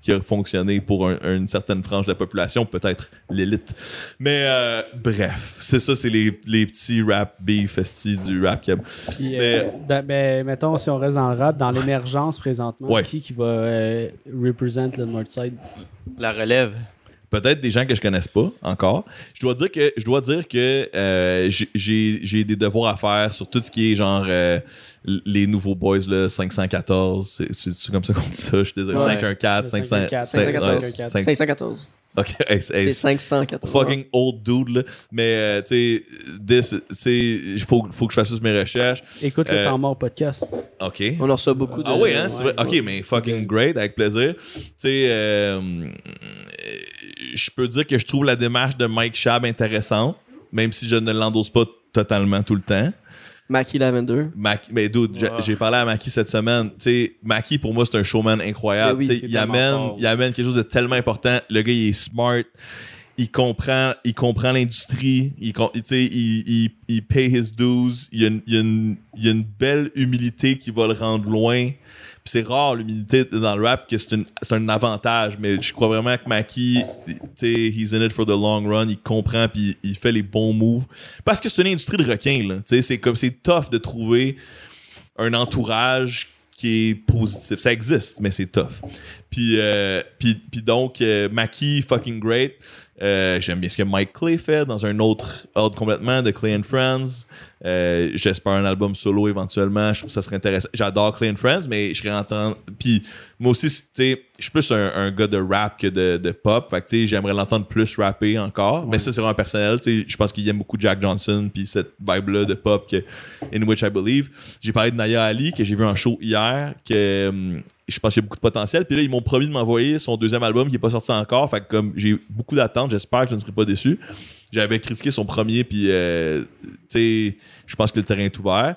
qui a fonctionné pour un- une certaine frange de la population, peut-être l'élite. Mais euh, bref, c'est ça, c'est les, les petits rap beef esti du rap keb. Puis, euh, Mais- ben, mettons, si on reste dans le rap, dans l'émergence présentement, Ouais. qui qui va euh, represent le Northside La relève. Peut-être des gens que je connaisse pas encore. Je dois dire que je dois dire que euh, j'ai- des devoirs à faire sur tout ce qui est genre euh, les nouveaux boys là 514 c'est- comme ça qu'on dit ça je suis désolé Ouais. 514 500 514, 514. 5 514. OK hey, hey, C'est 514. fucking old dude là mais euh, tu sais this tu sais il faut faut que je fasse plus mes recherches Écoute le Euh, temps mort podcast. OK On en reçoit beaucoup de. ah oui, hein? c'est ouais, vrai? Ok, ouais. mais fucking great, avec plaisir. Tu sais, euh, je peux dire que je trouve la démarche de Mike Shab intéressante, même si je ne l'endosse pas totalement tout le temps. Mackie Lavender. Mac- mais dude, j'ai- j'ai parlé à Maki cette semaine. Tu sais, Maki, pour moi, c'est un showman incroyable. Oui, il, amène, il amène quelque chose de tellement important. Le gars, il est smart. Il comprend, il comprend l'industrie. Il, com- tu sais, il, il, il pay his dues. Il y, a une, il, y a une, il y a une belle humilité qui va le rendre loin. C'est rare l'humilité dans le rap que c'est un avantage, mais je crois vraiment que Maki, tu sais, he's in it for the long run, il comprend puis il fait les bons moves. Parce que c'est une industrie de requins, là. Tu sais, c'est comme c'est tough de trouver un entourage qui est positif. Ça existe, mais c'est tough. Puis, euh, puis, puis donc, euh, Maki, fucking great. Euh, J'aime bien ce que Mike Clay fait dans un autre ordre complètement de Clay and Friends. Euh, J'espère un album solo éventuellement. Je trouve que ça serait intéressant. J'adore Clay and Friends, mais je serais en train. Puis moi aussi, tu sais, je suis plus un, un gars de rap que de, de pop. Fait que tu sais, j'aimerais l'entendre plus rapper encore. Mais ça, c'est vraiment personnel. Tu sais, je pense qu'il aime beaucoup Jack Johnson puis cette vibe-là de pop que, in which I believe. J'ai parlé de Naya Ali que j'ai vu en show hier que hum, je pense qu'il y a beaucoup de potentiel. Puis là, ils m'ont promis de m'envoyer son deuxième album qui n'est pas sorti encore. Fait que comme j'ai beaucoup d'attentes, j'espère que je ne serai pas déçu. J'avais critiqué son premier, puis euh, tu sais, je pense que le terrain est ouvert.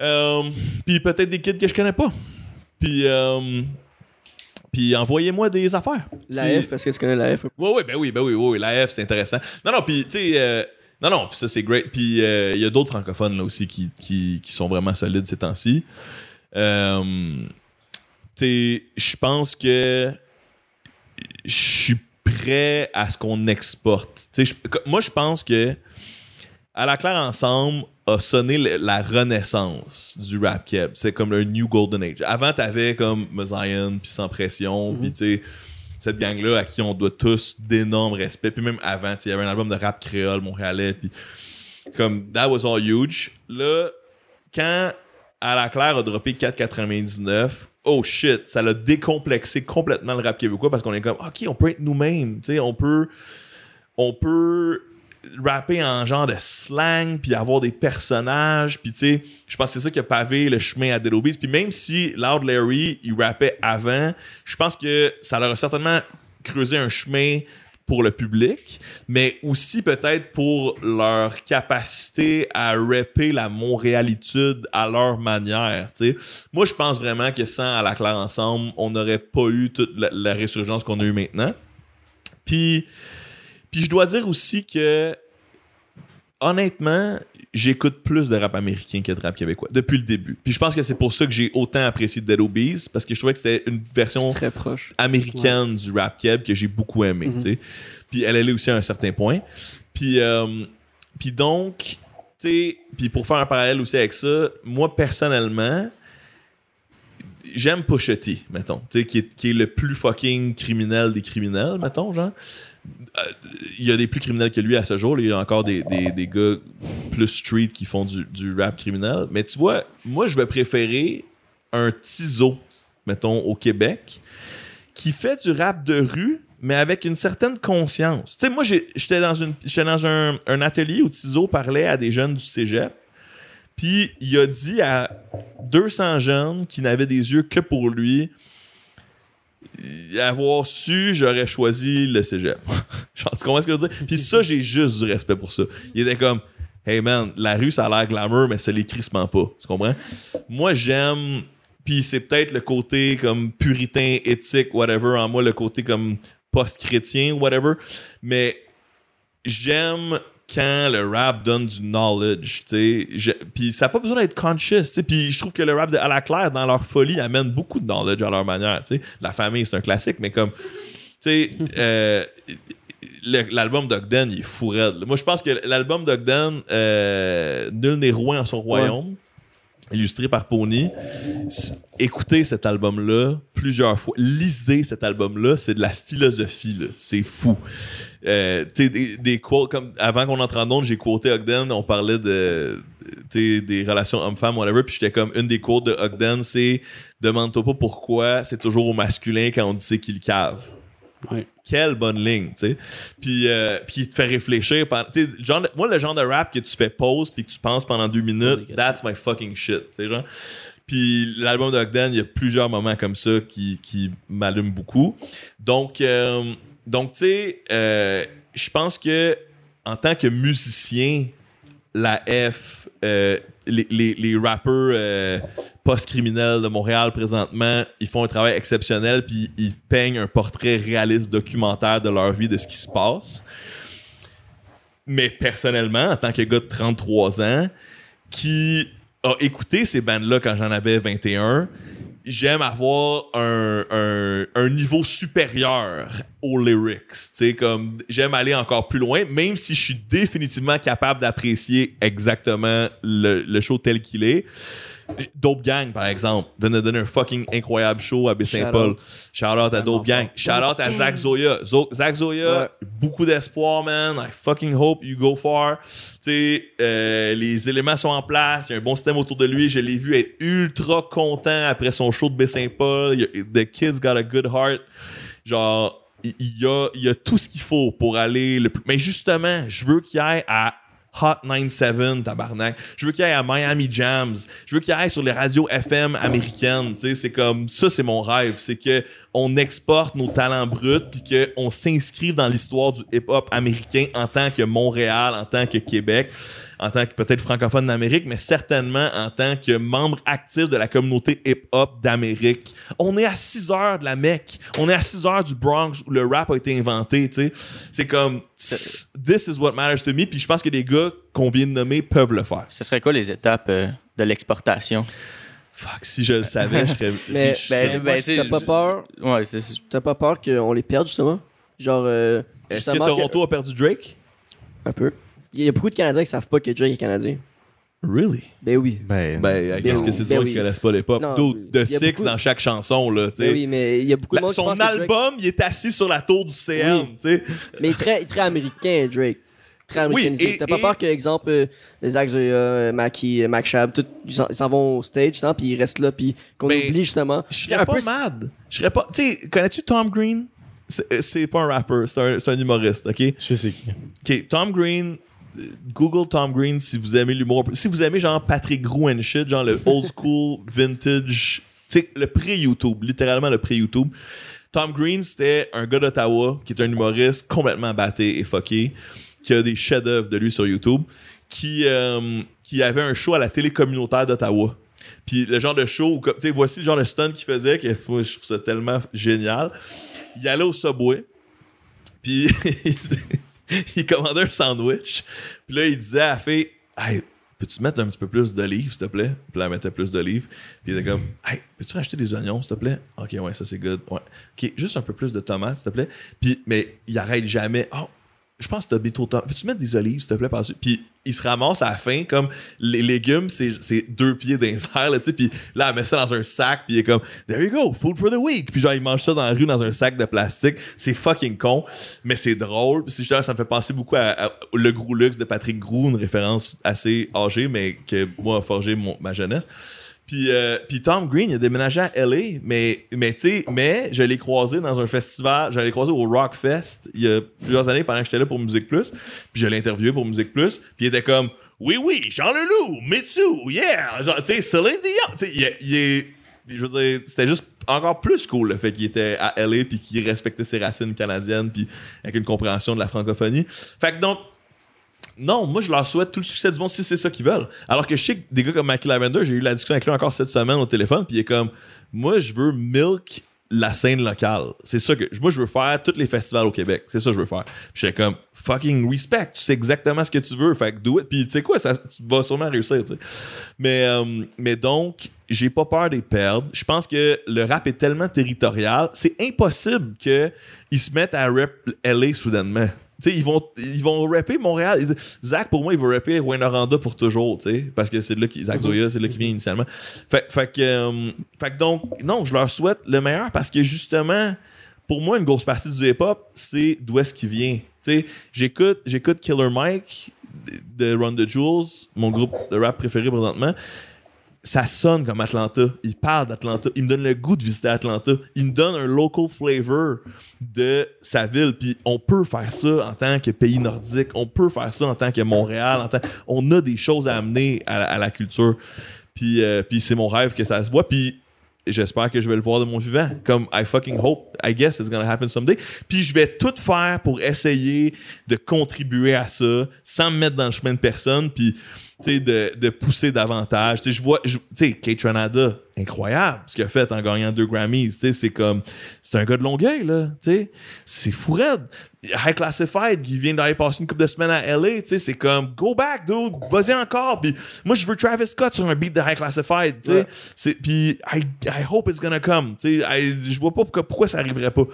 Euh, puis peut-être des kids que je connais pas. Puis, euh, puis envoyez-moi des affaires. La F, parce que tu connais la F? Ouais, ouais, ben oui, ben oui, oui, oui, la F, c'est intéressant. Non, non, puis, tu sais, non, non, puis ça, c'est great. Puis, euh, il y a d'autres francophones, là, aussi, qui, qui, qui sont vraiment solides ces temps-ci. Euh, je pense que je suis prêt à ce qu'on exporte. Moi, je pense que à la claire ensemble a sonné le- la renaissance du rap keb. C'est comme le new golden age. Avant, t'avais comme Zion, puis Sans Pression, puis tu sais, cette gang-là à qui on doit tous d'énormes respects. Puis même avant, il y avait un album de rap créole montréalais, puis comme that was all huge. Là, quand à la claire a droppé 4,99, oh shit, ça l'a décomplexé complètement le rap québécois parce qu'on est comme, ok, on peut être nous-mêmes, tu sais, on peut, on peut rapper en genre de slang puis avoir des personnages puis tu sais je pense que c'est ça qui a pavé le chemin à Dead puis même si Loud Larry il rappait avant je pense que ça leur a certainement creusé un chemin pour le public, mais aussi peut-être pour leur capacité à rapper la montréalitude à leur manière. Moi, je pense vraiment que sans À la claire ensemble, on n'aurait pas eu toute la, résurgence qu'on a eu maintenant. Puis, puis je dois dire aussi que honnêtement, j'écoute plus de rap américain que de rap québécois depuis le début. Puis je pense que c'est pour ça que j'ai autant apprécié Dead Obies parce que je trouvais que c'était une version C'est très proche. américaine du rap keb que j'ai beaucoup aimé, Mhm. Puis elle est aussi à un certain point. Puis, euh, puis donc, tu sais, puis pour faire un parallèle aussi avec ça, moi personnellement, j'aime T, mettons, tu sais, qui est, qui est le plus fucking criminel des criminels, mettons, genre. Il y a des plus criminels que lui à ce jour. Il y a encore des, des, gars plus street qui font du, rap criminel. Mais tu vois, moi, je vais préférer un Tizo, mettons, au Québec, qui fait du rap de rue, mais avec une certaine conscience. Tu sais, moi, j'étais dans, un atelier où Tizo parlait à des jeunes du cégep. Puis il a dit à 200 jeunes qui n'avaient des yeux que pour lui, avoir su, j'aurais choisi le cégep. Tu comprends ce que je veux dire? Puis ça, j'ai juste du respect pour ça. Il était comme, hey man, la rue, ça a l'air glamour, mais ça l'est crissement pas. Tu comprends? Moi, j'aime. Puis c'est peut-être le côté comme puritain, éthique, whatever, en moi, le côté comme post-chrétien, whatever. Mais j'aime quand le rap donne du knowledge, tu sais. Puis ça n'a pas besoin d'être conscious, tu sais. Puis je trouve que le rap de À la Claire, dans leur folie, amène beaucoup de knowledge à leur manière, tu sais. La famille, c'est un classique, mais comme, tu sais, euh, l'album d'Ogden, il est fou raide. Moi, je pense que l'album d'Ogden, euh, Nul n'est roi en son royaume, illustré par Pony, écoutez cet album-là plusieurs fois. Lisez cet album-là, c'est de la philosophie, là. C'est fou. Euh, des, des quotes comme avant qu'on entre en onde, j'ai quoté Ogden, on parlait de des relations homme-femme, whatever, puis j'étais comme une des quotes de Ogden, c'est demande-toi pas pourquoi c'est toujours au masculin quand on dit c'est qu'il cave. Ouais. Quelle bonne ligne, tu sais. Puis, euh, puis il te fait réfléchir. pendant- genre de- moi, le genre de rap que tu fais pause puis que tu penses pendant deux minutes, Oh, that's my fucking shit, tu sais, genre. Puis l'album d'Ogden, il y a plusieurs moments comme ça qui, qui m'allument beaucoup. Donc, euh, donc tu sais, euh, je pense que en tant que musicien, la F, euh, les, rappeurs euh, post-criminels de Montréal présentement, ils font un travail exceptionnel puis ils peignent un portrait réaliste documentaire de leur vie, de ce qui se passe. Mais personnellement, en tant que gars de 33 ans, qui a écouté ces bandes-là quand j'en avais 21, j'aime avoir un, un- un niveau supérieur aux lyrics. Comme j'aime aller encore plus loin, même si je suis définitivement capable d'apprécier exactement le, le show tel qu'il est. Dope Gang, par exemple, donner un fucking incroyable show à Baie-Saint-Paul. Shout out à Dope Gang. Shout out à Zach Zoya. Zo- Zach Zoya, beaucoup d'espoir, man. I fucking hope you go far. Tu sais, euh, les éléments sont en place. Il y a un bon système autour de lui. Je l'ai vu être ultra content après son show de Baie-Saint-Paul. The kid's got a good heart. Genre, il il y a, il y a tout ce qu'il faut pour aller le plus. Mais justement, je veux qu'il aille à Hot 97, tabarnak. Je veux qu'il aille à Miami Jams. Je veux qu'il aille sur les radios FM américaines. C'est comme ça, c'est mon rêve. C'est que on exporte nos talents bruts puis qu'on s'inscrive dans l'histoire du hip-hop américain en tant que Montréal, en tant que Québec, en tant que peut-être francophone d'Amérique, mais certainement en tant que membre actif de la communauté hip-hop d'Amérique. On est à 6 heures de la Mecque. On est à 6 heures du Bronx où le rap a été inventé, tu sais. C'est comme, this is what matters to me. Puis je pense que les gars qu'on vient de nommer peuvent le faire. Ce serait quoi les étapes euh, de l'exportation? Fuck, si je le savais, je serais Mais riche. ben, ben, tu sais, t'as pas je- peur? Ouais, T'as pas peur qu'on les perde, justement? Genre, euh, Est-ce que justement Toronto a perdu Drake? Un peu. Il y a beaucoup de Canadiens qui savent pas que Drake est Canadien. Really? Ben oui. Ben, Ben, Ben qu'est-ce oui. que c'est Ben dire oui. qu'ils connaissent pas les pop? De Six beaucoup- dans chaque chanson, là, tu sais. Ben oui, mais il y a beaucoup de La- monde qui son pense que Drake- album, il est assis sur la tour du CM, Oui. tu sais. Mais il est très, très américain, Drake. Très américanisé. et- T'as pas et- peur que, exemple, euh, les Zach Zoya, euh, Mackie, euh, Mac Shab, tout, ils s'en vont au stage, hein, puis ils restent là, puis qu'on Ben, oublie justement. Je serais un pas peu- mad. Je serais pas. Tu sais, connais-tu Tom Green? C'est euh, pas un rapper, c'est un, c'est un humoriste, ok? je sais qui. Ok, Tom Green. Google Tom Green si vous aimez l'humour. Si vous aimez genre Patrick Grou and shit, genre le old school vintage, tu le pré-YouTube, littéralement le pré-YouTube. Tom Green, c'était un gars d'Ottawa qui est un humoriste complètement batté et fucké, qui a des chefs-d'œuvre de lui sur YouTube, qui, euh, qui avait un show à la télé communautaire d'Ottawa. Puis le genre de show, tu sais, voici le genre de stunt qu'il faisait, que je trouve ça tellement génial. Il allait au Subway, puis il commandait un sandwich. Puis là, il disait à la fille, hey, peux-tu mettre un petit peu plus d'olives, s'il te plaît? Puis là, elle mettait plus d'olives. Puis il était comme, hey, peux-tu racheter des oignons, s'il te plaît? Ok, ouais, ça c'est good. Ouais. Ok, juste un peu plus de tomates, s'il te plaît. Puis, mais il arrête jamais. Oh, je pense que t'as de tomates. Peux-tu mettre des olives, s'il te plaît, par-dessus? Puis il se ramasse à la fin, comme les légumes, c'est deux pieds d'un là, tu sais. Puis là, elle met ça dans un sac, puis il est comme, there you go, food for the week. Puis genre, il mange ça dans la rue dans un sac de plastique. C'est fucking con, mais c'est drôle. C'est ça me fait penser beaucoup à, à Le Gros Luxe de Patrick Grou, une référence assez âgée, mais que moi a forgé mon- ma jeunesse. Puis, euh, puis Tom Green, il a déménagé à LA, mais, mais tu sais, mais je l'ai croisé dans un festival, je l'ai croisé au Rock Fest il y a plusieurs années pendant que j'étais là pour Musique Plus. Puis je l'ai interviewé pour Musique Plus. Puis il était comme, oui, oui, Jean Leloup, Mitsu, yeah! Tu sais, Céline Dion. Tu sais, il, il est. Je veux dire, c'était juste encore plus cool le fait qu'il était à LA puis qu'il respectait ses racines canadiennes puis avec une compréhension de la francophonie. Fait que donc, non, moi je leur souhaite tout le succès du monde si c'est ça qu'ils veulent. Alors que je sais que des gars comme Michael Lavender, j'ai eu la discussion avec lui encore cette semaine au téléphone, puis il est comme moi je veux milk la scène locale. C'est ça que moi je veux faire tous les festivals au Québec. C'est ça que je veux faire. J'étais comme fucking respect, tu sais exactement ce que tu veux, fait que do it. Puis tu sais quoi, ça, tu vas sûrement réussir. Mais euh, mais donc j'ai pas peur des perdre. Je pense que le rap est tellement territorial, c'est impossible que ils se mettent à rap LA soudainement. Sais, ils vont, ils vont rapper Montréal. Ils Zach, pour moi, il va rapper Rwanda pour toujours, tu sais, parce que c'est là qu'il, Zach Zoya, c'est là qu'il vient initialement. Fait, fait que, euh, fait que donc, non, je leur souhaite le meilleur parce que justement, pour moi, une grosse partie du hip-hop, c'est d'où est-ce qu'il vient. Tu sais, j'écoute, j'écoute Killer Mike de Run the Jewels, mon groupe de rap préféré présentement ça sonne comme Atlanta. Il parle d'Atlanta. Il me donne le goût de visiter Atlanta. Il me donne un local flavor de sa ville. Puis on peut faire ça en tant que pays nordique. On peut faire ça en tant que Montréal. En tant... On a des choses à amener à, la culture. Puis, euh, puis c'est mon rêve que ça se voit. Puis j'espère que je vais le voir de mon vivant. Comme I fucking hope. I guess it's gonna happen someday. Puis je vais tout faire pour essayer de contribuer à ça sans me mettre dans le chemin de personne. De, de pousser davantage. Je vois, tu sais, Kate Renada, incroyable ce qu'il a fait en gagnant deux Grammys. Tu sais, c'est comme, c'est un gars de Longueuil, là. Tu sais, c'est fou raide. High Classified, qui vient d'aller passer une couple de semaines à LA, tu sais, c'est comme, go back, dude, vas-y encore. Puis moi, je veux Travis Scott sur un beat de High Classified, Puis I, I hope it's gonna come. Tu sais, I- je vois pas pourquoi, pourquoi ça arriverait pas.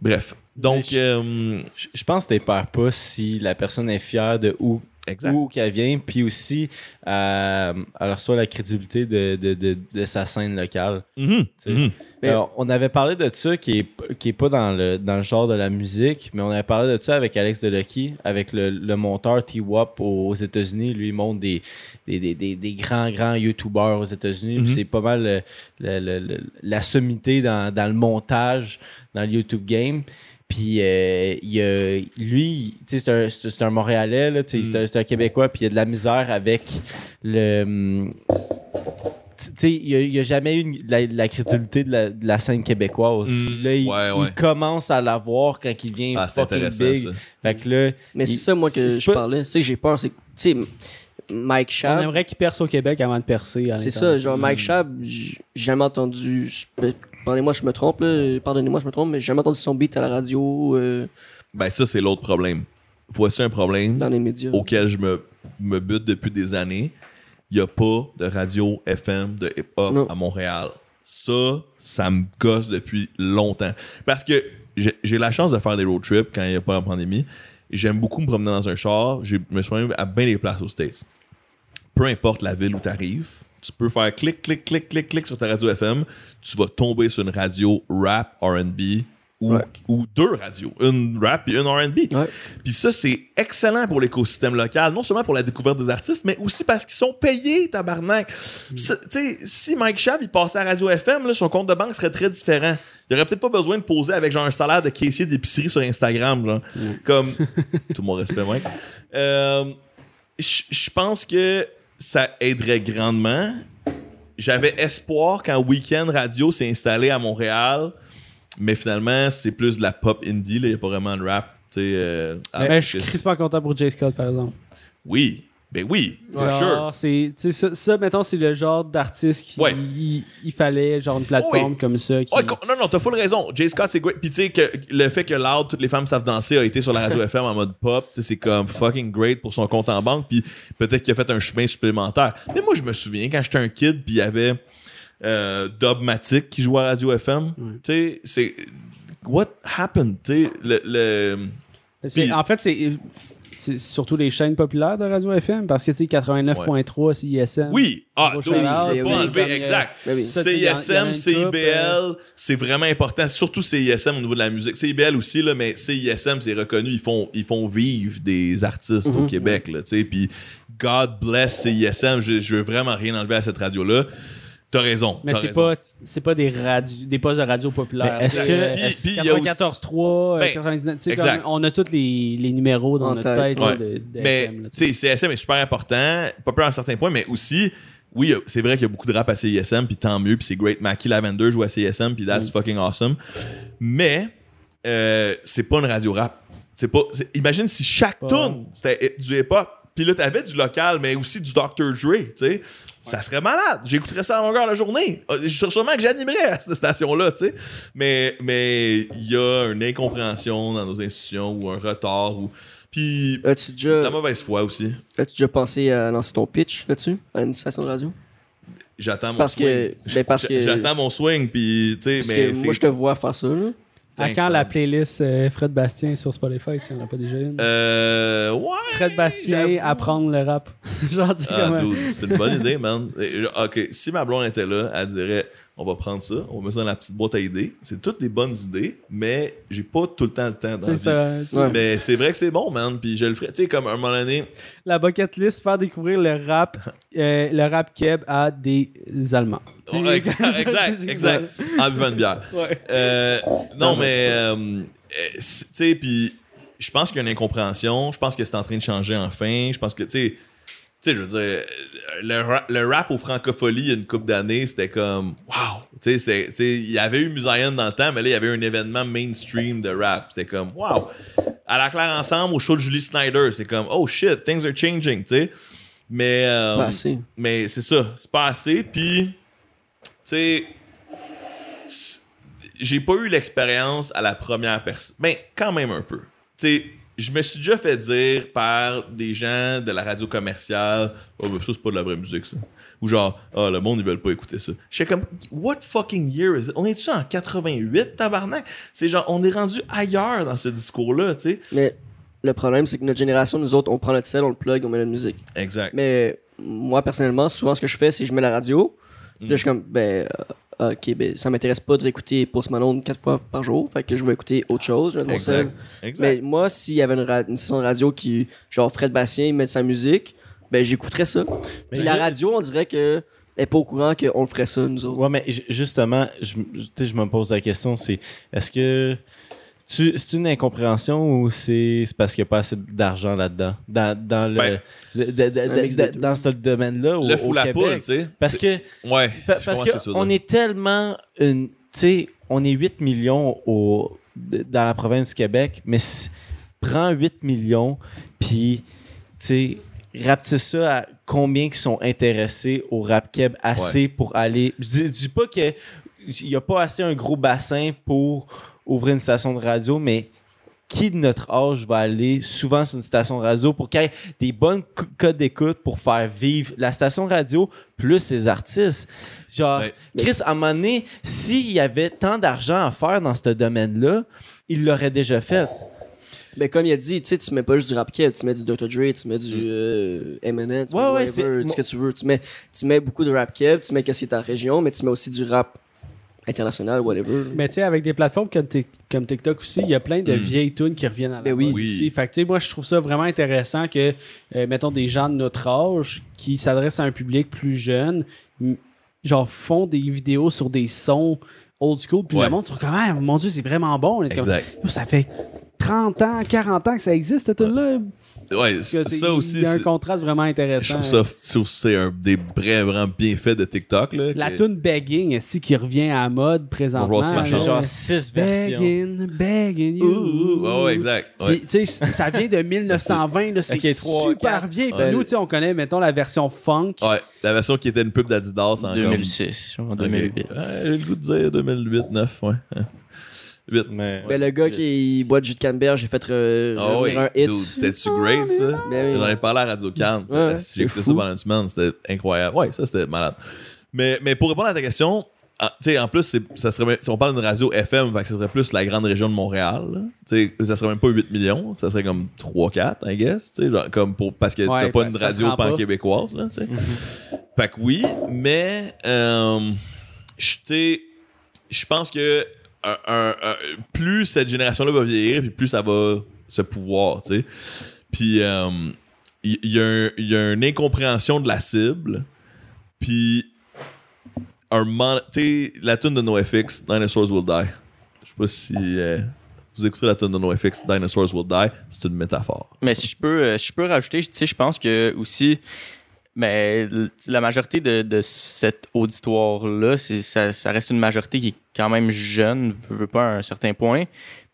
Bref. Donc, je- euh, Je je pense que t'es perds pas si la personne est fière de où, exact. où qu'elle vient, puis aussi euh, elle reçoit la crédibilité de, de, de, de sa scène locale. Sais. Alors, on avait parlé de ça qui est, qui est pas dans le, dans le genre de la musique, mais on avait parlé de ça avec Alex Delucky, avec le, le monteur T-Wop aux, États-Unis. Lui, il monte des, des, des, des, des grands, grands YouTubers aux États-Unis. Mhm. C'est pas mal le- le- la sommité dans, dans le montage, dans le YouTube game. Puis euh, il y a- lui, c'est un, c'est- un Montréalais, là, sais, c'est un- c'est un Québécois, puis il y a de la misère avec le. tu sais, il n'y a, jamais eu de la, la crédibilité de la, de la scène québécoise. Mm, là, il, ouais, ouais. il commence à l'avoir quand il devient Ah, c'est fucking intéressant, big. ça. Fait que là, Mais c'est il- ça, moi, que je pas- parlais. C'est que j'ai peur. C'est que, tu sais, Mike On Schaab. aimerait qu'il perce au Québec avant de percer. à C'est ça, genre Mike Schaab, j'ai jamais entendu. Pardonnez-moi, je me trompe. Pardonnez-moi, je me trompe, mais j'ai jamais entendu son beat à la radio, euh, Ben, ça, c'est l'autre problème. Voici un problème. dans les médias. auquel je me, me bute depuis des années. Il n'y a pas de radio FM de hip-hop à Montréal. Ça, ça me gosse depuis longtemps. Parce que j'ai j'ai la chance de faire des road trips quand il n'y a pas la pandémie. J'aime beaucoup me promener dans un char. Je me suis promené à bien des places aux States. Peu importe la ville où tu arrives, tu peux faire clic, clic, clic, clic, clic sur ta radio FM. Tu vas tomber sur une radio rap, RB ou, Ouais. ou deux radios. Une rap et une RB. Ouais. Puis ça, c'est excellent pour l'écosystème local, non seulement pour la découverte des artistes, mais aussi parce qu'ils sont payés, tabarnak. Sais, si Mike Schaab, il passait à Radio FM, là, son compte de banque serait très différent. Il aurait peut-être pas besoin de poser avec genre un salaire de caissier d'épicerie sur Instagram, genre. Comme, tout mon respect, Mike. Euh, je pense que ça aiderait grandement. J'avais espoir quand Weekend Radio s'est installé à Montréal mais finalement, c'est plus de la pop indie. Il n'y a pas vraiment de rap. euh, Mais je suis crispement content pour Jay Scott, par exemple. Oui, ben oui, for sure. c'est, ça, ça, mettons, c'est le genre d'artiste qui Ouais. il, il fallait genre une plateforme Oui. comme ça. Qui... Ouais, con- non, non, t'as full raison. Jay Scott, c'est great. Puis tu sais, que le fait que Loud, toutes les femmes savent danser, a été sur la radio FM en mode pop, tu sais, c'est comme fucking great pour son compte en banque. Puis peut-être qu'il a fait un chemin supplémentaire. Mais moi, je me souviens quand j'étais un kid, puis il y avait euh, Dubmatic qui jouait à radio FM. Tu sais, c'est. What happened? Tu sais, le. le- C'est- Puis- en fait, c'est, c'est surtout les chaînes populaires de Radio FM parce que tu sais, 89.3 CISM. Oui, ah, shout-out, je peux oui, enlever, exact. CISM, CIBL, euh, c'est vraiment important. Surtout CISM au niveau de la musique. CIBL aussi, là, mais CISM, c'est reconnu. Ils font, ils font vivre des artistes Mhm. au Québec. Là, tu sais. Puis God bless CISM. Je, je veux vraiment rien enlever à cette radio-là. T'as raison. Mais c'est pas, c'est pas des, radios, des postes de radio populaires. Est-ce que- euh, aussi- 94.3, euh, Ben, 99, tu sais, exact. comme on a tous les, les numéros dans En notre tête. tête là, Ouais. de, de Mais, tu sais. CSM est super important, pas peur à un certain point, mais aussi, oui, c'est vrai qu'il y a beaucoup de rap à CISM, puis tant mieux, puis c'est great. Mackie Lavender joue à CISM, puis Mm. that's fucking awesome. Mais, euh, c'est pas une radio rap. C'est pas, imagine si chaque Pas- tune c'était du hip-hop, puis là, t'avais du local, mais aussi du Dr. Dre, tu sais. Ça serait malade. J'écouterais ça à longueur de la journée. Euh, Je suis sûrement que j'animerais à cette station-là, tu sais. Mais mais il y a une incompréhension dans nos institutions ou un retard ou puis As-tu déjà, la mauvaise foi aussi. as-tu déjà pensé à lancer ton pitch là-dessus, à une station de radio? J'attends mon Parce swing. que, ben parce que, J'attends mon swing, puis tu sais, mais que moi je te vois faire ça. Là. À quand la playlist euh, Fred Bastien sur Spotify si on n'a pas déjà une? Euh. Ouais. Fred Bastien, apprendre le rap. Genre, Ah, c'est une bonne idée, man. Ok, si ma blonde était là, elle dirait on va prendre ça, on va mettre ça dans la petite boîte à idées. C'est toutes des bonnes idées, mais j'ai pas tout le temps le temps dans la vie. ça. Mais c'est vrai que c'est bon, man. Puis je le ferais. Tu sais, comme à un moment donné. La bucket list, faire découvrir le rap, euh, le rap keb à des Allemands. Ouais, exact, exact, exact. En buvant une bière. Ouais. Euh, non, Non, mais, euh, euh, tu sais, puis je pense qu'il y a une incompréhension. Je pense que c'est en train de changer enfin. Je pense que, tu sais, sais, je veux dire, le, ra- le rap au francophonie, il y a une couple d'années, c'était comme, wow! Tu sais, il y avait eu Musayan dans le temps, mais là, il y avait un événement mainstream de rap. C'était comme, wow! À la claire ensemble, au show de Julie Snyder, c'est comme, oh shit, things are changing, tu sais. Mais, euh, Pas assez. mais c'est ça, c'est pas assez. Puis, tu sais, j'ai pas eu l'expérience à la première personne. Ben, quand même un peu. Tu sais, je me suis déjà fait dire par des gens de la radio commerciale Oh, ben ça, c'est pas de la vraie musique, ça. Ou genre, ah, le monde, ils veulent pas écouter ça. Je suis comme, what fucking year is it? On est-tu en 88, tabarnak? C'est genre, on est rendu ailleurs dans ce discours-là, tu sais. Mais le problème, c'est que notre génération, nous autres, on prend notre sel, on le plug, on met la musique. Exact. Mais moi, personnellement, souvent, ce que je fais, c'est que je mets la radio. Là, je suis comme, ben, euh, ok, ben, ça m'intéresse pas de réécouter Post Malone quatre fois par jour. Fait que je vais écouter autre chose. Exact. Mais moi, s'il y avait une, ra- une station de radio qui, genre Fred Bastien, met sa musique, ben, j'écouterais ça. Puis la radio, on dirait que elle est pas au courant qu'on le ferait ça, nous autres. Ouais, mais ju- justement, je, je- tu sais, je me pose la question, c'est est-ce que c'est une incompréhension ou c'est parce qu'il n'y a pas assez d'argent là-dedans? Dans, dans, le, Ben, le- de- de- un de- mix de- des deux. dans ce domaine-là au, le fou au la Québec? poule, tu sais. Parce que Ouais. Pa- parce qu'on est tellement une. Tu sais, on est 8 millions au, dans la province du Québec, mais prends 8 millions, puis, tu sais, rapetisse ça à combien qui sont intéressés au rap keb assez pour aller. Je dis, je dis pas qu'il n'y a pas assez un gros bassin pour ouvrir une station de radio, mais qui de notre âge va aller souvent sur une station de radio pour qu'il y ait des bonnes co- codes d'écoute pour faire vivre la station radio plus les artistes? Genre, Ouais. Chris, à un moment donné, s'il y avait tant d'argent à faire dans ce domaine-là, il l'aurait déjà fait. Ben, comme il a dit, tu sais, tu mets pas juste du rap kid, tu mets du Dr. Dre, tu mets du euh, Eminem, tu Ouais, mets ouais, whatever, ce que tu veux. Tu mets, tu mets beaucoup de rap kid, tu mets qu'est-ce qui est ta région, mais tu mets aussi du rap international, whatever. Mais tu sais, avec des plateformes comme, Tik- comme TikTok aussi, il y a plein de Mm. vieilles tunes qui reviennent à la Ben oui. mode Oui. aussi. Fait que tu sais, moi, je trouve ça vraiment intéressant que, euh, mettons, des gens de notre âge qui s'adressent à un public plus jeune, genre, font des vidéos sur des sons old school, puis Ouais. le monde sont comme, ah, mon Dieu, c'est vraiment bon. Comme, Exact. Ça fait 30 ans, 40 ans que ça existe, cette tune-là. Ouais, ça aussi, Il y a un c'est- contraste vraiment je intéressant. trouve ça, c'est un des vrais, vraiment bienfaits de TikTok. Là, La que- tune Begging, qui revient à la mode présentement. Genre six versions. Begging, begging you. Ouais, exact. Ouais. Puis, tu sais, ça vient de 1920, là, c'est Ok, trois, super Ouais. nous, tu sais, on connaît, mettons, la version funk. Ouais, la version qui était une pub d'Adidas en 2006, en comme... 2008. Ok. Ouais, J'ai le goût de dire 2008, 9, ouais. 8. Mais Ben, le gars qui boit du jus de canneberge, j'ai fait euh, Ah oui, un hit. c'était-tu great ça? Ben oui. J'en ai parlé à Radio Can. Ouais, J'ai écouté ça pendant une semaine, c'était incroyable. Ouais, ça c'était malade. Mais, mais pour répondre à ta question, ah, tu sais, en plus, c'est- ça serait, si on parle d'une radio FM, fait que ça serait plus la grande région de Montréal. là. Tu sais, ça serait même pas 8 millions, ça serait comme 3-4, I guess. tu sais, genre, comme pour, parce que Ouais, t'as pas ben, une radio pan-québécoise. Là, tu sais. Fait que oui, mais euh, je tu sais, je pense que plus cette génération-là va vieillir, puis plus ça va se pouvoir, tu sais. Puis euh, il y, a une incompréhension de la cible, puis un man- tu sais, la tune de NoFX, Dinosaurs Will Die. Je sais pas si euh, vous écoutez la tune de NoFX, Dinosaurs Will Die, c'est une métaphore. Mais si je peux, euh, je peux rajouter, tu sais, je pense que aussi, mais la majorité de, de cet auditoire-là, ça, ça reste une majorité qui est quand même jeune, veut, veut pas à un certain point.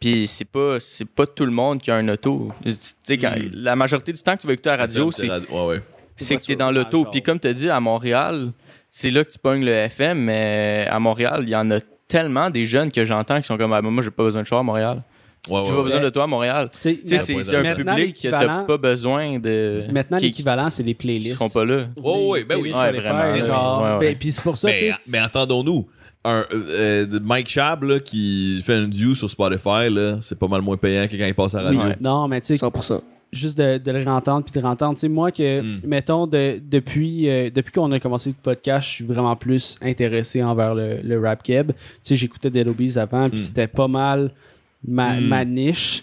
Puis c'est pas, c'est pas tout le monde qui a un auto. Tu sais, quand- Mm. la majorité du temps que tu vas écouter à la radio, c'est Ouais, ouais. c'est que tu es dans l'auto. Puis comme tu as dit, à Montréal, c'est là que tu pognes le FM, mais à Montréal, il y en a tellement des jeunes que j'entends qui sont comme ah, moi, j'ai pas besoin de char à Montréal. Ouais, J'ai ouais, pas besoin de toi à Montréal. C'est un public que t'as pas besoin de. Maintenant, qui- l'équivalent, c'est les qui playlists. seront pas là. Oh, oui, ben oui. Vraiment. genre. Ouais, ouais. Ben, Puis c'est pour ça, tu Mais, sais. mais entendons-nous. Un, euh, euh, Mike Chab là, qui fait une view sur Spotify, là, c'est pas mal moins payant que quand il passe à la radio. Non, mais tu sais, 100%. juste de, de le rentendre puis de rentendre. Tu sais, moi, que, Mm. mettons, de, depuis, euh, depuis qu'on a commencé le podcast, je suis vraiment plus intéressé envers le, le rap keb. Tu sais, j'écoutais Dead Obies avant, puis Mm. c'était pas mal ma, Mm. ma niche.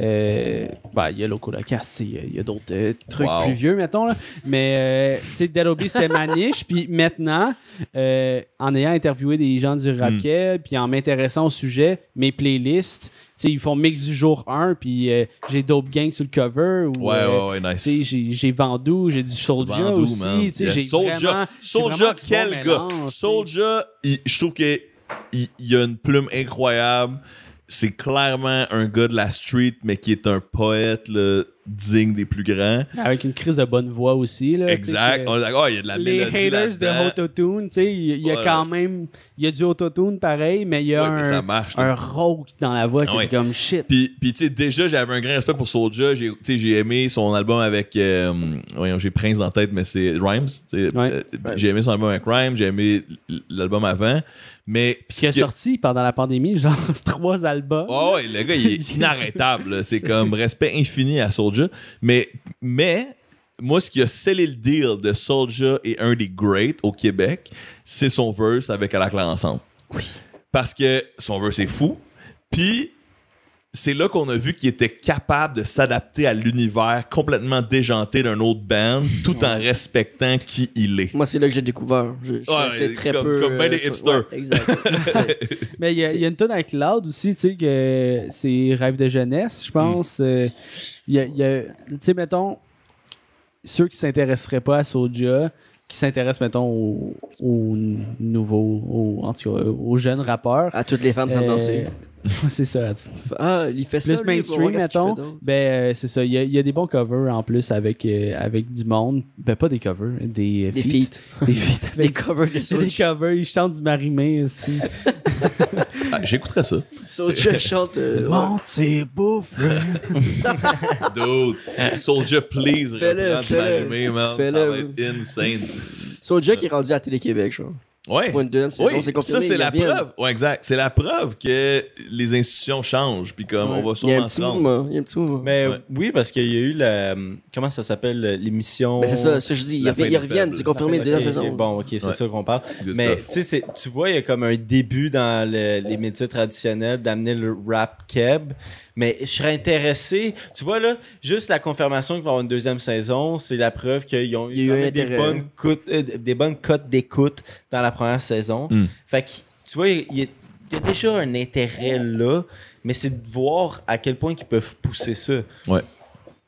Euh, bah, il y a Loco Locast, tu sais, il y a- y d'autres euh, trucs Wow. plus vieux, mettons. Là. Mais, euh, tu sais, Dead c'était ma niche. Puis maintenant, euh, en ayant interviewé des gens du rap Mm. keb, puis en m'intéressant au sujet, mes playlists, tu sais, ils font mix du jour 1, puis j'ai Dope Gang sur le cover. Ou, Ouais, ouais, ouais, nice. j'ai j'ai Vendu, j'ai du Soulja Vendu, aussi. j'ai Soulja, vraiment- du quel bon gars? mélange, il- je trouve que il, il a une plume incroyable. C'est clairement un gars de la street, mais qui est un poète là, digne des plus grands. Avec une crise de bonne voix aussi. Là, Exact. On est d'accord, il y a de la les mélodie haters de. Autotune, tu sais, il y a- quand même. Il y a du Autotune pareil, mais il y a Ouais, mais ça un, marche. un rock dans la voix qui Ouais. est comme shit. Puis, puis tu sais, déjà, j'avais un grand respect pour Soulja. J'ai, j'ai aimé son album avec. euh, voyons, j'ai Prince dans la tête, mais c'est Rhymes. Ouais. Euh, j'ai aimé son album avec Rhymes, j'ai aimé l'album avant. Mais. Ce qui a sorti pendant la pandémie, genre trois albums. Oh, ouais, le gars, il est inarrêtable. C'est comme respect infini à Soulja. Mais, mais, moi, ce qui a scellé le deal de Soulja et un des greats au Québec, c'est son verse avec À la claire ensemble. Parce que son verse est fou. Puis, c'est là qu'on a vu qu'il était capable de s'adapter à l'univers complètement déjanté d'un autre band tout en respectant qui il est. Moi, c'est là que j'ai découvert. Je, je Ouais, très comme- peu. comme ben des sur- hipsters. ouais, exact. Mais il y, a- y une tonne avec Loud aussi, tu sais, que c'est Rêve de jeunesse, je pense. Euh, Il y a, il y a- tu sais, mettons, ceux qui s'intéresseraient pas à Soulja, qui s'intéressent, mettons, aux, aux nouveaux, aux, en tout cas, aux jeunes rappeurs. à toutes les femmes euh, danser. c'est ça. Ah, il fait ça. Plus mainstream, mettons. Ben, euh, c'est ça. Il y, a, il y a des bons covers en plus avec, euh, avec du monde. Ben, pas des covers, des, euh, Des feats. feats. Des feats Des avec covers de des Soulja. covers. Ils chantent du Marimé aussi. Ah, J'écouterais ça. Soulja chante. euh. Monte ses bouffes. Dude, Soldier, please, Fais-le, reprends du fais-le. Marimé, man. Ça Fais-le. va être insane. Soulja qui est rendu à Télé-Québec, genre. Ouais. Pour une deuxième saison, Oui, c'est ça c'est la preuve. Ouais, exact. C'est la preuve que les institutions changent, puis comme on va Il y a un sûrement petit se rendre. mouvement. Il y a un petit mouvement. Mais Ouais. oui, parce qu'il y a eu la. Comment ça s'appelle l'émission Ben, c'est ça, ça je dis. Ils, reviennent- ils c'est confirmé, Ok, deuxième ok, saison. Bon, ok, c'est Ouais. ça qu'on parle. Good Mais tu sais, tu vois, il y a comme un début dans le- les médias traditionnels d'amener le rap keb. Mais je serais intéressé. Tu vois, là, juste la confirmation qu'il va y avoir une deuxième saison, c'est la preuve qu'ils ont Il y a eu eu des bonnes, coûtes- euh, des bonnes cotes d'écoute dans la première saison. Mm. Fait que, tu vois, il, y a déjà un intérêt là, mais c'est de voir à quel point ils peuvent pousser ça. Ouais.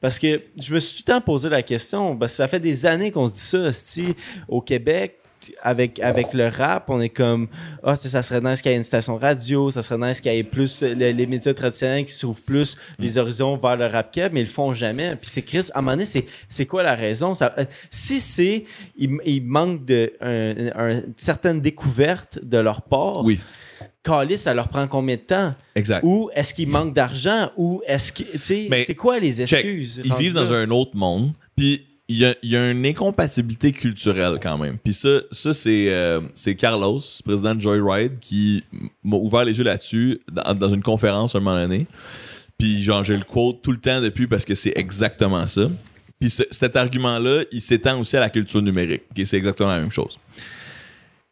Parce que je me suis tout le temps posé la question, parce que ça fait des années qu'on se dit ça, au Québec, avec, avec le rap, on est comme, ah, ça serait nice qu'il y ait une station radio, ça serait nice qu'il y ait plus euh, les, les médias traditionnels qui s'ouvrent plus les horizons vers le rap mais ils le font jamais. Puis c'est Chris, à un moment donné, c'est, quoi la raison? Ça, euh, si c'est, il, il manque de un- un- certaine découverte de leur part, Oui, Calice, ça leur prend combien de temps? exact. Ou est-ce qu'il manque d'argent? Ou est-ce que, tu sais, c'est quoi les Check. excuses? Ils vivent dans un autre monde. Puis il y a, une incompatibilité culturelle quand même. Puis ça, ça c'est, euh, Carlos, président de Joyride, qui m'a ouvert les yeux là-dessus dans, une conférence un moment donné. Puis genre, j'ai le quote tout le temps depuis parce que c'est exactement ça. Puis ce- cet argument-là, il s'étend aussi à la culture numérique. Ok, c'est exactement la même chose.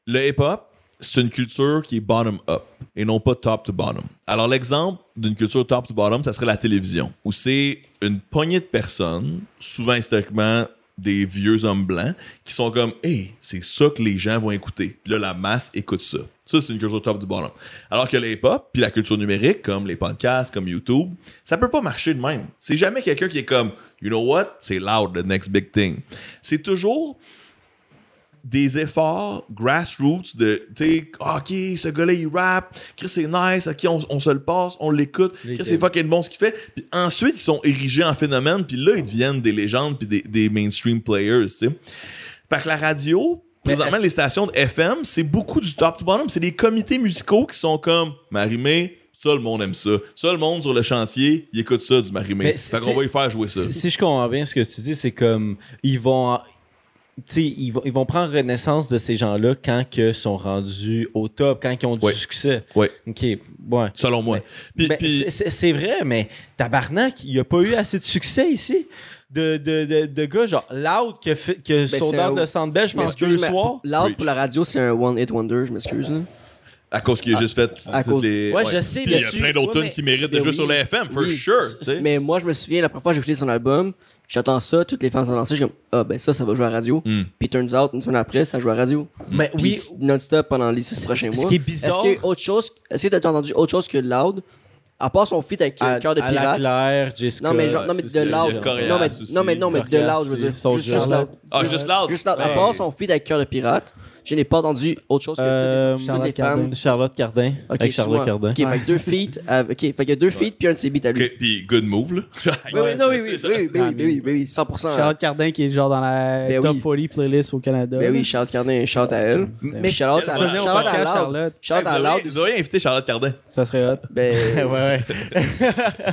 Le hip-hop, c'est une culture qui est bottom-up et non pas top-to-bottom. Alors, l'exemple d'une culture top-to-bottom, ça serait la télévision, où c'est une poignée de personnes, souvent historiquement des vieux hommes blancs, qui sont comme Hey, c'est ça que les gens vont écouter. Puis là, la masse écoute ça. Ça, c'est une culture top-to-bottom. Alors que le hip-hop, puis la culture numérique, comme les podcasts, comme YouTube, ça peut pas marcher de même. C'est jamais quelqu'un qui est comme You know what? C'est loud, the next big thing. C'est toujours des efforts grassroots de, tu sais, OK, ce gars-là, il rap, Chris, c'est nice, OK, on, on se le passe, on l'écoute, Chris, c'est fucking bon ce qu'il fait. Puis ensuite, ils sont érigés en phénomène, puis là, ils deviennent des légendes, puis des, des mainstream players, tu sais. Fait que la radio, présentement, les stations de FM, c'est beaucoup du top to bottom. C'est des comités musicaux qui sont comme Marimé, ça, le monde aime ça. Ça, le monde sur le chantier, il écoute ça du Marimé. Fait qu'on va y faire jouer ça. Si, si je comprends bien ce que tu dis, c'est comme ils vont, ils vont, ils vont prendre connaissance de ces gens-là quand ils sont rendus au top, quand ils ont du Ouais. succès. Ouais. Ok, ouais. Selon moi. Ben, puis- c'est- vrai, mais tabarnak, il n'y a pas eu assez de succès ici. De, de, de, de gars genre Loud qui a, fait, qui a sold c'est un- centre belge, je pense, deux soirs. Loud pour la radio, c'est un one hit wonder, je m'excuse. À cause qu'il a juste fait à toutes cause- les. Ouais, je sais, Puis il y a là-dessus. plein d'autres Ouais, tunes mais- qui méritent de Mais jouer oui. sur les FM, for Oui. sure. tu sais. Mais moi, je me souviens, la première fois que j'ai écouté son album, j'attends ça, toutes les fans sont lancées, je suis comme, ah ben ça, ça va jouer à la radio. Mm. Puis turns out, une semaine après, ça joue à la radio. Mais Puis oui, non-stop pendant les six prochains ce mois. qui est bizarre- Est-ce qu'il y a autre chose, est-ce que t'as déjà entendu autre chose que Loud, à part son feat avec euh, Cœur de à la Pirate? Claire, Jessica. Non, mais genre, non, mais c'est- de c'est- Loud. il y a Corias Non, mais, aussi. non, mais, non, mais de Corias Loud, je veux aussi, dire. Juste, juste Loud. Ah, juste Loud? Juste Loud. À Ouais. part son feat avec Cœur de Pirate, je n'ai pas entendu autre chose que Euh, toutes les, toutes Charlotte les fans. Cardin. Charlotte Cardin. Ok, avec Charlotte. Cardin. Ok, fait que deux feats, euh, ok, fait qu'il y a deux feats puis un de ses beats à lui. Ok, Puis good move, là. Oui, oui, non, oui, oui, oui, oui, oui, oui, oui, oui, oui, 100%. Charlotte Cardin qui est genre dans la Ben top oui. 40 playlist au Canada. Ben oui, Charlotte Cardin, shout à elle. Mais Puis shout out quel à. Charlotte. À Vous Loud. auriez- Vous auriez invité Charlotte Cardin. Ça serait hot. Ben, ouais, ouais.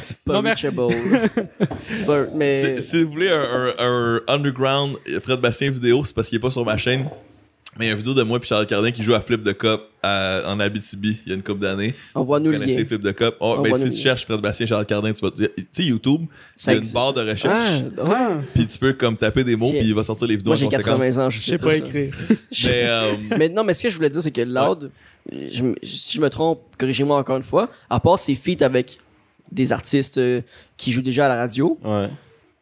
c'est pas Non, merci. reachable. C'est pas, mais. Si, si vous voulez un, un- un underground Fred Bastien vidéo, c'est parce qu'il est pas sur ma chaîne. Mais il y a une vidéo de moi et Charlotte Cardin qui joue à Flip de Cop à- en Abitibi il y a une couple d'années. Envoie-nous le lien. Flip de Cop? Oh, ben, si tu cherches Fred Bastien, Charlotte Cardin, tu vas. Tu sais, YouTube, il y a une barre de recherche. Ah, Puis tu peux comme taper des mots, puis il va sortir les vidéos moi j'ai conséquence. 80 ans, je sais pas ça. écrire. Mais, euh, Mais non, mais ce que je voulais dire, c'est que Loud, je si je me trompe, corrigez-moi encore une fois, à part ses feats avec des artistes euh, qui jouent déjà à la radio, Ouais.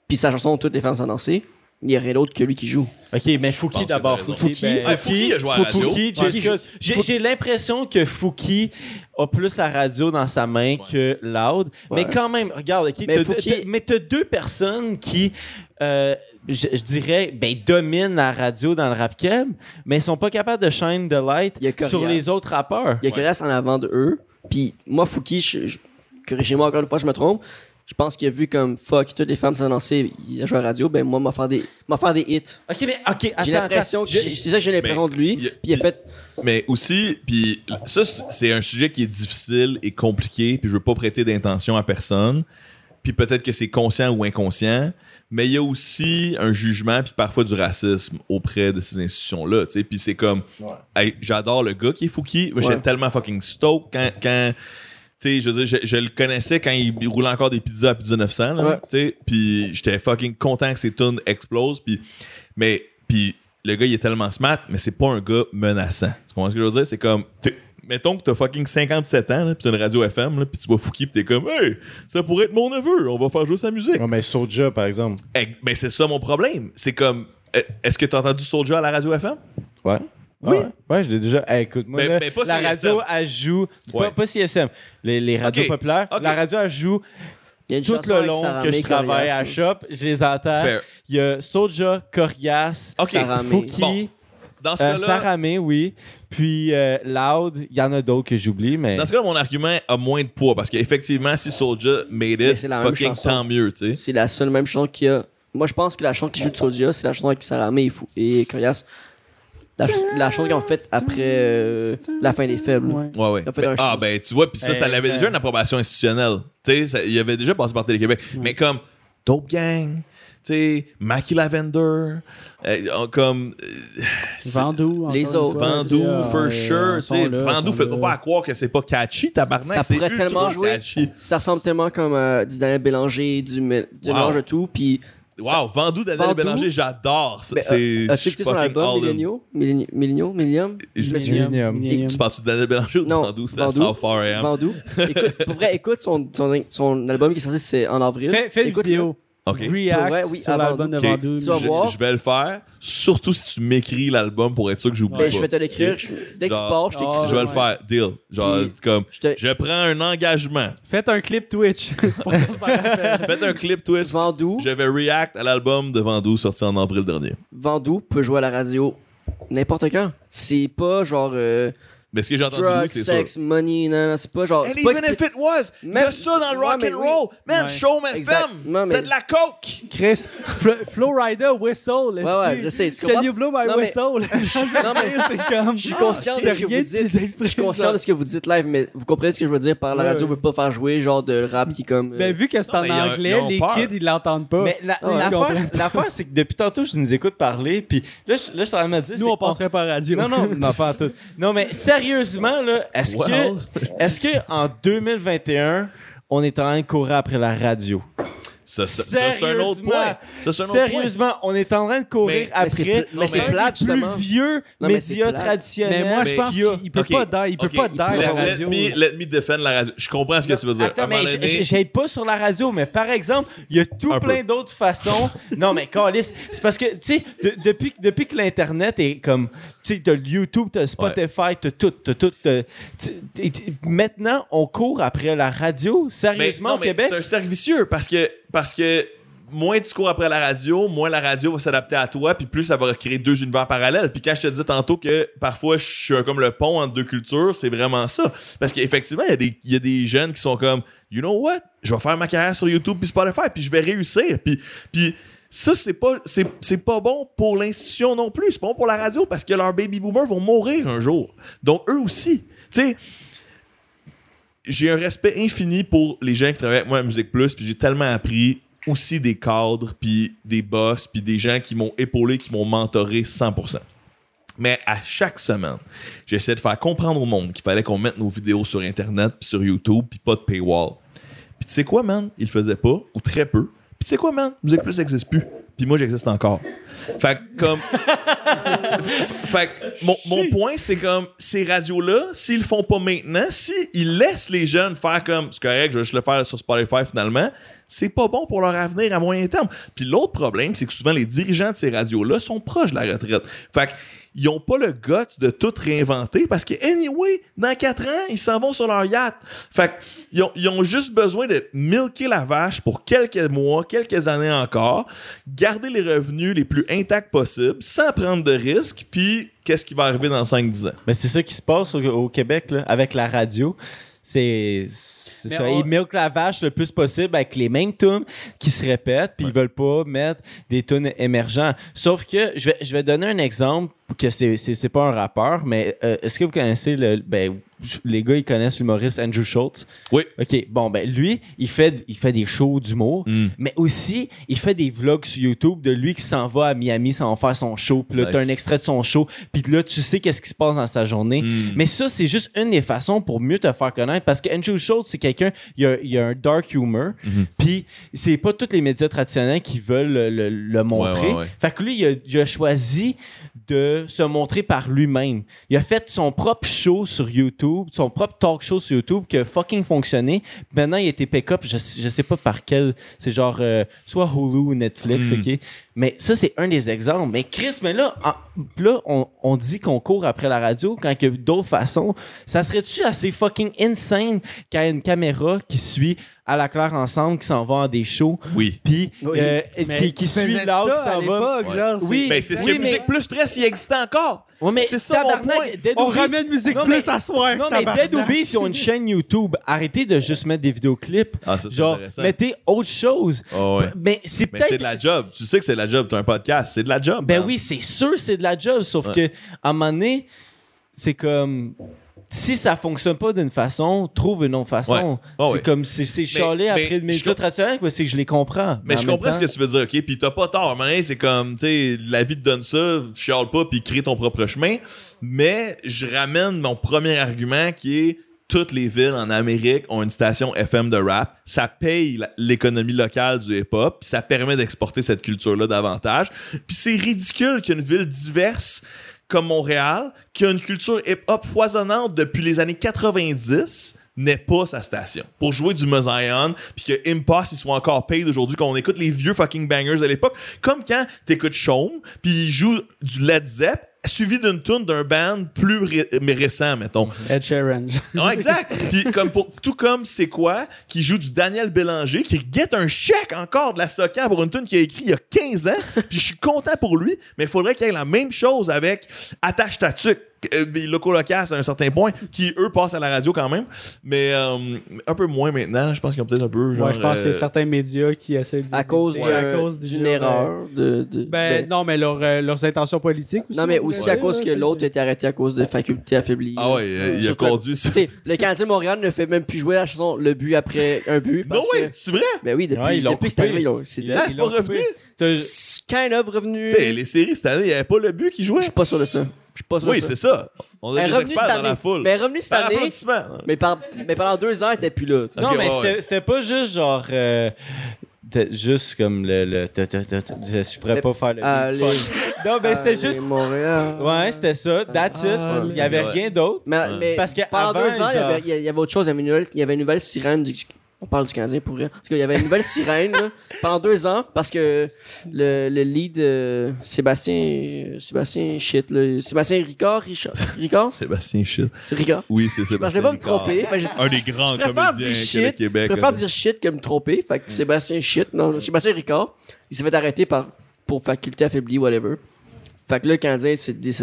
puis sa chanson Toutes les femmes sont dansées, il n'y a rien d'autre que lui qui joue. Ok, mais Fouki d'abord. Fouki, Fouki a joué à la radio. Fouki, Ouais. Jessica- J'ai l'impression que Fouki a plus la radio dans sa main que Loud. Mais quand même, regarde, ok, Mais t'as- deux personnes qui, euh, je, je dirais, ben, dominent la radio dans le rap keb, mais ils sont pas capables de shine the light Corias. sur les autres rappeurs. Il y a qui reste en avant de eux, puis moi, Fouki, corrigez-moi encore une fois, je me trompe. Je pense qu'il a vu comme fuck, toutes les femmes sont lancées, il a joué à la radio, ben moi, m'a faire des, m'a faire des hits. Ok, mais ok, attends, J'ai l'impression attends. que Je- c'est ça que j'ai l'impression de lui, puis il a fait Mais aussi, puis ça, c'est un sujet qui est difficile et compliqué, puis je veux pas prêter d'intention à personne. Puis peut-être que c'est conscient ou inconscient, mais il y a aussi un jugement, puis parfois du racisme auprès de ces institutions-là, tu sais. Puis c'est comme, hey, j'adore le gars qui est Fouki, Ouais. tellement fucking stoked quand... sais, je veux dire, je, je le connaissais quand il roulait encore des pizzas à Pizza 900, là, Ouais. tu sais, puis j'étais fucking content que ses tunes explosent, puis... Mais, puis le gars, il est tellement smart, mais c'est pas un gars menaçant. Tu comprends ce que je veux dire? C'est comme... Mettons que t'as fucking 57 ans, là, pis t'as une radio FM, là, pis tu vois Fouki, pis t'es comme, hey, ça pourrait être mon neveu, on va faire jouer sa musique. Ouais, mais Soulja, par exemple. Eh, ben, c'est ça mon problème. C'est comme, eh, est-ce que t'as entendu Soulja à la radio FM? Ouais. Oui. Ouais, je l'ai déjà. Hey, écoute, moi, Mais- là, mais pas la CSM. radio, elle joue. Ouais. Pas, pas CSM. Les, les radios Ok. populaires. Ok. La radio, elle joue Il y a une tout chanson le avec long Sarah que je travaille Corias, à Shop. Je les entends. Fair. Il y a Soulja, Corias, Ok. Sarah May. Fouki, Bon. Dans ce euh, cas-là, Sarah May, oui. Puis euh, Loud. Il y en a d'autres que j'oublie, mais. dans ce cas-là, mon argument a moins de poids parce qu'effectivement, si Soulja made Mais it, c'est la même fucking chanson. tant mieux, tu sais. C'est la seule même chanson qu'il y a. Moi, je pense que la chanson qui joue de Soulja, c'est la chanson avec Sarah May et, Fou- et Corias. La, la chanson qu'ils ont faite après euh, la fin des faibles. Ouais. Ouais, ouais. Un ah, ben, tu vois, puis ça, ça Eh, avait déjà ben. une approbation institutionnelle. Tu sais, il avait déjà passé par Télé-Québec. Mais comme Dope Gang, tu sais, Mackie Lavender, euh, comme. euh, Vandou. Les autres. Vandou, for euh, sure. tu sais. Vandou, là. pas à croire que c'est pas catchy, tabarnak. Ça pourrait tellement jouer. catchy. Ça ressemble tellement comme euh, du Daniel Bélanger, du, mé- du Wow. mélange de tout. Puis, Wow, Vandou, Daniel Vandou. Bélanger, j'adore. ça. ben, C'est. euh, as-tu écouté son album. Millennium? Millennium Millennium Millennium. Tu parles-tu de Daniel Bélanger ou de Vandou? C'est Vandou. How far I am. Vandou. Écoute, pour vrai, écoute son, son, son album qui est sorti c'est en avril. Fais, fais une vidéo. React vrai, oui, sur à l'album de Ok. Vandou. Tu vas Je, voir. je vais le faire, surtout si tu m'écris l'album pour être sûr que j'oublie Ben, pas. je vais te l'écrire. je- Dès que tu pars, je t'écris. Je vais le ouais. faire, deal. Genre, Puis- comme, Je te- je prends un engagement. Faites un clip Twitch. Faites un clip twist. Vandou, Je vais react à l'album de Vandou sorti en avril dernier. Vandou peut jouer à la radio n'importe quand. C'est pas genre euh, Mais ce que j'ai entendu, oui, c'est sûr. sex, money, non, non, c'est pas genre. And c'est pas even if it was, il y a Même- ça dans le rock mais and oui. roll. Man, Ouais. show ma femme. Non, mais- C'est de la coke. Chris, Flo- Flowrider Whistle. Ouais, ouais, je sais. Tu Can comprends? you blow my Non, mais- whistle? Non, mais- c'est comme. Je suis conscient de ce que rien vous dites. Je suis conscient de ce que vous dites live, mais vous comprenez ce que je veux dire par la Ouais, radio ouais. veut pas faire jouer genre de rap qui comme. euh, Ben, vu que c'est Non, en mais anglais, les kids, ils l'entendent pas. Mais Ah, l'affaire, c'est que depuis tantôt, je nous écoute parler, puis là, je, là, je suis en train de me dire. Nous, on passerait par radio. Non, non, non, pas en tout. Non, mais sérieusement, là, est-ce Well. que, est-ce que en 2021, on est en train de courir après la radio? Ça, ça- ça, c'est un autre point. Ça, c'est un autre point. Sérieusement, on est en train de courir Mais- après mais c'est plate, plus vieux Non, plate. traditionnels. Mais moi, je pense qu'il peut pas die. Il peut pas die Let, la let radio. me, let me defend la radio. Je comprends ce que tu veux dire. Attends, mais j'aide pas sur la radio, mais par exemple, il y a tout Un plein d'autres façons. non, mais Calis, c'est parce que, tu sais, de- depuis, depuis que l'Internet est comme, sais, t'as YouTube, t'as Spotify, t'as tout, t'as tout. t'as- tu- t- t- maintenant, on court après la radio. Mais Sérieusement, non, au Québec? c'est un cercle vicieux parce que, parce que moins tu cours après la radio, moins la radio va s'adapter à toi, puis plus ça va créer deux univers parallèles. Puis quand je te dis tantôt que parfois je suis comme le pont entre deux cultures, c'est vraiment ça. Parce qu'effectivement, il y, a des- il y a des jeunes qui sont comme, you know what, je vais faire ma carrière sur YouTube puis Spotify, puis je vais réussir. Puis, puis ça, c'est pas, pas bon pour l'institution non plus. C'est pas bon pour la radio parce que leurs baby boomers vont mourir un jour. Donc eux aussi. Tu sais, j'ai un respect infini pour les gens qui travaillent avec moi à Musique Plus, puis j'ai tellement appris aussi des cadres, puis des boss, puis des gens qui m'ont épaulé, qui m'ont mentoré 100%. Mais à chaque semaine, j'essaie de faire comprendre au monde qu'il fallait qu'on mette nos vidéos sur Internet, puis sur YouTube, puis pas de paywall. Puis tu sais quoi, man? Ils le faisaient pas, ou très peu. Tu sais quoi, man? Musique Plus n'existe plus. Puis moi, j'existe encore. Fait que, comme. fait mon, mon point, c'est comme ces radios-là, s'ils le font pas maintenant, s'ils laissent les jeunes faire comme c'est correct, je vais juste le faire sur Spotify finalement, c'est pas bon pour leur avenir à moyen terme. Puis l'autre problème, c'est que souvent les dirigeants de ces radios-là sont proches de la retraite. Fait que ils ont pas le guts de tout réinventer parce que, anyway, dans 4 ans, ils s'en vont sur leur yacht. Fait que, ils ont, ils ont juste besoin de milker la vache pour quelques mois, quelques années encore, garder les revenus les plus intacts possibles, sans prendre de risques, puis qu'est-ce qui va arriver dans 5-10 ans? Ben, c'est ça qui se passe au, au Québec là, avec la radio. C'est Mais ça. on- Ils milkent la vache le plus possible avec les mêmes tunes qui se répètent, puis ils veulent pas mettre des tunes émergents. Sauf que je vais, je vais donner un exemple que c'est c'est c'est pas un rappeur, mais euh, est-ce que vous connaissez le ben les gars ils connaissent l'humoriste Andrew Schultz? Oui. Ok, bon ben lui il fait il fait des shows d'humour, Mm. mais aussi il fait des vlogs sur YouTube de lui qui s'en va à Miami s'en faire son show, puis là Nice. t'as un extrait de son show, puis là tu sais qu'est-ce qui se passe dans sa journée. Mm. Mais ça, c'est juste une des façons pour mieux te faire connaître parce que Andrew Schultz, c'est quelqu'un, il a, il a un dark humor, Mhm. puis c'est pas tous les médias traditionnels qui veulent le, le- le montrer. Ouais, ouais, ouais. Fait que lui, il a, il a choisi de se montrer par lui-même. Il a fait son propre show sur YouTube, son propre talk show sur YouTube qui a fucking fonctionné. Maintenant, il a été pick-up, je, je sais pas par quel, c'est genre euh, soit Hulu ou Netflix, Mm. ok? Mais ça, c'est un des exemples. Mais Chris, mais là, en- là on, on dit qu'on court après la radio quand il y a d'autres façons. Ça serait-tu assez fucking insane qu'il y ait une caméra qui suit à la claire ensemble, qui s'en va à des shows, Oui. puis Oui. euh, Mais qui, qui suit là où ça va. genre, Oui, Ben, c'est ce oui, que mais- Musique Plus Stress, il existait encore. Ouais, mais C'est ça mon point. Dead On ramène Musique Non, Plus mais- à soir. Non, mais. Dead Obies, ils ont une chaîne YouTube. Arrêtez de juste mettre des vidéoclips. Ah, ça, c'est Genre, intéressant. mettez autre chose. Oh, ouais. Mais c'est Mais peut-être. c'est de la job. Tu sais que c'est de la job. T'as un podcast. C'est de la job. Ben oui, c'est sûr, c'est de la job. Sauf Ouais. que à un moment donné, c'est comme. Si ça fonctionne pas d'une façon, trouve une autre façon. Ouais. Oh, c'est ouais. comme c'est mais après le média traditionnel, c'est que je les comprends. Mais je comprends ce que tu veux dire, OK? Puis t'as pas tort, mais c'est comme, tu sais, la vie te donne ça, chiale pas, puis crée ton propre chemin. Mais je ramène mon premier argument qui est toutes les villes en Amérique ont une station FM de rap. Ça paye l'économie locale du hip-hop, ça permet d'exporter cette culture-là davantage. Puis c'est ridicule qu'une ville diverse comme Montréal, qui a une culture hip-hop foisonnante depuis les années 90, n'ait pas sa station. Pour jouer du Mozion, puis que Impasse, il soit encore paid aujourd'hui, quand on écoute les vieux fucking bangers de l'époque, comme quand t'écoutes Chaume, puis il joue du Led Zepp, suivi d'une tune d'un band plus ré- récent, mettons. Ed Sheeran. Non, exact. Puis comme pour tout comme c'est quoi qui joue du Daniel Bélanger qui guette un chèque encore de la Soca pour une tune qu'il a écrit il y a 15 ans. Puis je suis content pour lui, mais il faudrait qu'il y ait la même chose avec Attache ta tuque. Euh, les locaux à un certain point qui eux passent à la radio quand même mais euh, un peu moins maintenant je pense qu'ils ont peut-être un peu genre Ouais, je pense qu'il y a euh, certains médias qui essaient de À cause, éviter, de- à cause d'une euh, erreur. De, de- Ben, ben, non, mais leur, euh, leurs intentions politiques aussi. non, mais aussi à cause que l'autre a été arrêté à cause de facultés affaiblies. ah ouais euh, il a conduit sais, le Canadien Montréal ne fait même plus jouer la chanson Le but après un but. non Parce ouais que, c'est vrai? Ben oui, depuis, Ouais, ils l'ont depuis que c'est arrivé, ils l'ont- c'est Ils de- ah ils c'est pas revenu? C'est kind of revenu. Les séries cette année il n'y avait pas le but qui jouait Je suis pas sûr de ça. Je suis pas sûr oui c'est ça on est des revenue experts cette dans la année. foule Mais elle est revenue cette par année. Mais, par- mais pendant deux ans, elle était plus là. Non, mais ouais, c'était pas juste genre. euh, t'es- juste comme le. le je pourrais pas faire le. Allez. fuck. Non, mais c'était juste. Montréal. Ouais, c'était ça. That's it. Allez. Il y avait rien d'autre. Mais, mais Parce que pendant deux ans, il y, genre- avait, il y a- il y avait autre chose. Il y avait une nouvelle, il y avait une nouvelle sirène du. On parle du Canadien pour vrai. Parce qu'il y avait une nouvelle sirène là, pendant deux ans parce que le, le lead euh, Sébastien Sébastien shit là, Sébastien Ricard Richard, Ricard? Sébastien shit c'est Ricard. oui c'est Ben, je Sébastien vais pas me tromper. Fait un des grands comédiens shit. Québec Je préfère dire shit que me tromper. Fait que Sébastien shit. Non, Sébastien Ricard, il s'est fait arrêter par, pour faculté affaiblie, whatever. Fait que là, le Canadien s'est dis-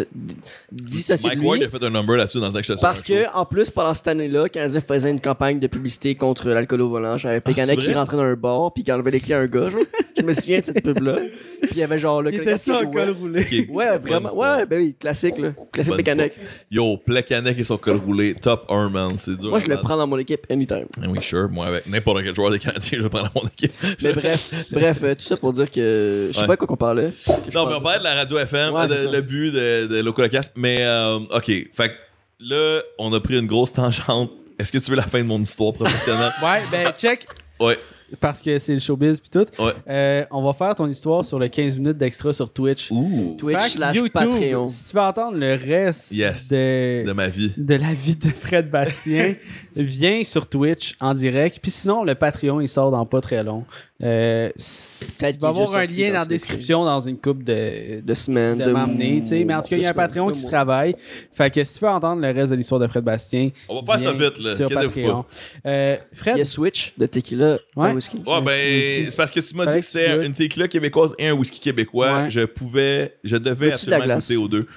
dissocié de Mike. Ward a fait un number là-dessus dans le temps que j'étais sur Parce show. que, en plus, pendant cette année-là, le Canadien faisait une campagne de publicité contre l'alcool au volant. J'avais Ah, Pécanet c'est qui rentrait dans un bar puis qui enlevait les clés à un gars. genre. Je me souviens de cette pub-là. Puis il y avait genre le Il était ça col roulé. Ok. Ouais, vraiment. Ouais, ben oui, classique, là. Classique Pécanet. Yo, Plekanec et son col roulé, top 1, man. C'est dur. Moi, je le prends dans mon équipe anytime. Ah Oui, sure. Moi, avec n'importe quel joueur des Canadiens, je le prends dans mon équipe. Mais bref, bref, euh, tout ça pour dire que. Je sais Ouais. pas de quoi qu'on parlait. Non, mais on parlait de la radio FM, Ouais, de- le but de, de Locolocast. Mais, euh, OK. Fait que là, on a pris une grosse tangente. Est-ce que tu veux la fin de mon histoire professionnelle? Ouais, ben, check. ouais. Parce que c'est le showbiz pis tout. Ouais. Euh, on va faire ton histoire sur le 15 minutes d'extra sur Twitch. Ouh. Twitch Fait slash YouTube, Patreon. Si tu veux entendre le reste Yes. de, De ma vie. de la vie de Fred Bastien, viens sur Twitch en direct. Puis sinon, le Patreon, il sort dans pas très long. Euh, il va y avoir un lien dans la description dans une coupe de, De semaines. de m'emmener, tu sais. Mais en tout cas, il y a un de Patreon de qui se travaille. Fait que si tu veux entendre le reste de l'histoire de Fred Bastien, On va faire ça vite, là. sur Patreon. Euh, Il Fred, y a Switch de tequila Ouais. à whisky. Ouais, ben, c'est parce que tu m'as dit que c'était une tequila québécoise et un whisky québécois. Ouais. Je pouvais, je devais de absolument goûter aux deux.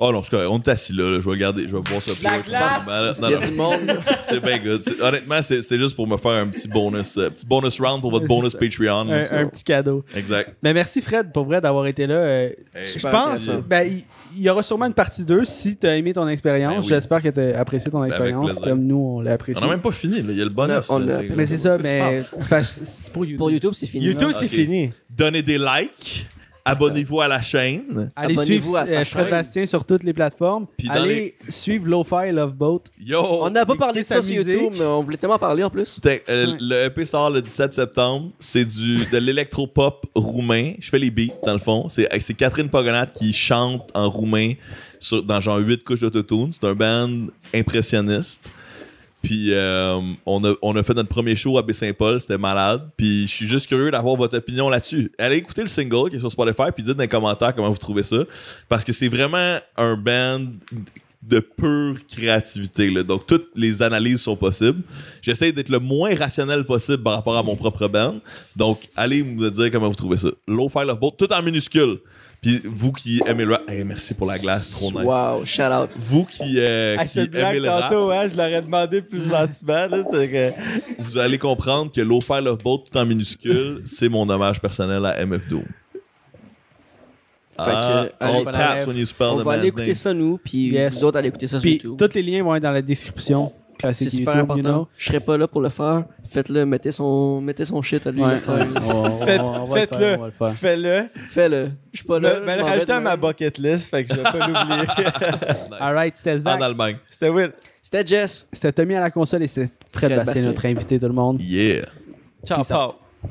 Oh non, je suis correct. On est assis là, là. Je vais regarder, je vais boire ça. La glace! Non, y a non. du monde. C'est bien good. C'est- Honnêtement, c'est c'est juste pour me faire un petit bonus, euh, petit bonus round pour votre bonus Patreon. un, petit cadeau. Exact. Mais merci Fred pour vrai d'avoir été là. Euh, Hey, je super pense, ben, il il y aura sûrement une partie 2 si tu as aimé ton expérience. Ben oui. J'espère que tu as apprécié ton avec expérience plaisir. comme nous on l'a apprécié. On n'a même pas fini, là. Il y a le bonus. On a- là. on a- Mais c'est ça, mais c'est pour YouTube. Pour YouTube, c'est fini. YouTube, c'est Ok. fini. Donnez des likes. Abonnez-vous à la chaîne. Allez suivre à sa euh, Fred chaîne. Bastien sur toutes les plateformes. Puis dans Allez suivre Lo-Fi Love Boat. Yo! On n'a pas parlé de sa ça sur musique. YouTube, mais on voulait tellement parler en plus. Euh, Ouais. Le EP sort le 17 septembre. C'est du de l'électropop roumain. Je fais les beats, dans le fond. C'est c'est Catherine Pogonat qui chante en roumain sur, dans genre 8 couches d'autotune. C'est un band impressionniste. Puis euh, on, a, fait notre premier show à Baie-Saint-Paul, c'était malade. Puis je suis juste curieux d'avoir votre opinion là-dessus. Allez écouter le single qui est sur Spotify, puis dites dans les commentaires comment vous trouvez ça. Parce que c'est vraiment un band de pure créativité. Donc toutes les analyses sont possibles. J'essaie d'être le moins rationnel possible par rapport à mon propre band. Donc allez me dire comment vous trouvez ça. Low File of Bolt, tout en minuscule. Puis vous qui aimez le rap, hey, merci pour la glace, trop nice. Wow, shout out. Vous qui, euh, qui cette blague aimez le rap, tantôt, hein, je l'aurais demandé plus gentiment. Là, c'est que... vous allez comprendre que File of Bolt tout en minuscule, c'est mon hommage personnel à MF Doom. Fait que, Ah, allez, all caps when you spell On the va aller écouter name. ça, nous, puis Yes. vous autres allez écouter ça sur Puis YouTube. tous les liens vont être dans la description. C'est Classique super YouTube, important. you know? Je serai pas là pour le faire. Faites-le, mettez son, mettez son shit à lui Ouais, le faire. Faites- faites-le. faire. Fais-le. Fais-le. Je suis pas là. Mais, le rajouter à ma bucket list, fait que je vais pas l'oublier. Nice. Alright, c'était En Zach. Allemagne. C'était Will. C'était Jess. C'était Tommy à la console et c'était Fred Fred Bastien, Bastien. notre invité, tout le monde. Yeah. Ciao, Peace out. Paul.